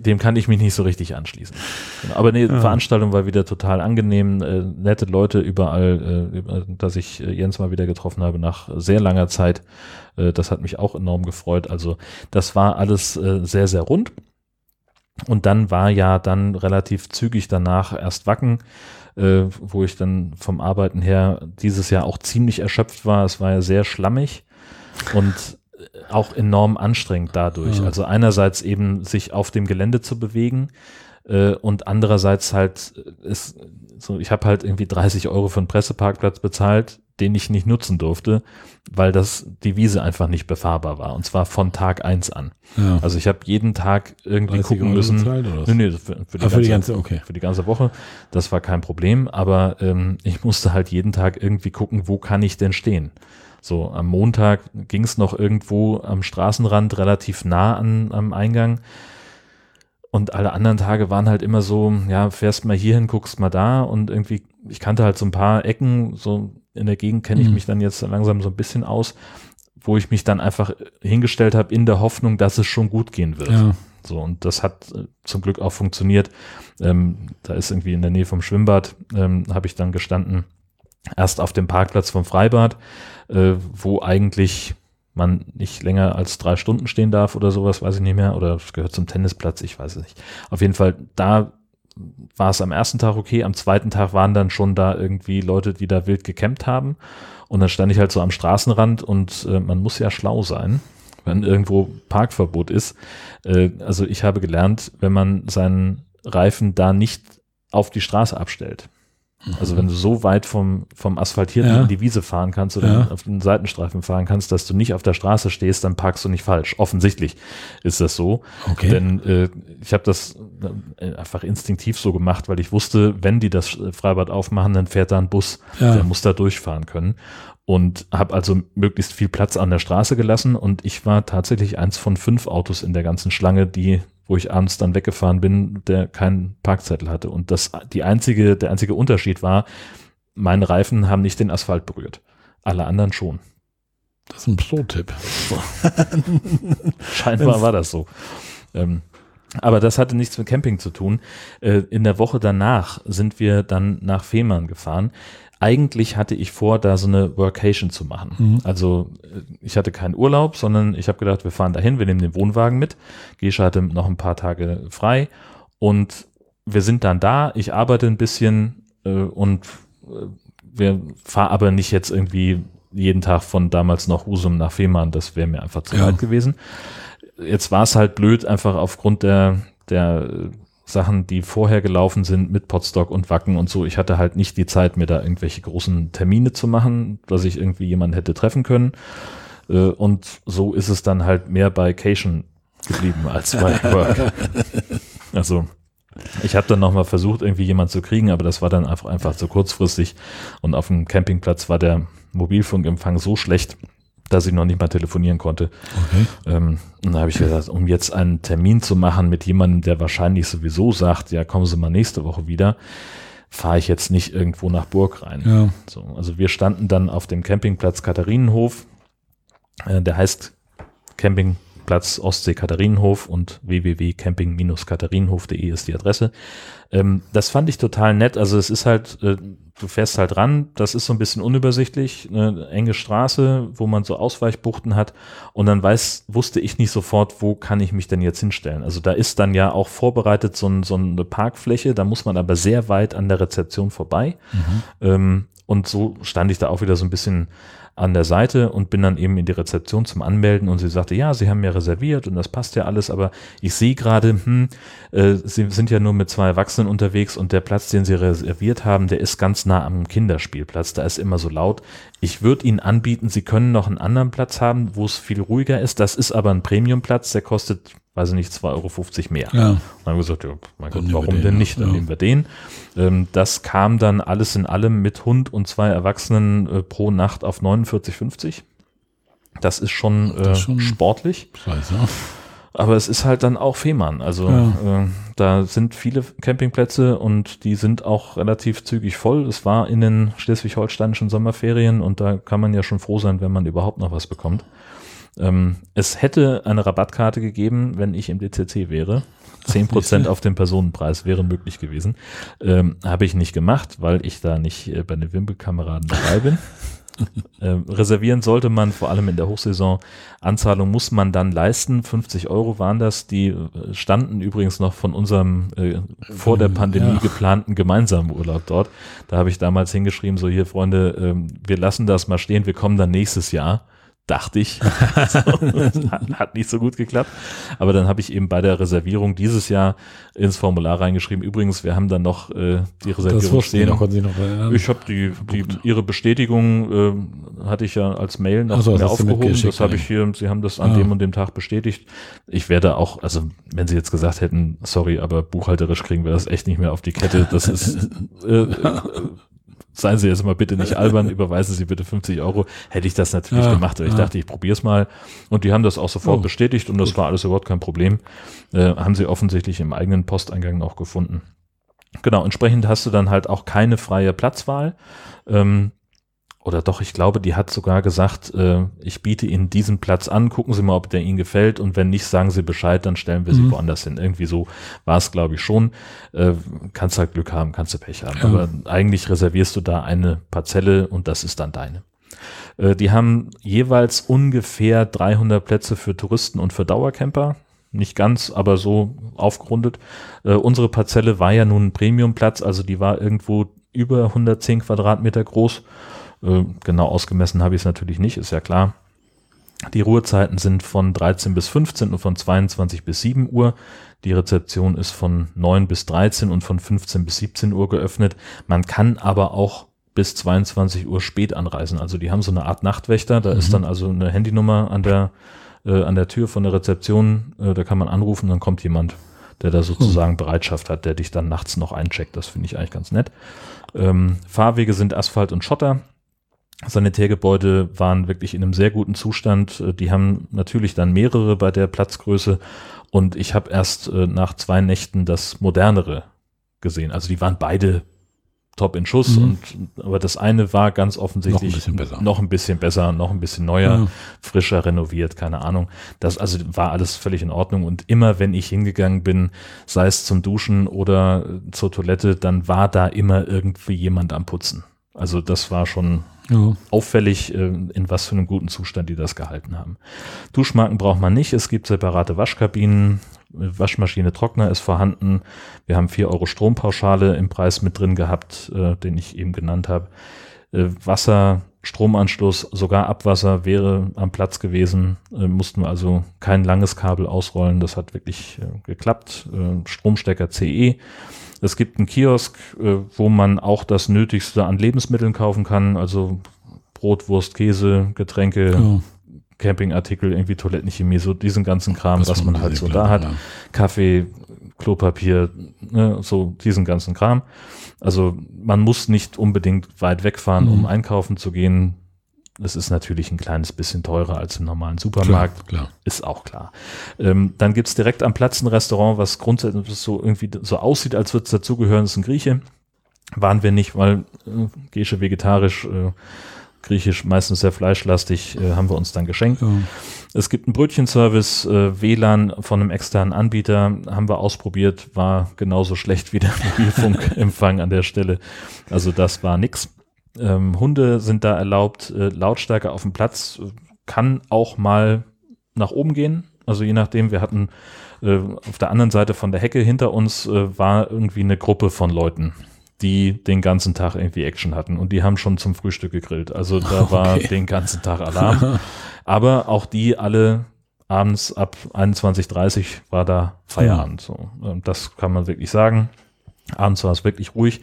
dem kann ich mich nicht so richtig anschließen. Genau, aber nee, ja. Veranstaltung war wieder total angenehm. Äh, nette Leute überall, äh, dass ich äh, Jens mal wieder getroffen habe nach sehr langer Zeit. Das hat mich auch enorm gefreut. Also das war alles sehr, sehr rund. Und dann war ja dann relativ zügig danach erst Wacken äh, wo ich dann vom Arbeiten her dieses Jahr auch ziemlich erschöpft war. Es war ja sehr schlammig und auch enorm anstrengend dadurch. Ja. Also einerseits eben sich auf dem Gelände zu bewegen äh, und andererseits halt ist so, ich habe halt irgendwie 30 Euro für einen Presseparkplatz bezahlt den ich nicht nutzen durfte, weil das die Wiese einfach nicht befahrbar war. Und zwar von Tag eins an. Ja. Also ich habe jeden Tag irgendwie gucken müssen. Oder nee, nee, für, für, die, ganze, die ganze, okay. für die ganze Woche. Das war kein Problem, aber ähm, ich musste halt jeden Tag irgendwie gucken, wo kann ich denn stehen. So, am Montag ging es noch irgendwo am Straßenrand relativ nah an, am Eingang. Und alle anderen Tage waren halt immer so, ja, fährst mal hierhin, guckst mal da und irgendwie, ich kannte halt so ein paar Ecken, so in der Gegend kenne ich mhm. mich dann jetzt langsam so ein bisschen aus, wo ich mich dann einfach hingestellt habe in der Hoffnung, dass es schon gut gehen wird. Ja. So, und das hat äh, zum Glück auch funktioniert. Ähm, da ist irgendwie in der Nähe vom Schwimmbad, ähm, habe ich dann gestanden, erst auf dem Parkplatz vom Freibad, äh, wo eigentlich man nicht länger als drei Stunden stehen darf oder sowas, weiß ich nicht mehr, oder es gehört zum Tennisplatz, ich weiß es nicht. Auf jeden Fall, da war es am ersten Tag okay, am zweiten Tag waren dann schon da irgendwie Leute, die da wild gecampt haben. Und dann stand ich halt so am Straßenrand und äh, man muss ja schlau sein, wenn irgendwo Parkverbot ist. Äh, also ich habe gelernt, wenn man seinen Reifen da nicht auf die Straße abstellt, also wenn du so weit vom, vom Asphaltierten ja. in die Wiese fahren kannst oder ja. auf den Seitenstreifen fahren kannst, dass du nicht auf der Straße stehst, dann parkst du nicht falsch. Offensichtlich ist das so. Okay. Denn äh, ich habe das äh, einfach instinktiv so gemacht, weil ich wusste, wenn die das Freibad aufmachen, dann fährt da ein Bus, ja. der muss da durchfahren können. Und habe also möglichst viel Platz an der Straße gelassen und ich war tatsächlich eins von fünf Autos in der ganzen Schlange, die wo ich abends dann weggefahren bin, der keinen Parkzettel hatte. Und das, die einzige, der einzige Unterschied war, meine Reifen haben nicht den Asphalt berührt. Alle anderen schon. Das ist ein Pro-Tipp. Scheinbar war das so. Ähm, aber das hatte nichts mit Camping zu tun. Äh, in der Woche danach sind wir dann nach Fehmarn gefahren eigentlich hatte ich vor, da so eine Workation zu machen. Mhm. Also äh, ich hatte keinen Urlaub, sondern ich habe gedacht, wir fahren dahin, wir nehmen den Wohnwagen mit. Gescha hatte noch ein paar Tage frei und wir sind dann da. Ich arbeite ein bisschen äh, und äh, wir fahren aber nicht jetzt irgendwie jeden Tag von damals noch Husum nach Fehmarn. Das wäre mir einfach zu ja. weit gewesen. Jetzt war es halt blöd, einfach aufgrund der der Sachen, die vorher gelaufen sind mit Podstock und Wacken und so. Ich hatte halt nicht die Zeit, mir da irgendwelche großen Termine zu machen, dass ich irgendwie jemanden hätte treffen können. Äh, und so ist es dann halt mehr bei Cation geblieben als bei Work. Also ich habe dann nochmal versucht, irgendwie jemanden zu kriegen, aber das war dann einfach, einfach zu kurzfristig. Und auf dem Campingplatz war der Mobilfunkempfang so schlecht, dass ich noch nicht mal telefonieren konnte. Okay. Ähm, und da habe ich gesagt, um jetzt einen Termin zu machen mit jemandem, der wahrscheinlich sowieso sagt, ja, kommen Sie mal nächste Woche wieder, fahre ich jetzt nicht irgendwo nach Burg rein. Ja. So, also wir standen dann auf dem Campingplatz Katharinenhof. Äh, der heißt Camping Platz Ostsee Katharinenhof und www.camping-katharinenhof.de ist die Adresse. Ähm, das fand ich total nett. Also es ist halt, äh, du fährst halt ran, das ist so ein bisschen unübersichtlich, eine enge Straße, wo man so Ausweichbuchten hat und dann weiß, wusste ich nicht sofort, wo kann ich mich denn jetzt hinstellen. Also da ist dann ja auch vorbereitet so, ein, so eine Parkfläche, da muss man aber sehr weit an der Rezeption vorbei. Mhm. Ähm, und so stand ich da auch wieder so ein bisschen an der Seite und bin dann eben in die Rezeption zum Anmelden und sie sagte, ja, Sie haben ja reserviert und das passt ja alles, aber ich sehe gerade, hm, äh, Sie sind ja nur mit zwei Erwachsenen unterwegs und der Platz, den Sie reserviert haben, der ist ganz nah am Kinderspielplatz, da ist immer so laut. Ich würde Ihnen anbieten, Sie können noch einen anderen Platz haben, wo es viel ruhiger ist. Das ist aber ein Premiumplatz, der kostet weiß ich nicht, 2,50 Euro mehr. Ja. Und dann haben wir gesagt, ja, mein Gott, warum den, denn nicht? Dann ja. nehmen wir den. Ähm, das kam dann alles in allem mit Hund und zwei Erwachsenen äh, pro Nacht auf 49,50. Das ist schon, äh, das ist schon sportlich. Scheiße. Aber es ist halt dann auch Fehmarn. Also ja. äh, da sind viele Campingplätze und die sind auch relativ zügig voll. Es war in den schleswig-holsteinischen Sommerferien und da kann man ja schon froh sein, wenn man überhaupt noch was bekommt. Ähm, es hätte eine Rabattkarte gegeben, wenn ich im DCC wäre. 10% auf den Personenpreis wäre möglich gewesen. Ähm, Habe ich nicht gemacht, weil ich da nicht äh, bei den Wimpelkameraden dabei bin. ähm, reservieren sollte man vor allem in der Hochsaison. Anzahlung muss man dann leisten. 50 Euro waren das. Die äh, standen übrigens noch von unserem äh, vor der Pandemie ja. geplanten gemeinsamen Urlaub dort. Da habe ich damals hingeschrieben, so hier Freunde, äh, wir lassen das mal stehen, wir kommen dann nächstes Jahr dachte ich. hat, hat, nicht so gut geklappt. Aber dann habe ich eben bei der Reservierung dieses Jahr ins Formular reingeschrieben. Übrigens, wir haben dann noch äh, die Reservierung stehen. Noch, noch, äh, ich habe die, die, ihre Bestätigung äh, hatte ich ja als Mail noch so, mehr aufgehoben. Das habe ich hier, sie haben das an ah. dem und dem Tag bestätigt. Ich werde auch, also wenn sie jetzt gesagt hätten, sorry, aber buchhalterisch kriegen wir das echt nicht mehr auf die Kette. Das ist äh seien Sie jetzt mal bitte nicht albern, überweisen Sie bitte 50 Euro, hätte ich das natürlich ja, gemacht. Aber ich ja. dachte, ich probiere es mal. Und die haben das auch sofort oh, bestätigt und das war alles überhaupt kein Problem. Äh, haben sie offensichtlich im eigenen Posteingang auch gefunden. Genau, entsprechend hast du dann halt auch keine freie Platzwahl. Ähm, oder doch, ich glaube, die hat sogar gesagt, äh, ich biete Ihnen diesen Platz an, gucken Sie mal, ob der Ihnen gefällt und wenn nicht, sagen Sie Bescheid, dann stellen wir Sie mhm. woanders hin. Irgendwie so war es, glaube ich, schon. Äh, kannst halt Glück haben, kannst du Pech haben. Ja. Aber eigentlich reservierst du da eine Parzelle und das ist dann deine. Äh, die haben jeweils ungefähr 300 Plätze für Touristen und für Dauercamper nicht ganz, aber so aufgerundet. Äh, unsere Parzelle war ja nun ein Premiumplatz, also die war irgendwo über 110 Quadratmeter groß genau ausgemessen habe ich es natürlich nicht, ist ja klar. Die Ruhezeiten sind von 13 bis 15 und von 22 bis 7 Uhr. Die Rezeption ist von 9 bis 13 und von 15 bis 17 Uhr geöffnet. Man kann aber auch bis 22 Uhr spät anreisen. Also die haben so eine Art Nachtwächter. Da mhm. ist dann also eine Handynummer an der, äh, an der Tür von der Rezeption. Äh, da kann man anrufen, dann kommt jemand, der da sozusagen mhm. Bereitschaft hat, der dich dann nachts noch eincheckt. Das finde ich eigentlich ganz nett. Ähm, Fahrwege sind Asphalt und Schotter. Sanitärgebäude waren wirklich in einem sehr guten Zustand. Äh, die haben natürlich dann mehrere bei der Platzgröße und ich habe erst äh, nach zwei Nächten das modernere gesehen. Also die waren beide top in Schuss mhm. und aber das eine war ganz offensichtlich noch ein bisschen besser, noch ein bisschen, besser, noch ein bisschen neuer, ja. frischer renoviert, keine Ahnung. Das also war alles völlig in Ordnung und immer wenn ich hingegangen bin, sei es zum Duschen oder zur Toilette, dann war da immer irgendwie jemand am Putzen. Also das war schon ja. auffällig, äh, in was für einem guten Zustand die das gehalten haben. Duschmarken braucht man nicht. Es gibt separate Waschkabinen. Waschmaschine, Trockner ist vorhanden. Wir haben vier Euro Strompauschale im Preis mit drin gehabt, äh, den ich eben genannt habe. Äh, Wasser, Stromanschluss, sogar Abwasser wäre am Platz gewesen. mussten wir also kein langes Kabel ausrollen. Das hat wirklich geklappt. Stromstecker CE es gibt einen Kiosk, äh, wo man auch das Nötigste an Lebensmitteln kaufen kann, also Brot, Wurst, Käse, Getränke, ja. Campingartikel, irgendwie Toilettenchemie, so diesen ganzen Kram, was, was man halt so da hat. Ja. Kaffee, Klopapier, ne, so diesen ganzen Kram. Also man muss nicht unbedingt weit wegfahren, mhm. um einkaufen zu gehen. Es ist natürlich ein kleines bisschen teurer als im normalen Supermarkt. Klar, klar. Ist auch klar. Ähm, dann gibt's direkt am Platz ein Restaurant, was grundsätzlich so irgendwie so aussieht, als würde es dazugehören. Das ist ein Grieche. Waren wir nicht, weil äh, Gesche vegetarisch äh, griechisch, meistens sehr fleischlastig, äh, haben wir uns dann geschenkt. Ja. Es gibt einen Brötchenservice, äh, WLAN von einem externen Anbieter, haben wir ausprobiert, war genauso schlecht wie der Mobilfunkempfang an der Stelle. Also das war nix. Ähm, Hunde sind da erlaubt, äh, Lautstärke auf dem Platz äh, kann auch mal nach oben gehen. Also je nachdem, wir hatten äh, auf der anderen Seite von der Hecke hinter uns äh, war irgendwie eine Gruppe von Leuten, die den ganzen Tag irgendwie Action hatten und die haben schon zum Frühstück gegrillt. Also da war Okay. den ganzen Tag Alarm. Aber auch die alle abends ab 21.30 war da Feierabend. So. Ähm, Das kann man wirklich sagen. Abends war es wirklich ruhig.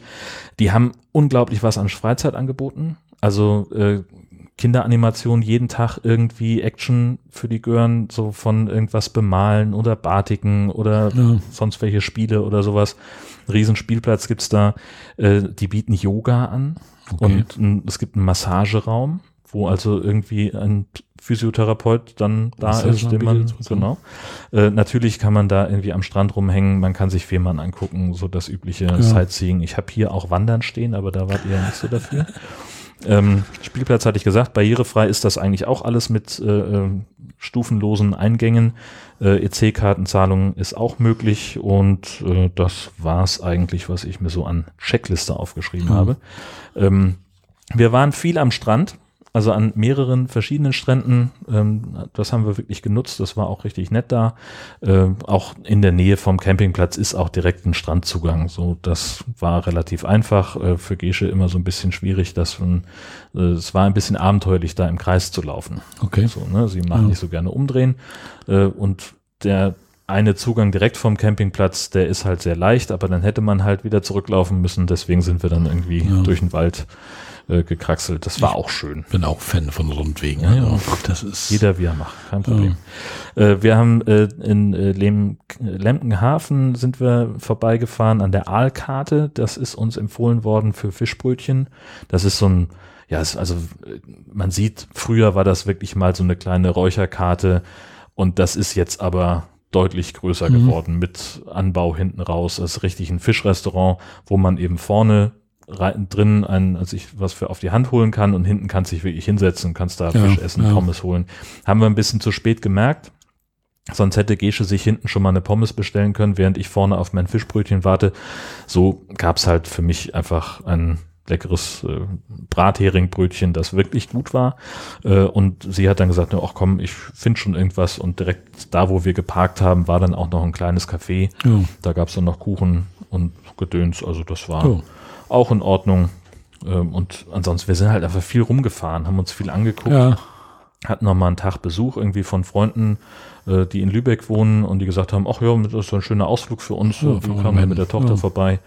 Die haben unglaublich was an Freizeit angeboten. Also äh, Kinderanimation jeden Tag irgendwie Action für die Gören, so von irgendwas bemalen oder Batiken oder Ja. sonst welche Spiele oder sowas. Ein Riesenspielplatz gibt's da. Äh, die bieten Yoga an Okay. und es gibt einen Massageraum, wo also irgendwie ein Physiotherapeut dann da ist, den man, genau. Äh, natürlich kann man da irgendwie am Strand rumhängen, man kann sich Fehmarn angucken, so das übliche Ja. Sightseeing. Ich habe hier auch Wandern stehen, aber da wart ihr ja nicht so dafür. Ähm, Spielplatz hatte ich gesagt, barrierefrei ist das eigentlich auch alles mit äh, ähm, stufenlosen Eingängen. Äh, EC-Kartenzahlung ist auch möglich und äh, das war's eigentlich, was ich mir so an Checkliste aufgeschrieben Mhm. habe. Ähm, wir waren viel am Strand, also an mehreren verschiedenen Stränden. Ähm, das haben wir wirklich genutzt. Das war auch richtig nett da. Ähm, auch in der Nähe vom Campingplatz ist auch direkt ein Strandzugang. So, das war relativ einfach. Äh, für Gesche immer so ein bisschen schwierig, dass man, äh, es war ein bisschen abenteuerlich, da im Kreis zu laufen. Okay. So, ne? Sie mag Ja. nicht so gerne umdrehen. Äh, und der eine Zugang direkt vom Campingplatz, der ist halt sehr leicht, aber dann hätte man halt wieder zurücklaufen müssen. Deswegen sind wir dann irgendwie Ja. durch den Wald äh, gekraxelt. Das war auch schön. Bin auch Fan von Rundwegen. Ja, ja. Also, Das ist. Jeder wie er macht, kein Problem. Äh, wir haben äh, in äh, Lem Lemkenhafen sind wir vorbeigefahren an der Aalkarte. Das ist uns empfohlen worden für Fischbrötchen. Das ist so ein, ja, es, also äh, man sieht, früher war das wirklich mal so eine kleine Räucherkarte und das ist jetzt aber deutlich größer Mhm. geworden mit Anbau hinten raus. Das ist richtig ein Fischrestaurant, wo man eben vorne rein, drin ein, also ich, was für auf die Hand holen kann und hinten kannst du dich wirklich hinsetzen kannst da Ja, Fisch essen, ja. Pommes holen. Haben wir ein bisschen zu spät gemerkt. Sonst hätte Gesche sich hinten schon mal eine Pommes bestellen können, während ich vorne auf mein Fischbrötchen warte. So gab's halt für mich einfach ein leckeres äh, Bratheringbbrötchen, das wirklich gut war. Äh, und sie hat dann gesagt, ach komm, ich finde schon irgendwas. Und direkt da, wo wir geparkt haben, war dann auch noch ein kleines Café. Ja. Da gab's dann noch Kuchen und Gedöns. Also das war Oh. Auch in Ordnung. Ähm, und ansonsten, wir sind halt einfach viel rumgefahren, haben uns viel angeguckt Ja. hatten noch mal einen Tag Besuch irgendwie von Freunden, äh, die in Lübeck wohnen und die gesagt haben, ach ja, das ist ein schöner Ausflug für uns. Ja, wir kamen hin. mit der Tochter Ja. vorbei,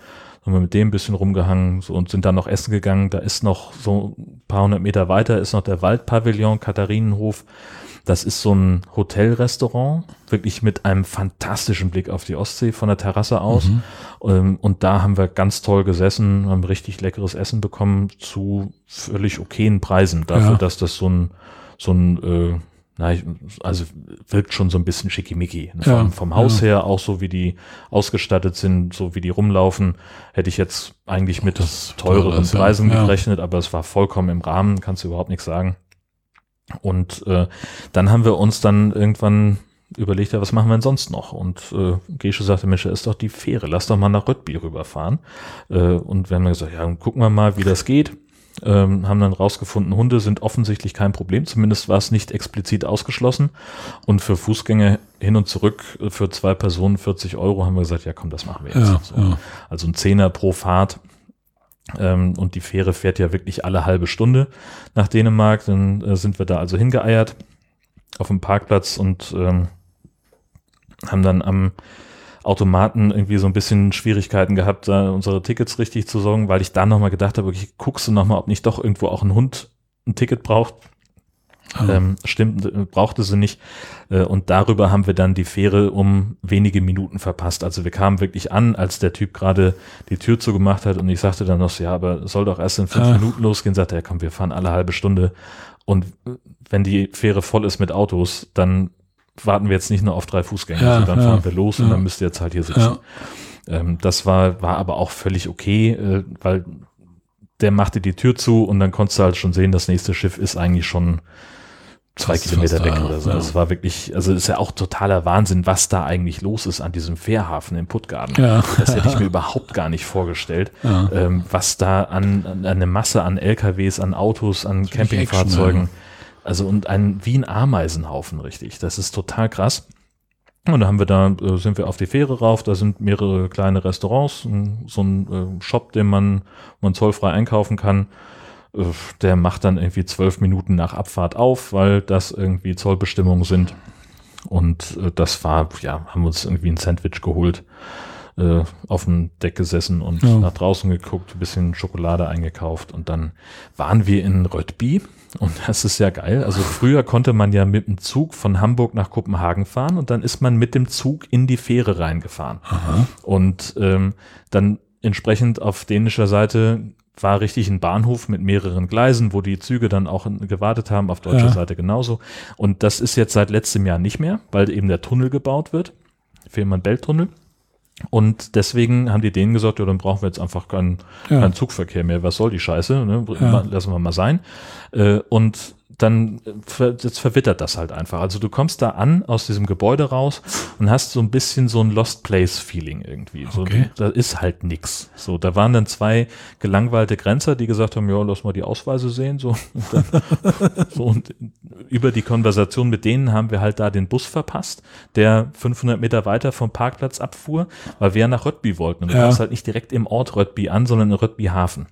haben wir mit dem ein bisschen rumgehangen so, und sind dann noch essen gegangen. Da ist noch so ein paar hundert Meter weiter ist noch der Waldpavillon Katharinenhof. Das ist so ein Hotelrestaurant, wirklich mit einem fantastischen Blick auf die Ostsee von der Terrasse aus. Mhm. Ähm, Und da haben wir ganz toll gesessen, haben richtig leckeres Essen bekommen zu völlig okayen Preisen dafür, Ja. dass das so ein, so ein, äh, na, also wirkt schon so ein bisschen schickimicki. Ne? Ja, Vom, vom Haus ja. her, auch so wie die ausgestattet sind, so wie die rumlaufen, hätte ich jetzt eigentlich mit teureren. Preisen gerechnet, aber es war vollkommen im Rahmen, kannst du überhaupt nichts sagen. Und äh, dann haben wir uns dann irgendwann überlegt, ja, was machen wir denn sonst noch? Und äh, Gesche sagte, Mensch, da ist doch die Fähre, lass doch mal nach Röttby rüberfahren. Äh, und wir haben dann gesagt, ja, gucken wir mal, wie das geht. Ähm, haben dann rausgefunden, Hunde sind offensichtlich kein Problem, zumindest war es nicht explizit ausgeschlossen. Und für Fußgänger hin und zurück äh, für zwei Personen 40 Euro haben wir gesagt, ja komm, das machen wir jetzt. Ja, so. ja. Also ein Zehner pro Fahrt. Ähm, und die Fähre fährt ja wirklich alle halbe Stunde nach Dänemark. Dann äh, sind wir da also hingeeiert auf dem Parkplatz und ähm, haben dann am Automaten irgendwie so ein bisschen Schwierigkeiten gehabt, da unsere Tickets richtig zu sorgen, weil ich da nochmal gedacht habe, okay, guckst du nochmal, ob nicht doch irgendwo auch ein Hund ein Ticket braucht. Ah. Ähm, stimmt, brauchte sie nicht. Äh, und darüber haben wir dann die Fähre um wenige Minuten verpasst. Also wir kamen wirklich an, als der Typ gerade die Tür zugemacht hat und ich sagte dann noch so, ja, aber soll doch erst in fünf Ah. Minuten losgehen. Sagte er, komm, wir fahren alle halbe Stunde. Und wenn die Fähre voll ist mit Autos, dann warten wir jetzt nicht nur auf drei Fußgänger, Ja, sondern ja, fahren wir los und ja. dann müsst ihr jetzt halt hier sitzen. Ja. Ähm, das war, war aber auch völlig okay, äh, weil der machte die Tür zu und dann konntest du halt schon sehen, das nächste Schiff ist eigentlich schon zwei Kilometer weg da, oder so. ja. Das war wirklich, also ist ja auch totaler Wahnsinn, was da eigentlich los ist an diesem Fährhafen in Puttgarden. Ja. Das hätte ich mir überhaupt gar nicht vorgestellt, Ja. ähm, was da an, an eine Masse an LKWs, an Autos, an Campingfahrzeugen, Action, also und ein wie ein Ameisenhaufen richtig. Das ist total krass. Und da haben wir da, äh, sind wir auf die Fähre rauf, da sind mehrere kleine Restaurants, so ein äh, Shop, den man, man zollfrei einkaufen kann. Der macht dann irgendwie zwölf Minuten nach Abfahrt auf, weil das irgendwie Zollbestimmungen sind. Und äh, das war, ja, haben uns irgendwie ein Sandwich geholt, äh, auf dem Deck gesessen und Ja. nach draußen geguckt, ein bisschen Schokolade eingekauft und dann waren wir in Röttby und das ist ja geil. Also früher konnte man ja mit dem Zug von Hamburg nach Kopenhagen fahren und dann ist man mit dem Zug in die Fähre reingefahren. Aha. Und ähm, dann entsprechend auf dänischer Seite war richtig ein Bahnhof mit mehreren Gleisen, wo die Züge dann auch gewartet haben, auf deutscher Ja. Seite genauso. Und das ist jetzt seit letztem Jahr nicht mehr, weil eben der Tunnel gebaut wird, Fehmarn-Belt-Tunnel. Und deswegen haben die denen gesagt, ja, dann brauchen wir jetzt einfach keinen, Ja. keinen Zugverkehr mehr. Was soll die Scheiße? Ne? Ja. Lassen wir mal sein. Äh, und dann äh, jetzt verwittert das halt einfach. Also du kommst da an aus diesem Gebäude raus und hast so ein bisschen so ein Lost Place Feeling irgendwie. So, Okay. Da ist halt nix. So, da waren dann zwei gelangweilte Grenzer, die gesagt haben, ja, lass mal die Ausweise sehen. So, und, dann, so, und über die Konversation mit denen haben wir halt da den Bus verpasst, der 500 Meter weiter vom Parkplatz abfuhr, weil wir nach Röttby wollten. Und du Ja. kamst halt nicht direkt im Ort Röttby an, sondern in Röttby Hafen.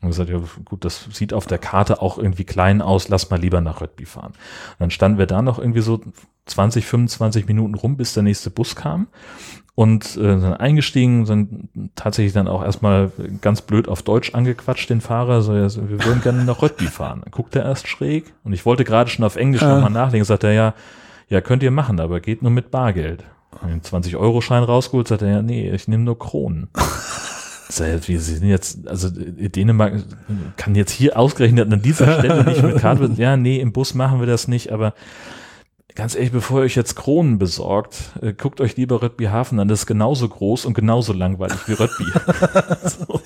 Und gesagt, ja gut, das sieht auf der Karte auch irgendwie klein aus, lass mal lieber nach Röttby fahren. Und dann standen wir da noch irgendwie so 20, 25 Minuten rum, bis der nächste Bus kam und äh, dann eingestiegen, sind tatsächlich dann auch erstmal ganz blöd auf Deutsch angequatscht, den Fahrer, so, ja, so, wir würden gerne nach Röttby fahren. Dann guckt er erst schräg und ich wollte gerade schon auf Englisch Ja. nochmal nachlegen, sagt er, ja, ja, könnt ihr machen, aber geht nur mit Bargeld. Den 20-Euro-Schein rausgeholt, sagt er, ja, nee, ich nehme nur Kronen. Ich, Wir sind jetzt, also Dänemark kann jetzt hier ausgerechnet an dieser Stelle nicht mit Karte. Ja, nee, im Bus machen wir das nicht, aber ganz ehrlich, bevor ihr euch jetzt Kronen besorgt, äh, guckt euch lieber Röttby Hafen an. Das ist genauso groß und genauso langweilig wie Röttby. so.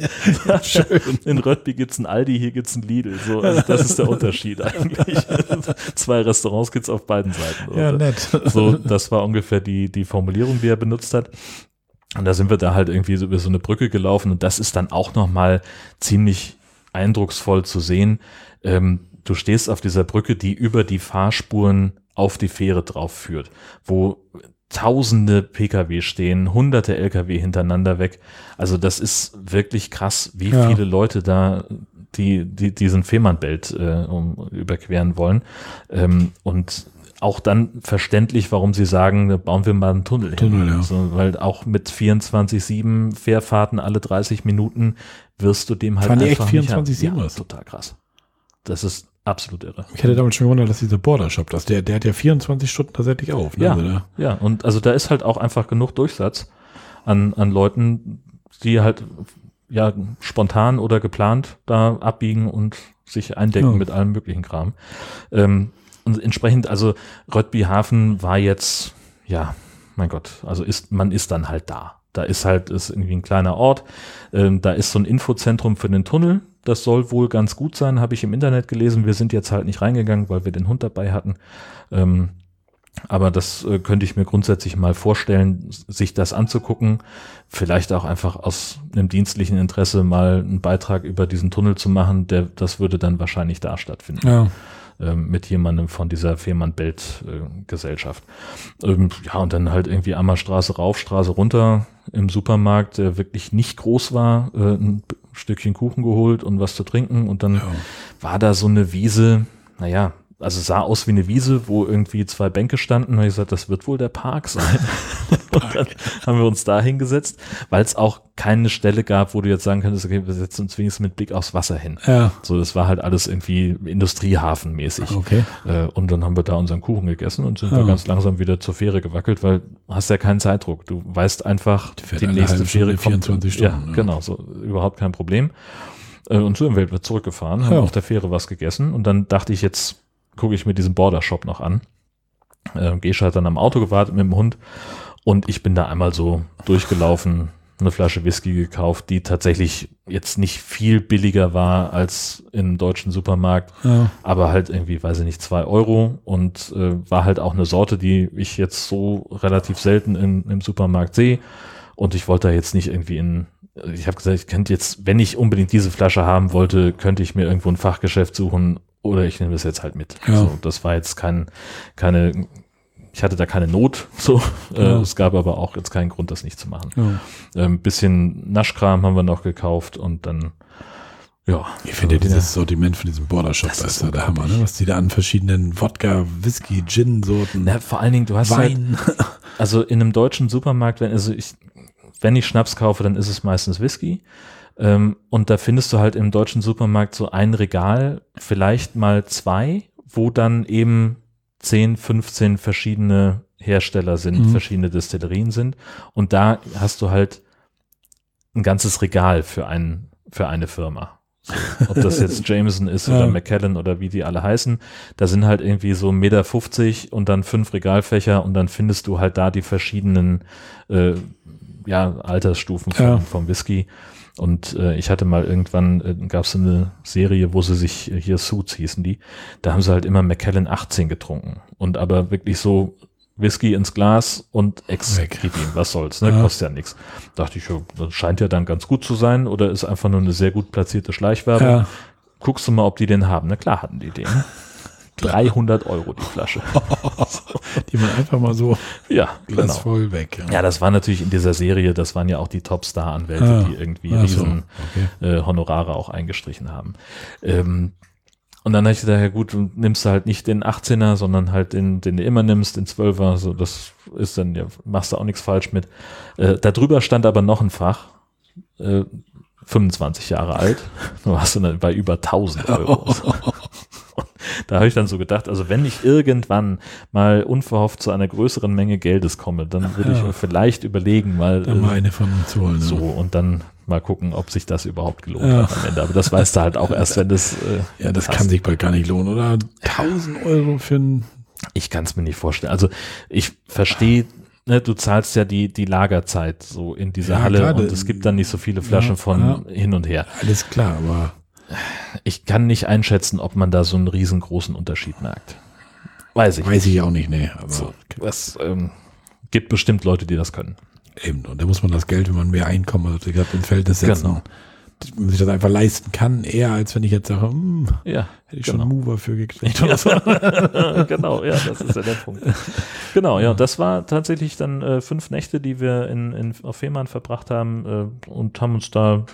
In Röttby gibt's ein Aldi, hier gibt's ein Lidl. So, also das ist der Unterschied eigentlich. Zwei Restaurants gibt's auf beiden Seiten. Ja, Und, nett. so, das war ungefähr die, die Formulierung, die er benutzt hat. Und da sind wir da halt irgendwie so über so eine Brücke gelaufen und das ist dann auch nochmal ziemlich eindrucksvoll zu sehen. Ähm, du stehst auf dieser Brücke, die über die Fahrspuren auf die Fähre drauf führt, wo tausende Pkw stehen, hunderte Lkw hintereinander weg. Also das ist wirklich krass, wie Ja. viele Leute da die, die diesen Fehmarnbelt äh, um, überqueren wollen. Ähm, und auch dann verständlich, warum sie sagen, da bauen wir mal einen Tunnel, Tunnel, hin. ja. So, weil auch mit 24-7 Fährfahrten alle 30 Minuten wirst du dem halt Fahren die echt einfach nicht 24/7 haben. Ja, total krass. Das ist absolut irre. Ich hätte damals schon gewundert, dass dieser Border Shop, dass der, der hat ja 24 Stunden tatsächlich auf. Ne? Ja, Also ja, und also da ist halt auch einfach genug Durchsatz an, an Leuten, die halt ja spontan oder geplant da abbiegen und sich eindecken Ja. mit allem möglichen Kram. Ähm, und entsprechend, also Röttby Hafen war jetzt, ja, mein Gott, also ist, man ist dann halt da. Da ist halt, ist irgendwie ein kleiner Ort. Ähm, da ist so ein Infozentrum für den Tunnel. Das soll wohl ganz gut sein, habe ich im Internet gelesen. Wir sind jetzt halt nicht reingegangen, weil wir den Hund dabei hatten. Ähm, aber das äh, könnte ich mir grundsätzlich mal vorstellen, sich das anzugucken. Vielleicht auch einfach aus einem dienstlichen Interesse mal einen Beitrag über diesen Tunnel zu machen. Der, das würde dann wahrscheinlich da stattfinden ja. Ähm, mit jemandem von dieser Fehmarn-Belt-Gesellschaft. ähm, ja, und dann halt irgendwie einmal Straße rauf, Straße runter im Supermarkt, der wirklich nicht groß war, äh, ein Stückchen Kuchen geholt und was zu trinken und dann Ja. war da so eine Wiese, naja, also sah aus wie eine Wiese, wo irgendwie zwei Bänke standen. Und ich gesagt, das wird wohl der Park sein. und dann haben wir uns da hingesetzt, weil es auch keine Stelle gab, wo du jetzt sagen könntest, okay, wir setzen uns wenigstens mit Blick aufs Wasser hin. Ja. So, das war halt alles irgendwie Industriehafenmäßig. Okay. Äh, und dann haben wir da unseren Kuchen gegessen und sind Ja. wir ganz langsam wieder zur Fähre gewackelt, weil du hast ja keinen Zeitdruck. Du weißt einfach, Die die nächste Fähre kommt. 24 ja, Stunden, ja. genau, so überhaupt kein Problem. Äh, und so sind wir zurückgefahren, haben Ja. auf der Fähre was gegessen und dann dachte ich, jetzt gucke ich mir diesen Border Shop noch an. Äh, Gesche hat dann am Auto gewartet mit dem Hund und ich bin da einmal so durchgelaufen, eine Flasche Whisky gekauft, die tatsächlich jetzt nicht viel billiger war als im deutschen Supermarkt, Ja. aber halt irgendwie, weiß ich nicht, zwei Euro und äh, war halt auch eine Sorte, die ich jetzt so relativ selten in, im Supermarkt sehe. Und ich wollte da jetzt nicht irgendwie in, ich habe gesagt, ich könnte jetzt, wenn ich unbedingt diese Flasche haben wollte, könnte ich mir irgendwo ein Fachgeschäft suchen oder ich nehme das jetzt halt mit. Ja. So, das war jetzt kein, keine, ich hatte da keine Not, so. Äh, Ja. es gab aber auch jetzt keinen Grund, das nicht zu machen. Ja. Ein bisschen Naschkram haben wir noch gekauft und dann, ja. Ich finde ja dieses Sortiment von diesem Border Shop, Das ist ist ja der Hammer, ne? was die da an verschiedenen Wodka, Whisky, Gin-Sorten, Na, vor allen Dingen, du hast halt, Wein. also in einem deutschen Supermarkt, wenn, also ich, wenn ich Schnaps kaufe, dann ist es meistens Whisky. Ähm, und da findest du halt im deutschen Supermarkt so ein Regal, vielleicht mal zwei, wo dann eben 10, 15 verschiedene Hersteller sind, Mhm. verschiedene Destillerien sind. Und da hast du halt ein ganzes Regal für, ein, für eine Firma. So, ob das jetzt Jameson ist oder Ja. McKellen oder wie die alle heißen, da sind halt irgendwie so 1,50 Meter und dann fünf Regalfächer und dann findest du halt da die verschiedenen äh, ja, Altersstufen vom, Ja. vom Whisky. Und äh, ich hatte mal irgendwann, äh, gab es eine Serie, wo sie sich, äh, hier Suits hießen die, da haben sie halt immer Macallan 18 getrunken. Und aber wirklich so Whisky ins Glas und ex gib ihm, was soll's, ne? Ja. Kostet ja nichts. Dachte ich, das scheint ja dann ganz gut zu sein oder ist einfach nur eine sehr gut platzierte Schleichwerbung. Ja. Guckst du mal, ob die den haben. Na klar hatten die den. 300 Euro die Flasche. Die man einfach mal so Ja, genau. voll weg. Ja, das war natürlich in dieser Serie, das waren ja auch die Top-Star-Anwälte, Ah. die irgendwie so, riesen okay. äh, Honorare auch eingestrichen haben. Ähm, und dann habe ich gedacht, ja gut, du nimmst halt nicht den 18er, sondern halt den, den du immer nimmst, den 12er, so das ist dann, ja, machst du auch nichts falsch mit. Äh, da drüber stand aber noch ein Fach, äh, 25 Jahre alt, du warst dann bei über 1000 Euro. Da habe ich dann so gedacht, also wenn ich irgendwann mal unverhofft zu einer größeren Menge Geldes komme, dann würde ich mir vielleicht überlegen, mal, Da äh, mal eine von zu holen. ne? so und dann mal gucken, ob sich das überhaupt gelohnt Ja. hat am Ende. Aber das weißt du halt auch erst, wenn das. Äh, Ja, das hast. kann sich bald gar nicht lohnen, oder? 1000 Euro für ein. Ich kann es mir nicht vorstellen. Also ich verstehe. Ne, du zahlst ja die, die Lagerzeit so in dieser Ja, Halle klar, und es gibt dann nicht so viele Flaschen Ja, von ja. hin und her. Alles klar, aber Ich kann nicht einschätzen, ob man da so einen riesengroßen Unterschied merkt. Weiß ich. weiß ich auch nicht, nee. Aber So, das ähm, gibt bestimmt Leute, die das können. eben. Und da muss man das Geld, wenn man mehr Einkommen hat, gerade ins Verhältnis setzen. Genau. Wenn man sich das einfach leisten kann, eher als wenn ich jetzt sage, hm, Ja, hätte ich genau. schon Mover für gekriegt so. genau, ja, das ist ja der Punkt. Genau, ja, das war tatsächlich dann äh, fünf Nächte, die wir in, in, auf Fehmarn verbracht haben äh, und haben uns da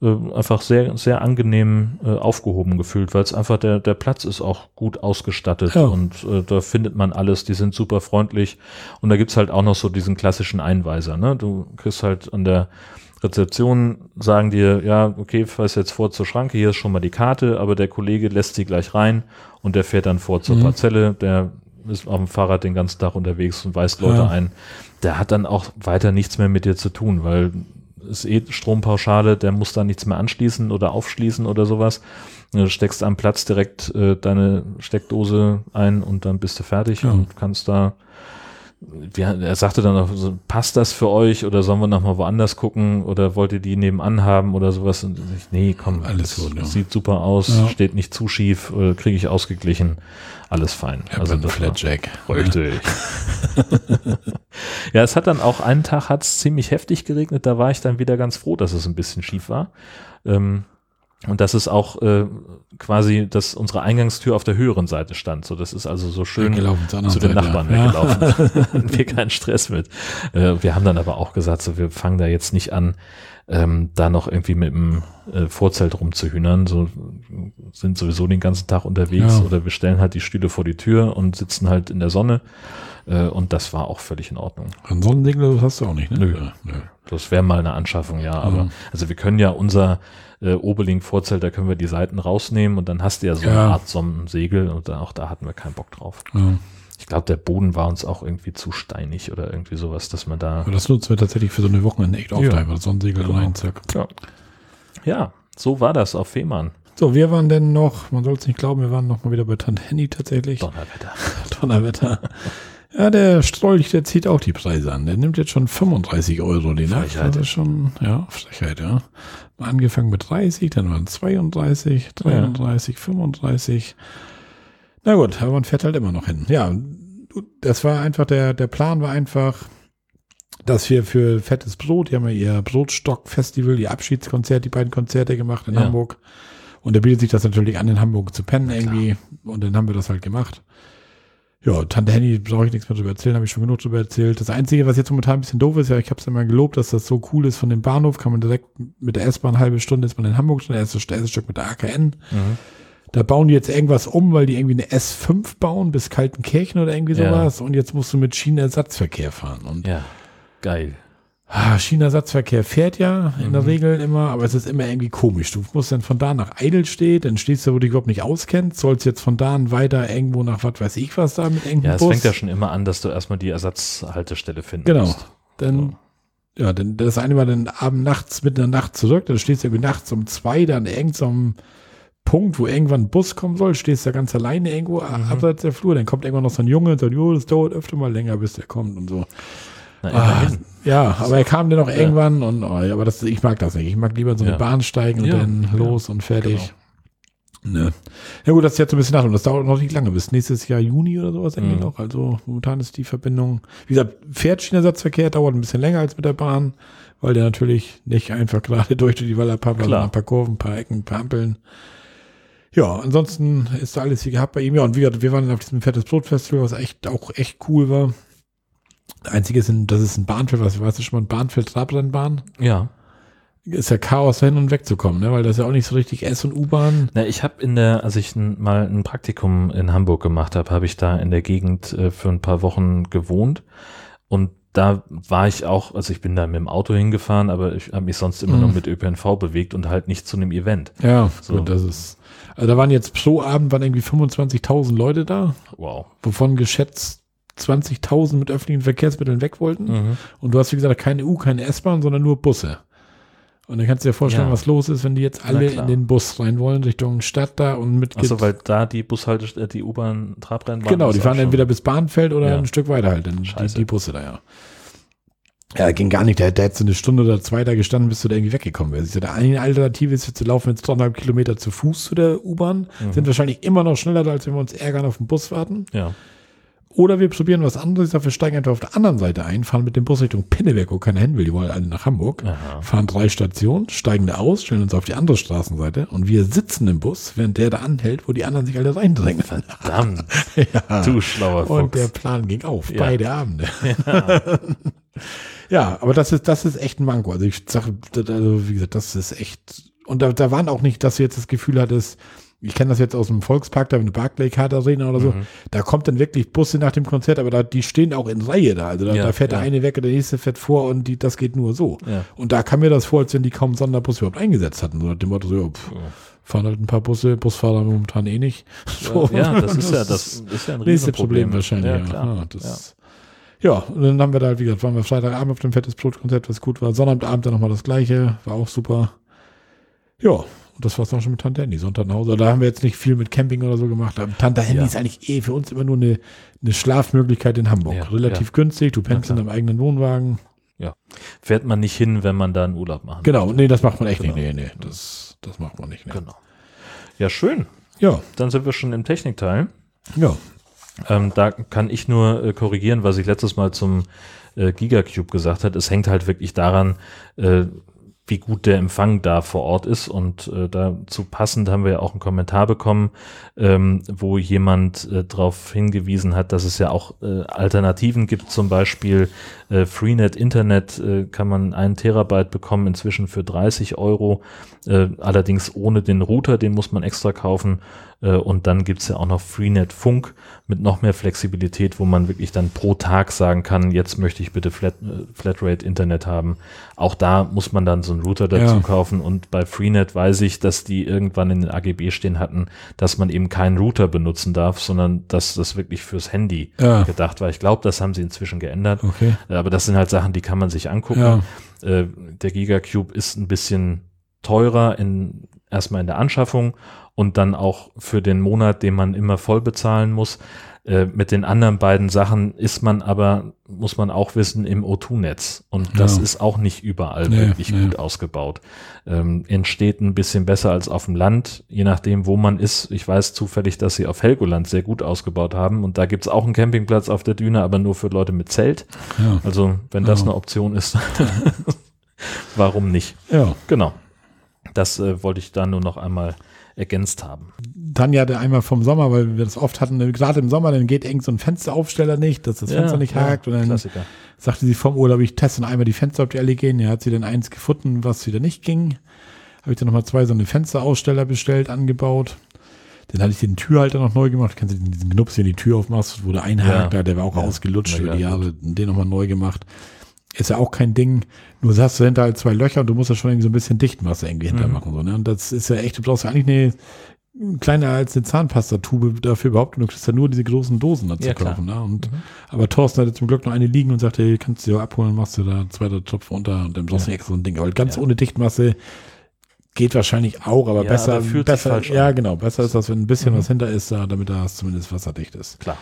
äh, einfach sehr, sehr angenehm äh, aufgehoben gefühlt, weil es einfach der, der Platz ist auch gut ausgestattet Ja. und äh, da findet man alles, die sind super freundlich und da gibt's halt auch noch so diesen klassischen Einweiser, ne? Du kriegst halt an der Rezeption sagen dir, ja, okay, fährst jetzt vor zur Schranke, hier ist schon mal die Karte, aber der Kollege lässt sie gleich rein und der fährt dann vor zur Mhm. Parzelle, der ist auf dem Fahrrad den ganzen Tag unterwegs und weist Leute Ja. ein. Der hat dann auch weiter nichts mehr mit dir zu tun, weil ist eh Strompauschale, der muss da nichts mehr anschließen oder aufschließen oder sowas. Du steckst am Platz direkt äh, deine Steckdose ein und dann bist du fertig Ja. und kannst da er sagte dann auch so, passt das für euch oder sollen wir nochmal woanders gucken oder wollt ihr die nebenan haben oder sowas? Und ich, nee, komm, Alles das gut, ja. sieht super aus, Ja. steht nicht zu schief, äh, kriege ich ausgeglichen, alles fein. Ja, also das Flatjack. richtig. ja, es hat dann auch einen Tag hat es ziemlich heftig geregnet, da war ich dann wieder ganz froh, dass es ein bisschen schief war. Ähm, und dass es auch äh, quasi, dass unsere Eingangstür auf der höheren Seite stand. So, das ist also so schön zu den Nachbarn ja. weggelaufen. Hatten wir keinen Stress mit. Äh, wir haben dann aber auch gesagt, so, wir fangen da jetzt nicht an, ähm, da noch irgendwie mit dem äh, Vorzelt rumzuhühnern. So sind sowieso den ganzen Tag unterwegs Ja. oder wir stellen halt die Stühle vor die Tür und sitzen halt in der Sonne. Äh, und das war auch völlig in Ordnung. Ein Sonnensegel das hast du auch nicht, ne? Nö. Ja, nö. Das wäre mal eine Anschaffung, ja. Aber Mhm. also wir können ja unser äh, Oberlink-Vorzelt, da können wir die Seiten rausnehmen und dann hast du ja so eine Ja. Art Sonnensegel und da, auch da hatten wir keinen Bock drauf. Ja. Ich glaube, der Boden war uns auch irgendwie zu steinig oder irgendwie sowas, dass man da. Aber das nutzen wir tatsächlich für so eine Wochenende echt oft Ja. einfach. Sonnensegel Genau. rein, zack. Ja. ja, so war das auf Fehmarn. So, wir waren denn noch, man soll es nicht glauben, wir waren noch mal wieder bei Tante Henny tatsächlich. Donnerwetter. Donnerwetter. Ja, der Strolch, der zieht auch die Preise an. Der nimmt jetzt schon 35 Euro die Nacht. Frechheit. Das ist schon, ja, Frechheit, ja. Mal angefangen mit 30, dann waren 32, 33, 35. Na gut, aber man fährt halt immer noch hin. Ja, das war einfach, der, der Plan war einfach, dass wir für Fettes Brot, die haben ja ihr Brotstock-Festival, ihr Abschiedskonzert, die beiden Konzerte gemacht in Ja. Hamburg. Und da bietet sich das natürlich an, in Hamburg zu pennen irgendwie. Und dann haben wir das halt gemacht. Ja, Tante Henny brauche ich nichts mehr drüber erzählen, habe ich schon genug drüber erzählt. Das Einzige, was jetzt momentan ein bisschen doof ist, ja, ich habe es mal gelobt, dass das so cool ist von dem Bahnhof, kann man direkt mit der S-Bahn eine halbe Stunde ist man in Hamburg schon, der erste, der erste Stück mit der AKN. Mhm. Da bauen die jetzt irgendwas um, weil die irgendwie eine S5 bauen bis Kaltenkirchen oder irgendwie Ja. sowas. Und jetzt musst du mit Schienenersatzverkehr fahren. Und Ja, geil. Ah, Schienenersatzverkehr fährt ja in Mhm. der Regel immer, aber es ist immer irgendwie komisch. Du musst dann von da nach Eidelstedt, dann stehst du, wo du dich überhaupt nicht auskennst, sollst jetzt von da an weiter irgendwo nach was weiß ich was da mit irgendeinem Ja, es Bus. fängt ja schon immer an, dass du erstmal die Ersatzhaltestelle finden Genau. musst. Dann, ja, dann das eine Mal dann abend nachts, mitten in der Nacht zurück, dann stehst du irgendwie nachts um zwei da an irgendeinem Punkt, wo irgendwann ein Bus kommen soll, stehst da ganz alleine irgendwo Mhm. abseits der Flur, dann kommt irgendwann noch so ein Junge und sagt, jo, das dauert öfter mal länger, bis der kommt und so. Na, Ah, ja, aber er kam dann auch irgendwann und oh, aber das, ich mag das nicht. Ich mag lieber so eine. Bahn steigen und dann los und fertig. genau. Ne. Ja gut, das ist jetzt so ein bisschen nach und das dauert noch nicht lange, bis nächstes Jahr Juni oder sowas irgendwie Mhm. noch. Also momentan ist die Verbindung, wie gesagt, Pferdschienenersatzverkehr dauert ein bisschen länger als mit der Bahn, weil der natürlich nicht einfach gerade durch die Wallerpampa, Klar. ein paar Kurven, ein paar Ecken, ein paar Ampeln. Ja, ansonsten ist da alles wie gehabt bei ihm. Ja, und wie gesagt, wir waren auf diesem Fettes Brot Festival, was echt auch echt cool war. Einzige ist, ein- das ist ein Bahnfeld, was weißt du schon mal, ein Bahnfeld-Trabrennbahn. Ja. Ist ja Chaos, dahin und wegzukommen, ne? weil das ist ja auch nicht so richtig S- und U-Bahn. Na, ich habe in der, als ich mal ein Praktikum in Hamburg gemacht habe, habe ich da in der Gegend äh, für ein paar Wochen gewohnt und da war ich auch, also ich bin da mit dem Auto hingefahren, aber ich habe mich sonst immer Mhm. nur mit ÖPNV bewegt und halt nicht zu einem Event. Ja, So. gut, das ist. Also da waren jetzt pro Abend waren irgendwie 25.000 Leute da, Wow. wovon geschätzt 20.000 mit öffentlichen Verkehrsmitteln weg wollten. Mhm. Und du hast, wie gesagt, keine U, keine S-Bahn, sondern nur Busse. Und dann kannst du dir vorstellen, Ja. was los ist, wenn die jetzt alle in den Bus rein wollen, Richtung Stadt da und mit Achso, weil da die Bushalte, äh, die U-Bahn-Trabrennbahn Genau, die fahren entweder bis Bahnfeld oder Ja. ein Stück weiter halt, dann die, die Busse da, ja. Ja, ging gar nicht. Der, der hätte so eine Stunde oder zwei da gestanden, bis du da irgendwie weggekommen wärst. Also, eine Alternative ist jetzt, wir laufen jetzt dreieinhalb Kilometer zu Fuß zu der U-Bahn, Mhm. sind wahrscheinlich immer noch schneller, als wenn wir uns ärgern auf den Bus warten. Ja. Oder wir probieren was anderes, dafür steigen einfach auf der anderen Seite ein, fahren mit dem Bus Richtung Pinneberg, wo keiner hin will, die wollen alle nach Hamburg, Aha. fahren drei Stationen, steigen da aus, stellen uns auf die andere Straßenseite und wir sitzen im Bus, während der da anhält, wo die anderen sich alle reindrängen. Verdammt. ja. Du schlauer Und der Fuchs. Plan ging auf, Ja. beide Abende. ja, aber das ist, das ist echt ein Manko. Also ich sage, also wie gesagt, das ist echt, und da, da waren auch nicht, dass du jetzt das Gefühl hattest, ich kenne das jetzt aus dem Volkspark, da eine Barclaycard Arena oder so, Mhm. da kommt dann wirklich Busse nach dem Konzert, aber da, die stehen auch in Reihe da. Also da, Ja, da fährt der ja. eine weg und der nächste fährt vor und die, das geht nur so. Ja. Und da kam mir das vor, als wenn die kaum einen Sonderbus überhaupt eingesetzt hatten. So nach dem Motto, so, ja, pff, fahren halt ein paar Busse, Busfahrer momentan eh nicht. So. Ja, das ist ja, das ist ja ein Nächste. Problem wahrscheinlich. Ja, klar. Ja, das, ja. und dann haben wir da halt, wie gesagt, waren wir Freitagabend auf dem Fettes Brotkonzert, was gut war. Sonnabendabend dann nochmal das gleiche, war auch super. Ja, und das war's dann schon mit Tante Henny, Sonntag nach Hause. Da haben wir jetzt nicht viel mit Camping oder so gemacht. Aber Tante Henny Ja. ist eigentlich eh für uns immer nur eine, eine Schlafmöglichkeit in Hamburg. Ja, Relativ günstig, du pennst Ja, in deinem eigenen Wohnwagen. Fährt man nicht hin, wenn man da einen Urlaub machen Genau, nee, das macht man echt Genau. nicht. Nee, nee, das, das macht man nicht. Nee. Genau. Ja, schön. Ja, Dann sind wir schon im Technikteil. ja. Ähm, da kann ich nur äh, korrigieren, was ich letztes Mal zum äh, Gigacube gesagt hat. Es hängt halt wirklich daran, äh, wie gut der Empfang da vor Ort ist. Und äh, dazu passend haben wir ja auch einen Kommentar bekommen, ähm, wo jemand äh, darauf hingewiesen hat, dass es ja auch äh, Alternativen gibt. Zum Beispiel äh, Freenet Internet äh, kann man einen Terabyte bekommen, inzwischen für 30 Euro. Äh, allerdings ohne den Router, den muss man extra kaufen. Äh, und dann gibt's ja auch noch Freenet Funk mit noch mehr Flexibilität, wo man wirklich dann pro Tag sagen kann, jetzt möchte ich bitte Flat, äh, Flatrate Internet haben. Auch da muss man dann so einen Router dazu Ja. kaufen. Und bei Freenet weiß ich, dass die irgendwann in den AGB stehen hatten, dass man eben keinen Router benutzen darf, sondern dass das wirklich fürs Handy Ja. gedacht war. Ich glaube, das haben sie inzwischen geändert. Okay. Aber das sind halt Sachen, die kann man sich angucken. Ja. Äh, der Gigacube ist ein bisschen teurer in erstmal in der Anschaffung und dann auch für den Monat, den man immer voll bezahlen muss. Äh, mit den anderen beiden Sachen ist man aber, muss man auch wissen, im O2-Netz. Und das Ja. ist auch nicht überall Nee, wirklich nee. gut ausgebaut. Ähm, entsteht ein bisschen besser als auf dem Land, je nachdem, wo man ist. Ich weiß zufällig, dass sie auf Helgoland sehr gut ausgebaut haben. Und da gibt's auch einen Campingplatz auf der Düne, aber nur für Leute mit Zelt. Ja. Also, wenn das Ja. eine Option ist, warum nicht? ja. Genau. Das äh, wollte ich da nur noch einmal ergänzt haben. Tanja hatte einmal vom Sommer, weil wir das oft hatten, gerade im Sommer, dann geht irgend so ein Fensteraufsteller nicht, dass das Fenster nicht hakt und dann Klassiker. sagte sie vom Urlaub, ich teste einmal die Fenster, ob die alle gehen. Ja, hat sie dann eins gefunden, was wieder nicht ging. Habe ich dann nochmal zwei so eine Fensteraussteller bestellt, angebaut. Dann hatte ich den Türhalter noch neu gemacht. Kennst du den- diesen Knups, den die Tür aufmachst, wo der einhakt, Ja. der war auch Ja. ausgelutscht ja, die Jahre. Den nochmal neu gemacht. Ist ja auch kein Ding. Nur hast du hinter halt zwei Löcher und du musst das schon irgendwie so ein bisschen dicht Masse irgendwie hinter Mhm. machen. So, ne? Und das ist ja echt, du brauchst ja eigentlich eine kleiner als eine Zahnpastatube dafür überhaupt und du kriegst ja nur diese großen Dosen dazu Ja, kaufen. Ne? Und, Mhm. Aber Thorsten hatte zum Glück noch eine liegen und sagte, hey, kannst du ja abholen, machst du da zwei drei Tropfen unter und dann brauchst du Ja. extra so ein Ding. Aber ganz Ja. ohne Dichtmasse geht wahrscheinlich auch, aber Ja, besser, aber besser, ja genau, besser ist das, wenn ein bisschen Mhm. was hinter ist, da, damit das zumindest wasserdicht ist. Klar.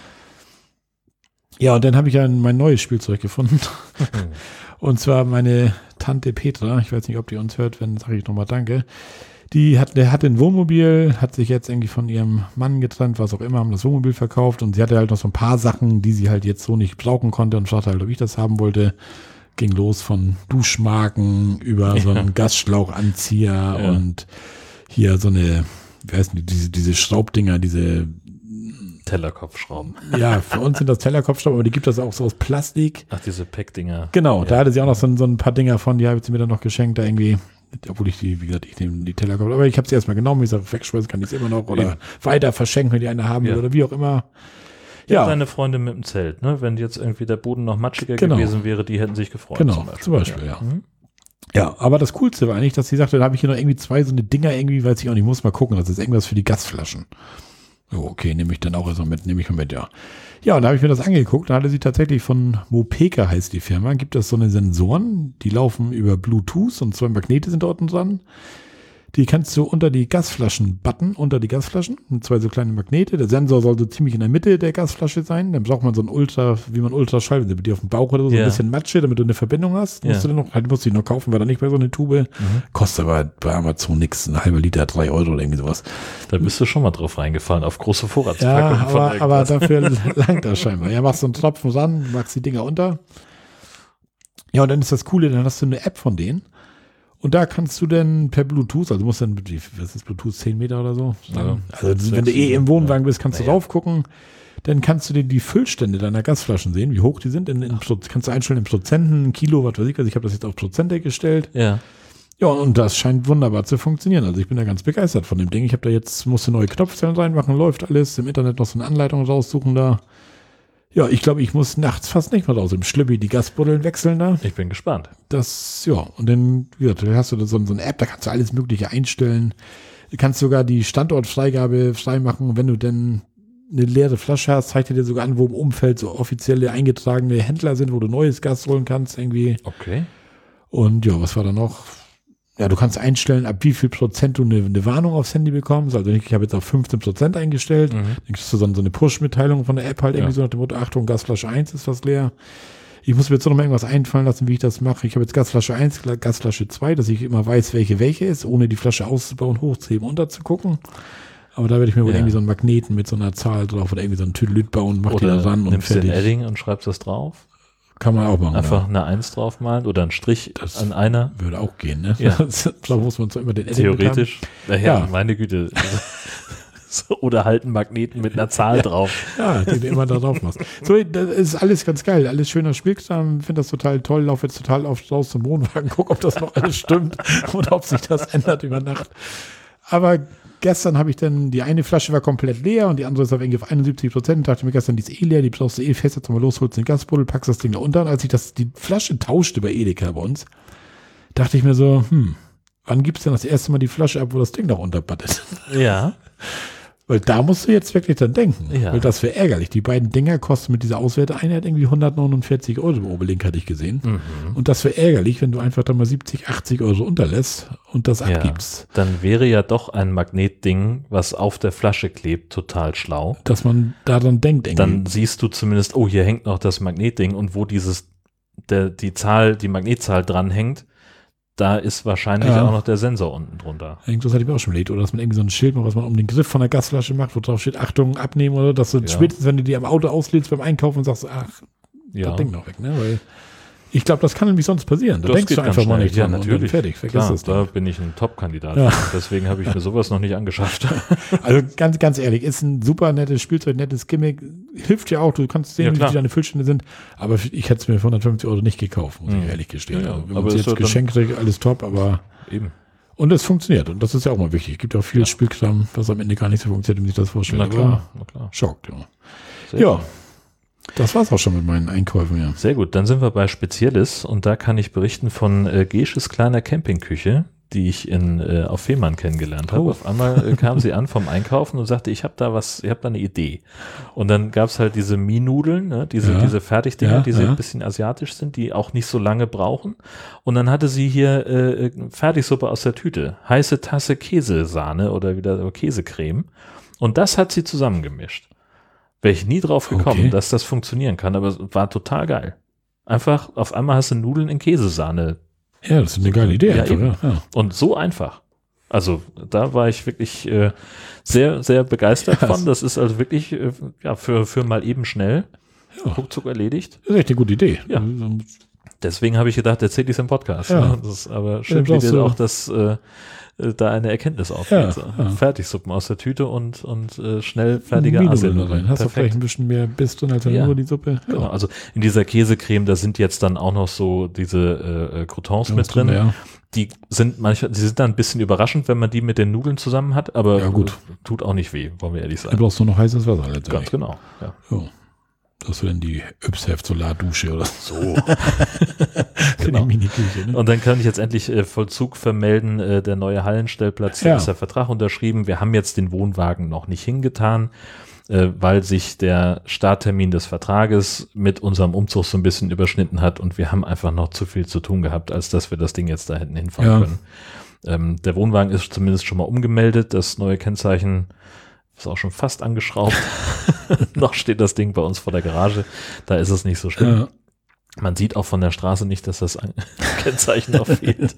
Ja, und dann habe ich ja mein neues Spielzeug gefunden. Und zwar meine Tante Petra, ich weiß nicht, ob die uns hört, wenn sage ich nochmal Danke. Die hat, der hatte ein Wohnmobil, hat sich jetzt irgendwie von ihrem Mann getrennt, was auch immer, haben das Wohnmobil verkauft und sie hatte halt noch so ein paar Sachen, die sie halt jetzt so nicht brauchen konnte und fragte halt, ob ich das haben wollte. Ging los von Duschmarken über so einen Gasschlauchanzieher Ja. und hier so eine, wie heißen die, diese, diese Schraubdinger, diese, Tellerkopfschrauben. ja, für uns sind das Tellerkopfschrauben, aber die gibt das auch so aus Plastik. Ach, diese Pack-Dinger. Genau, da Ja. hatte sie auch noch so, ein- so ein paar Dinger von, die habe sie mir dann noch geschenkt, da irgendwie, obwohl ich die, wie gesagt, ich nehme die Teller, aber ich habe sie erstmal genommen, ich sage, wegschmeißen kann ich es immer noch oder Eben. weiter verschenken, wenn die eine haben will Ja. oder wie auch immer. Ja. Ja, Deine Freundin mit dem Zelt, ne? Wenn jetzt irgendwie der Boden noch matschiger Genau. gewesen wäre, die hätten sich gefreut. Genau, zum Beispiel, ja. Mhm. ja, aber das Coolste war eigentlich, dass sie sagte, da habe ich hier noch irgendwie zwei so eine Dinger irgendwie, weiß ich auch nicht, muss mal gucken, das ist irgendwas für die Gasflaschen. Oh, okay, nehme ich dann auch erstmal mit, nehme ich mal mit, ja. Ja, und da habe ich mir das angeguckt, da hatte sie tatsächlich von Mopeka heißt die Firma, gibt es so eine Sensoren, die laufen über Bluetooth und zwei Magnete sind dort dran. Die kannst du unter die Gasflaschen button, unter die Gasflaschen, und zwei so kleine Magnete. Der Sensor soll so ziemlich in der Mitte der Gasflasche sein. Dann braucht man so ein Ultra, wie man Ultraschall, wenn du die auf dem Bauch oder so, so Ja. ein bisschen Matsche, damit du eine Verbindung hast. Ja. Musst du dann noch, halt musst du die noch kaufen, war da nicht mehr so eine Tube. Mhm. Kostet aber bei Amazon nix, ein halber Liter, drei Euro oder irgendwie sowas. Da bist du schon mal drauf reingefallen, auf große Ja, Vorratspackungen von aber, aber dafür langt das scheinbar. Ja, machst so einen Tropfen ran, machst die Dinger unter. Ja, und dann ist das Coole, dann hast du eine App von denen. Und da kannst du dann per Bluetooth, also du musst dann, wie- was ist Bluetooth, 10 Meter oder so? Ja, also sechs, wenn du eh im Wohnwagen bist, kannst du Naja. drauf gucken. Dann kannst du dir die Füllstände deiner Gasflaschen sehen, wie hoch die sind. In, in, kannst du einstellen in Prozenten, Kilo, was weiß ich was. Ich habe das jetzt auf Prozente gestellt. Ja. Ja, und das scheint wunderbar zu funktionieren. Also ich bin da ganz begeistert von dem Ding. Ich habe da jetzt, musste neue Knopfzellen reinmachen, läuft alles. Im Internet noch so eine Anleitung raussuchen da. Ja, ich glaube, ich muss nachts fast nicht mehr raus. Im Schlüppi die Gasbuddeln wechseln da. Ich bin gespannt. Das, ja, und dann, wie gesagt, hast du da so, so eine App, da kannst du alles Mögliche einstellen. Du kannst sogar die Standortfreigabe freimachen, wenn du denn eine leere Flasche hast, zeigt er dir sogar an, wo im Umfeld so offizielle eingetragene Händler sind, wo du neues Gas holen kannst irgendwie. Okay. Und ja, was war da noch? Ja, du kannst einstellen, ab wie viel Prozent du eine, eine Warnung aufs Handy bekommst. Also ich habe jetzt auf 15 Prozent eingestellt. Mhm. Dann kriegst du so, so eine Push-Mitteilung von der App halt irgendwie Ja. so nach dem Motto, Achtung, Gasflasche 1 ist fast leer. Ich muss mir jetzt noch mal irgendwas einfallen lassen, wie ich das mache. Ich habe jetzt Gasflasche 1, Gla- Gasflasche 2, dass ich immer weiß, welche welche ist, ohne die Flasche auszubauen, hochzuheben, unterzugucken. Aber da werde ich mir wohl Ja. irgendwie so einen Magneten mit so einer Zahl drauf oder irgendwie so einen Tüdelüt bauen, mach die da Oder ran und nimmst du den fertig. Edding und schreibst das drauf. Kann man auch machen. Einfach Ja. eine Eins draufmalen oder einen Strich Das- an einer. Würde auch gehen, ne? Ja. da muss man zwar immer den haben. Theoretisch. Naja, Ja. meine Güte. Oder halt einen Magneten mit einer Zahl drauf. Ja, den du immer da drauf machst. So, das ist alles ganz geil. Alles schöner Spielkram. Finde das total toll. Laufe jetzt total auf raus zum Wohnwagen. Guck, ob das noch alles stimmt und ob sich das ändert über Nacht. Aber gestern habe ich dann, die eine Flasche war komplett leer und die andere ist auf irgendwie auf 71 Prozent. Dachte mir gestern, die ist eh leer, die brauchst du eh fest. Jetzt mal los, holst den Gasbuddel, packst das Ding da unter. Und als ich das, die Flasche tauschte bei Edeka bei uns, dachte ich mir so, hm, wann gibt's denn das erste Mal die Flasche ab, wo das Ding noch unterbattet? Ja. Weil da musst du jetzt wirklich dann denken. Ja. Weil das wäre ärgerlich. Die beiden Dinger kosten mit dieser Auswerteeinheit irgendwie 149 Euro im Oberlink, hatte ich gesehen. Mhm. Und das wäre ärgerlich, wenn du einfach da mal 70, 80 Euro unterlässt und das Ja. abgibst. Dann wäre ja doch ein Magnetding, was auf der Flasche klebt, total schlau. Dass man daran denkt, irgendwie. Dann siehst du zumindest, oh, hier hängt noch das Magnetding und wo dieses, der, die Zahl, die Magnetzahl dranhängt, da ist wahrscheinlich Ja. auch noch der Sensor unten drunter. Irgendwas hatte ich mir auch schon überlegt. Oder dass man irgendwie so ein Schild macht, was man um den Griff von der Gasflasche macht, wo drauf steht, Achtung, abnehmen oder dass du Ja. spätestens, wenn du die am Auto auslädst beim Einkaufen und sagst, ach, Ja, das Ding noch weg, ne? Weil ich glaube, das kann nämlich sonst passieren. Da Das denkst du einfach mal nicht Ja, dran und dann natürlich. fertig, vergiss klar, das da Ding. bin ich ein Top-Kandidat. Ja. Deswegen habe ich mir sowas noch nicht angeschafft. Also ganz, ganz ehrlich, ist ein super nettes Spielzeug, nettes Gimmick. Hilft ja auch, du kannst sehen, Ja, wie deine Füllstände sind. Aber ich hätte es mir für 150 Euro nicht gekauft, muss Mhm. ich ehrlich gestehen. Ja, ja. Also, wenn Aber man es ist jetzt ja geschenkt kriegt, alles top, aber Eben. und es funktioniert. Und das ist ja auch mal wichtig. Es gibt auch viel Ja. Spielkram, was am Ende gar nicht so funktioniert, wie man sich das vorstellt. Na klar, na klar. Schockt, ja. Sehr Ja, gut. Das war's auch schon mit meinen Einkäufen, ja. Sehr gut, dann sind wir bei Spezielles und da kann ich berichten von äh, Gesches kleiner Campingküche, die ich in äh, auf Fehmarn kennengelernt habe. Oh. Auf einmal äh, kam sie an vom Einkaufen und sagte, ich habe da was, ich habe da eine Idee. Und dann gab's halt diese Mie-Nudeln, ne, diese, Ja. diese Fertigdinger, Ja, die so ja. ein bisschen asiatisch sind, die auch nicht so lange brauchen. Und dann hatte sie hier äh, Fertigsuppe aus der Tüte, heiße Tasse Käsesahne oder wieder Käsecreme. Und das hat sie zusammengemischt. Wäre ich nie drauf gekommen, Okay. dass das funktionieren kann, aber es war total geil. Einfach, auf einmal hast du Nudeln in Käsesahne. Ja, das ist eine geile Idee Ja, einfach, ja. ja. Und so einfach. Also da war ich wirklich äh, sehr, sehr begeistert Ja, von. Das ist also wirklich äh, ja, für, für mal eben schnell Ja. ruckzuck erledigt. Das ist echt eine gute Idee. Ja. Also, Deswegen habe ich gedacht, erzähle ich es im Podcast. Ja. Ne? Das ist aber schön, wie brauchst dir auch das, äh, äh, da eine Erkenntnis Ja, aufgeht. So. ja. Fertigsuppen aus der Tüte und, und äh, schnell fertige rein. Hast du vielleicht ein bisschen mehr Biss drin als Ja. nur die Suppe? Genau, also in dieser Käsecreme, da sind jetzt dann auch noch so diese äh, äh, Croutons mit drin. Ja. Die sind manchmal, die sind dann ein bisschen überraschend, wenn man die mit den Nudeln zusammen hat, aber Ja, gut. tut auch nicht weh, wollen wir ehrlich sein. brauchst du noch heißes Wasser Ganz letztendlich. genau. Ja. Ja. Das wäre dann die Ypsheft Solardusche oder So. Genau. Ne? Und dann kann ich jetzt endlich äh, Vollzug vermelden, äh, der neue Hallenstellplatz, da Ja. ist der Vertrag unterschrieben. Wir haben jetzt den Wohnwagen noch nicht hingetan, äh, weil sich der Starttermin des Vertrages mit unserem Umzug so ein bisschen überschnitten hat und wir haben einfach noch zu viel zu tun gehabt, als dass wir das Ding jetzt da hätten hinfahren Ja. können. Ähm, der Wohnwagen ist zumindest schon mal umgemeldet, das neue Kennzeichen ist auch schon fast angeschraubt. noch steht das Ding bei uns vor der Garage, da ist es nicht so schlimm. Ja. Man sieht auch von der Straße nicht, dass das Kennzeichen noch fehlt.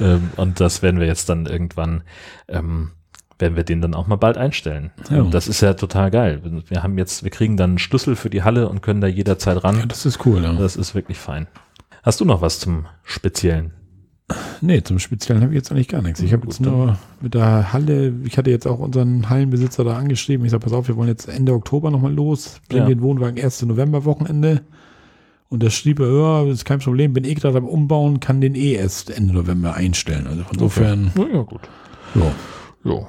ähm, und das werden wir jetzt dann irgendwann, ähm, werden wir den dann auch mal bald einstellen. Ja. Das ist ja total geil. Wir haben jetzt, wir kriegen dann einen Schlüssel für die Halle und können da jederzeit ran. ja, das ist cool. Ja. Das ist wirklich fein. Hast du noch was zum Speziellen? Nee, zum Speziellen habe ich jetzt eigentlich gar nichts. Ich habe jetzt nur mit der Halle, ich hatte jetzt auch unseren Hallenbesitzer da angeschrieben. Ich sage, pass auf, wir wollen jetzt Ende Oktober nochmal los, bringen Ja. den Wohnwagen 1. November-Wochenende. Und da schrieb er, ja, das ist kein Problem, bin eh gerade am Umbauen, kann den eh erst Ende November einstellen. Also von insofern, Ja, ja gut. ja, Ja.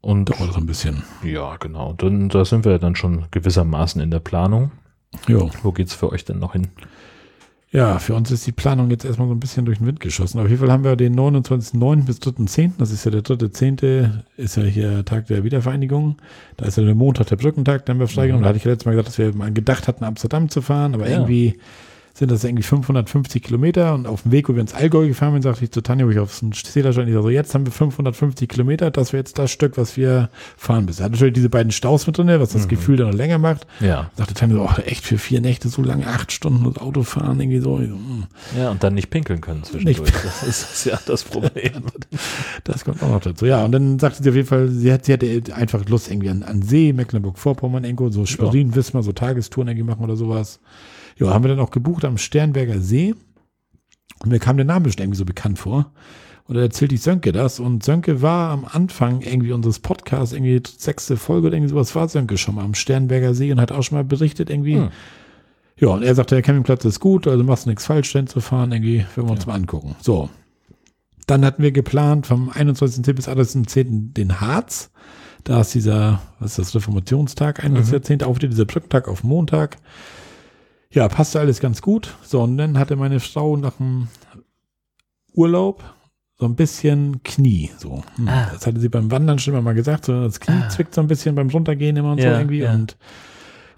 Und dauert das ein bisschen. ja, genau. Dann, da sind wir dann schon gewissermaßen in der Planung. Ja. Wo geht's für euch denn noch hin? Ja, für uns ist die Planung jetzt erstmal so ein bisschen durch den Wind geschossen. Auf jeden Fall haben wir den 29.09. bis 3.10. Das ist ja der 3.10. ist ja hier Tag der Wiedervereinigung. Da ist ja der Montag der Brückentag, haben wir freigenommen. Da hatte ich ja letztes Mal gesagt, dass wir mal gedacht hatten, Amsterdam zu fahren, aber Ja. irgendwie sind das irgendwie 550 Kilometer und auf dem Weg, wo wir ins Allgäu gefahren sind, sagte ich zu Tanja, wo ich auf den Zählerschein, ich sag so, jetzt haben wir 550 Kilometer, das wäre jetzt das Stück, was wir fahren müssen. Hat natürlich diese beiden Staus mit drin, was das Mhm. Gefühl dann noch länger macht. Ja. Sagte Tanja so, oh, echt für vier Nächte so lange, acht Stunden das Auto fahren, irgendwie so. Ich hm. Ja, und dann nicht pinkeln können zwischendurch. Das ist, ja das Problem. Das kommt auch noch dazu. Ja, und dann sagte sie auf jeden Fall, sie, hat, sie hatte einfach Lust irgendwie an, an See, Mecklenburg-Vorpommern, irgendwo, so Schwerin, Wismar, so Tagestouren irgendwie machen oder sowas. Ja, haben wir dann auch gebucht am Sternberger See. Und mir kam der Name schon irgendwie so bekannt vor. Und da erzählte ich Sönke das. Und Sönke war am Anfang irgendwie unseres Podcasts, irgendwie sechste Folge oder irgendwie sowas, war Sönke schon mal am Sternberger See und hat auch schon mal berichtet irgendwie. Hm. Ja, und er sagte, der Campingplatz ist gut, also machst du nichts falsch, denn zu fahren, irgendwie, wenn wir uns mal angucken. So. Dann hatten wir geplant vom 21. bis 30.10. den Harz. Da ist dieser, was ist das, Reformationstag, 21.10. aufsteht, dieser Brückentag auf Montag. Ja, passte alles ganz gut. So, und dann hatte meine Frau nach dem Urlaub so ein bisschen Knie. So. Hm. Ah. Das hatte sie beim Wandern schon immer mal gesagt. So, das Knie Ah. zwickt so ein bisschen beim Runtergehen immer und so Ja, irgendwie. ja. Und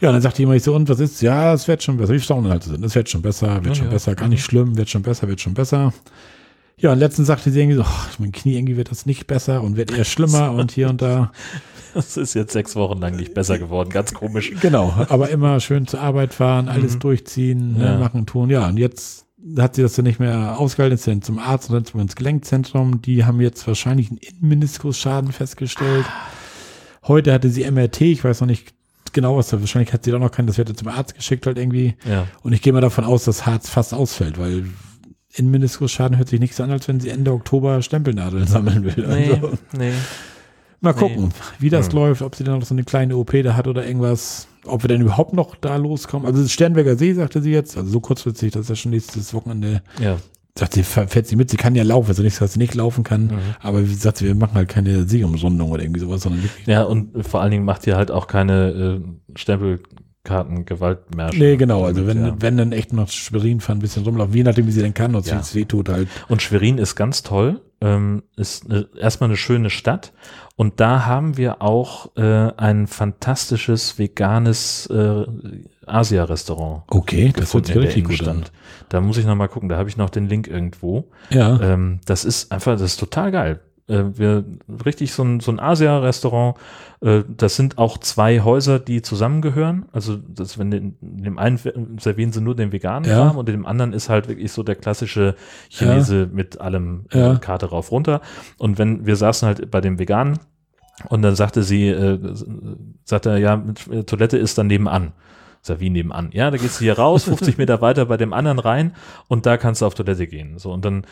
ja, dann sagt die immer ich so, und was ist? Ja, es wird schon besser. Wie staunen halt sind. Es wird schon besser, wird Ja, schon besser, gar nicht schlimm, wird schon besser, wird schon besser. Ja, und letztens sagte sie irgendwie so, oh, mein Knie irgendwie wird das nicht besser und wird eher schlimmer und hier und da. Das ist jetzt sechs Wochen lang nicht besser geworden. Ganz komisch. Genau, aber immer schön zur Arbeit fahren, alles Mhm. durchziehen, Ja. ne, machen, tun. Ja, und jetzt hat sie das dann nicht mehr ausgehalten, ist dann zum Arzt und dann zum ins Gelenkzentrum. Die haben jetzt wahrscheinlich einen Innenmeniskusschaden festgestellt. Heute hatte sie MRT, ich weiß noch nicht genau, was da, wahrscheinlich hat sie doch noch keinen, das wird zum Arzt geschickt halt irgendwie. Ja. Und ich gehe mal davon aus, dass Harz fast ausfällt, weil Innenmeniskusschaden hört sich nicht so an, als wenn sie Ende Oktober Stempelnadeln sammeln will. Nee, Also, nee. mal gucken, wie das Hm. läuft, ob sie dann noch so eine kleine OP da hat oder irgendwas, ob wir denn überhaupt noch da loskommen. Also das Sternberger See, sagte sie jetzt, also so kurzfristig, das ist ja schon nächstes Wochenende. Ja. Sagt sie, fährt sie mit, sie kann ja laufen, also nicht, dass sie nicht laufen kann, Mhm. aber wie sagt sie, wir machen halt keine Seeumsondung oder irgendwie sowas, sondern wirklich. Ja, und vor allen Dingen macht ihr halt auch keine äh, Stempelkarten-Gewaltmärsche. Nee, genau, also wenn, Ja. wenn dann echt noch Schwerin fahren, ein bisschen rumlaufen, je nachdem, wie sie denn kann, und Ja. es weh tut halt. Und Schwerin ist ganz toll, ähm, ist eine, erstmal eine schöne Stadt. Und da haben wir auch äh, ein fantastisches veganes äh, Asia-Restaurant. Okay, das hört sich richtig gut an. Da muss ich noch mal gucken, da habe ich noch den Link irgendwo. Ja, Ähm, das ist einfach, das ist total geil. Äh, wir richtig so ein, so ein Asia-Restaurant. Äh, das sind auch zwei Häuser, die zusammengehören. Also das, wenn in, in dem einen servieren sie nur den veganen Ja. Kram und in dem anderen ist halt wirklich so der klassische Chinese mit allem äh, Ja. Karte rauf runter. Und wenn wir saßen halt bei dem veganen und dann sagte sie, äh, sagte er, ja, äh, Toilette ist dann nebenan. Sag, wie nebenan? Ja, da gehst du hier raus, 50 Meter weiter bei dem anderen rein und da kannst du auf Toilette gehen. So, und dann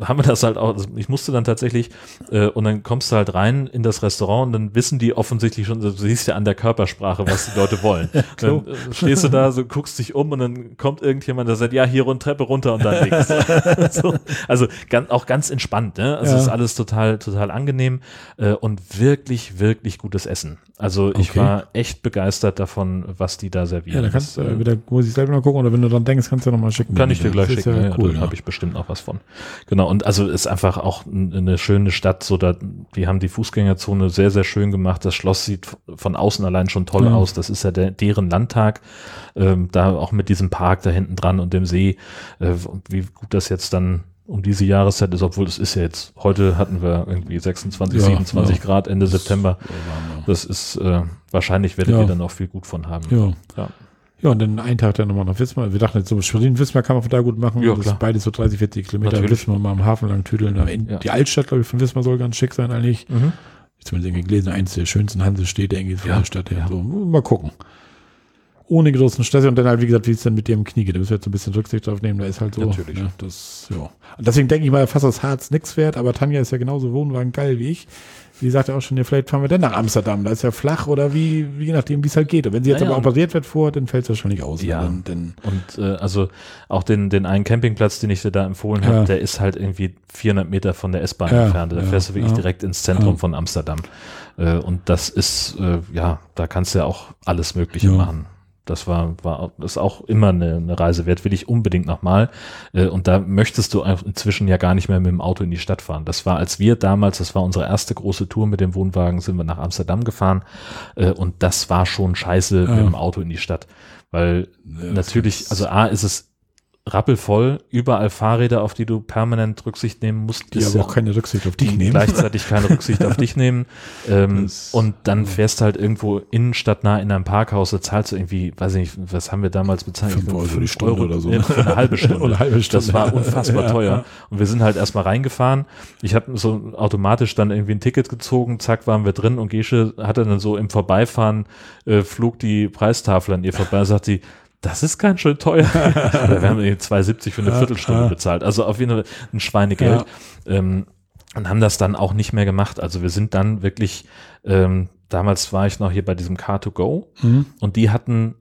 haben wir das halt auch, also ich musste dann tatsächlich, äh, und dann kommst du halt rein in das Restaurant und dann wissen die offensichtlich schon, du siehst ja an der Körpersprache, was die Leute wollen. dann äh, stehst du da, so guckst dich um und dann kommt irgendjemand, der sagt, ja, hier rund Treppe runter und dann links. so, also ganz, auch ganz entspannt, ne? Also Ja. ist alles total, total angenehm äh, und wirklich, wirklich gutes Essen. Also ich Okay. war echt begeistert davon, was die da servieren. ja, da kannst du äh, wieder, muss ich selber noch gucken, oder wenn du dann denkst, kannst du noch mal schicken. kann ich dir gleich schicken. Ja, Ja, cool, da ja. habe ich bestimmt auch was von. Genau. Und also ist einfach auch eine schöne Stadt. So da, die haben die Fußgängerzone sehr, sehr schön gemacht. Das Schloss sieht von außen allein schon toll Ja. aus. Das ist ja der, deren Landtag. Ähm, da auch mit diesem Park da hinten dran und dem See. Äh, und wie gut das jetzt dann um diese Jahreszeit ist, obwohl es ist ja jetzt, heute hatten wir irgendwie 26, Ja, 27 ja. Grad Ende September. Ja, warm, Das ist, äh, wahrscheinlich werdet Ja. ihr dann auch viel gut von haben. ja. ja. Ja. Und dann einen Tag dann nochmal nach Wismar. Wir dachten jetzt so, Schwerin, Wismar kann man von da gut machen. Ja, das klar. ist beides so 30, 40 Kilometer. Natürlich. Wismar mal am Hafen lang tüdeln. Ja. Die Altstadt, glaube ich, von Wismar soll ganz schick sein eigentlich. Mhm. Zumindest irgendwie gelesen, eins der schönsten Hansestädte irgendwie von der Stadt her. ja. So, mal gucken. Ohne großen Stress und dann halt, wie gesagt, wie es dann mit dir im Knie geht. Da müssen wir jetzt ein bisschen Rücksicht drauf nehmen. Da ist halt so. Natürlich. Ne, das, ja. Und deswegen denke ich mal, fast das Harz nichts wert. Aber Tanja ist ja genauso Wohnwagen geil wie ich. Die sagt ja auch schon, ja, vielleicht fahren wir dann nach Amsterdam. Da ist ja flach oder wie, wie je nachdem, wie es halt geht. Und wenn sie jetzt Naja, aber operiert wird vor, dann fällt es wahrscheinlich aus. Ja. Ne? Dann, dann, Und äh, also auch den, den einen Campingplatz, den ich dir da empfohlen habe, Ja. der ist halt irgendwie 400 Meter von der S-Bahn Ja, entfernt. Da ja, fährst du wirklich ja. direkt ins Zentrum Ja. von Amsterdam. Äh, und das ist, äh, ja, da kannst du ja auch alles Mögliche Ja. machen. Das war, war das ist auch immer eine, eine Reise wert, will ich unbedingt nochmal. Äh, und da möchtest du inzwischen ja gar nicht mehr mit dem Auto in die Stadt fahren. Das war, als wir damals, das war unsere erste große Tour mit dem Wohnwagen, sind wir nach Amsterdam gefahren. Äh, und das war schon scheiße mit Ja. dem Auto in die Stadt. Weil Ja, natürlich, also A ist es rappelvoll, überall Fahrräder, auf die du permanent Rücksicht nehmen musst. die aber ja- auch keine Rücksicht auf dich nehmen. gleichzeitig keine Rücksicht auf dich nehmen. Ähm, und dann fährst du halt irgendwo innenstadtnah in einem Parkhaus, da zahlst du irgendwie, weiß ich nicht, was haben wir damals bezahlt? Fünf Euro die Stunde oder so. Ja, für eine halbe Stunde. Eine halbe Stunde. Das war unfassbar Ja, teuer. ja. Und wir sind halt erstmal reingefahren. Ich habe so automatisch dann irgendwie ein Ticket gezogen, zack, waren wir drin und Gesche hatte dann so im Vorbeifahren, äh, flog die Preistafel an ihr vorbei sagt sie, das ist ganz schön teuer. Oder wir haben irgendwie 2,70 für eine Ja, Viertelstunde ja. bezahlt. Also auf jeden Fall ein Schweinegeld. Ähm, und haben das dann auch nicht mehr gemacht. Also wir sind dann wirklich, ähm, damals war ich noch hier bei diesem Car2Go Mhm. und die hatten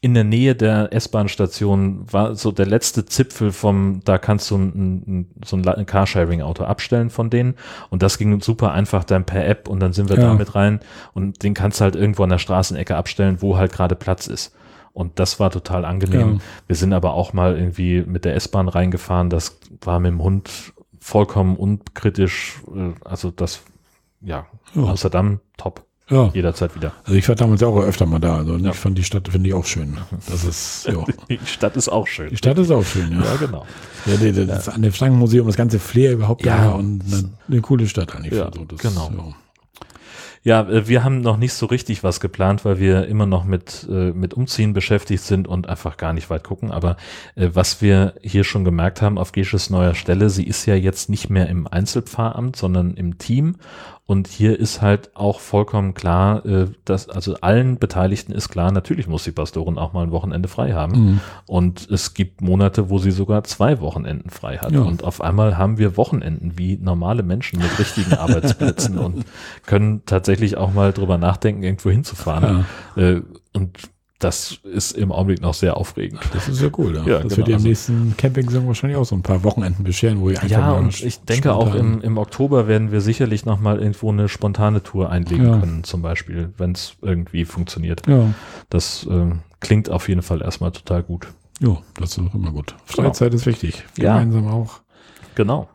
in der Nähe der S-Bahn-Station war so der letzte Zipfel vom, da kannst du ein, ein, so ein Carsharing-Auto abstellen von denen und das ging super einfach dann per App und dann sind wir Ja. da mit rein und den kannst du halt irgendwo an der Straßenecke abstellen, wo halt gerade Platz ist. Und das war total angenehm. Ja. Wir sind aber auch mal irgendwie mit der S-Bahn reingefahren. Das war mit dem Hund vollkommen unkritisch. Äh, also das, ja, Ja. Amsterdam, top, Ja. jederzeit wieder. Also ich war damals auch öfter mal da. Also Ja. ich fand die Stadt, finde ich auch schön. Das ist, ja. Die Stadt ist auch schön. Die Stadt ist auch schön, ja. Ja, genau. ja die, das Anne Frank Museum, das ganze Flair überhaupt Ja. da und eine, eine coole Stadt eigentlich. Ja, so, das, genau. Ja. Ja, äh, wir haben noch nicht so richtig was geplant, weil wir immer noch mit, äh, mit Umziehen beschäftigt sind und einfach gar nicht weit gucken. Aber äh, was wir hier schon gemerkt haben auf Gesches neuer Stelle, sie ist ja jetzt nicht mehr im Einzelpfarramt, sondern im Team. Und hier ist halt auch vollkommen klar, äh, dass also allen Beteiligten ist klar, natürlich muss die Pastorin auch mal ein Wochenende frei haben. Mhm. Und es gibt Monate, wo sie sogar zwei Wochenenden frei hat. Ja. Und auf einmal haben wir Wochenenden wie normale Menschen mit richtigen Arbeitsplätzen und können tatsächlich auch mal drüber nachdenken, irgendwo hinzufahren. Äh, und das ist im Augenblick noch sehr aufregend. Das ist ja cool, ja. Ja, das genau, wird ihr am also- nächsten Campingsaison wahrscheinlich auch so ein paar Wochenenden bescheren, wo ihr einfach Ja, mal und ich denke auch im, im Oktober werden wir sicherlich noch mal irgendwo eine spontane Tour einlegen Ja. können, zum Beispiel, wenn es irgendwie funktioniert. Ja, Das ähm, klingt auf jeden Fall erstmal total gut. jo, das ist auch immer gut. Freizeit ist wichtig. Ja. Gemeinsam auch. Genau.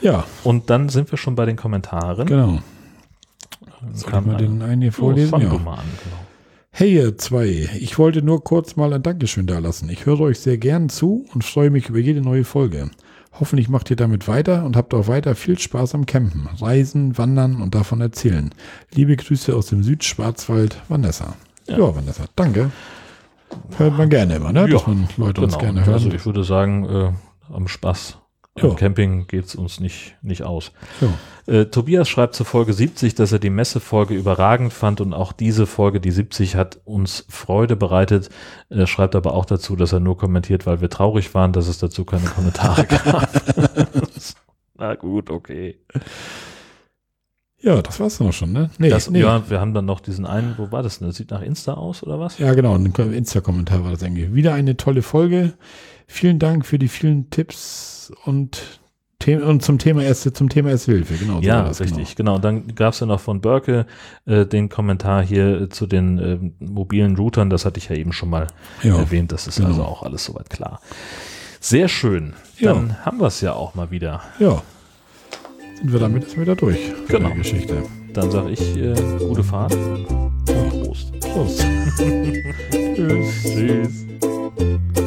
Ja, Und dann sind wir schon bei den Kommentaren. genau. Soll ich mal ein- den einen hier Oh, vorlesen? fang ja. an, genau. Hey ihr zwei, ich wollte nur kurz mal ein Dankeschön dalassen. Ich höre euch sehr gern zu und freue mich über jede neue Folge. Hoffentlich macht ihr damit weiter und habt auch weiter viel Spaß am Campen, Reisen, Wandern und davon erzählen. Liebe Grüße aus dem Südschwarzwald, Vanessa. Ja, Ja. Vanessa, danke. Hört man gerne immer, ne? Dass man Leute uns gerne hören. Also ich würde sagen, äh, am Spaß. Ja. Am Camping geht's uns nicht, nicht aus. Ja. Äh, Tobias schreibt zur Folge 70, dass er die Messefolge überragend fand und auch diese Folge, die 70, hat uns Freude bereitet. Er schreibt aber auch dazu, dass er nur kommentiert, weil wir traurig waren, dass es dazu keine Kommentare gab. Na gut, okay. ja, das war's dann auch schon, ne? Nee, Das, nee. Ja, wir haben dann noch diesen einen, wo war das denn? Das sieht nach Insta aus oder was? Ja, genau, ein Insta-Kommentar war das irgendwie. Wieder eine tolle Folge. Vielen Dank für die vielen Tipps und, The und zum Thema erste, zum Thema Erste Hilfe, genau. so Ja, war das, richtig, genau. Und dann gab es ja noch von Börke äh, den Kommentar hier äh, zu den äh, mobilen Routern. Das hatte ich ja eben schon mal Genau. Ja, erwähnt. Das ist genau. also auch alles soweit klar. Sehr schön. Ja. Dann haben wir es ja auch mal wieder. ja. Sind wir damit erstmal wieder durch. Genau. der Geschichte. Dann sage ich äh, gute Fahrt. Prost. Prost.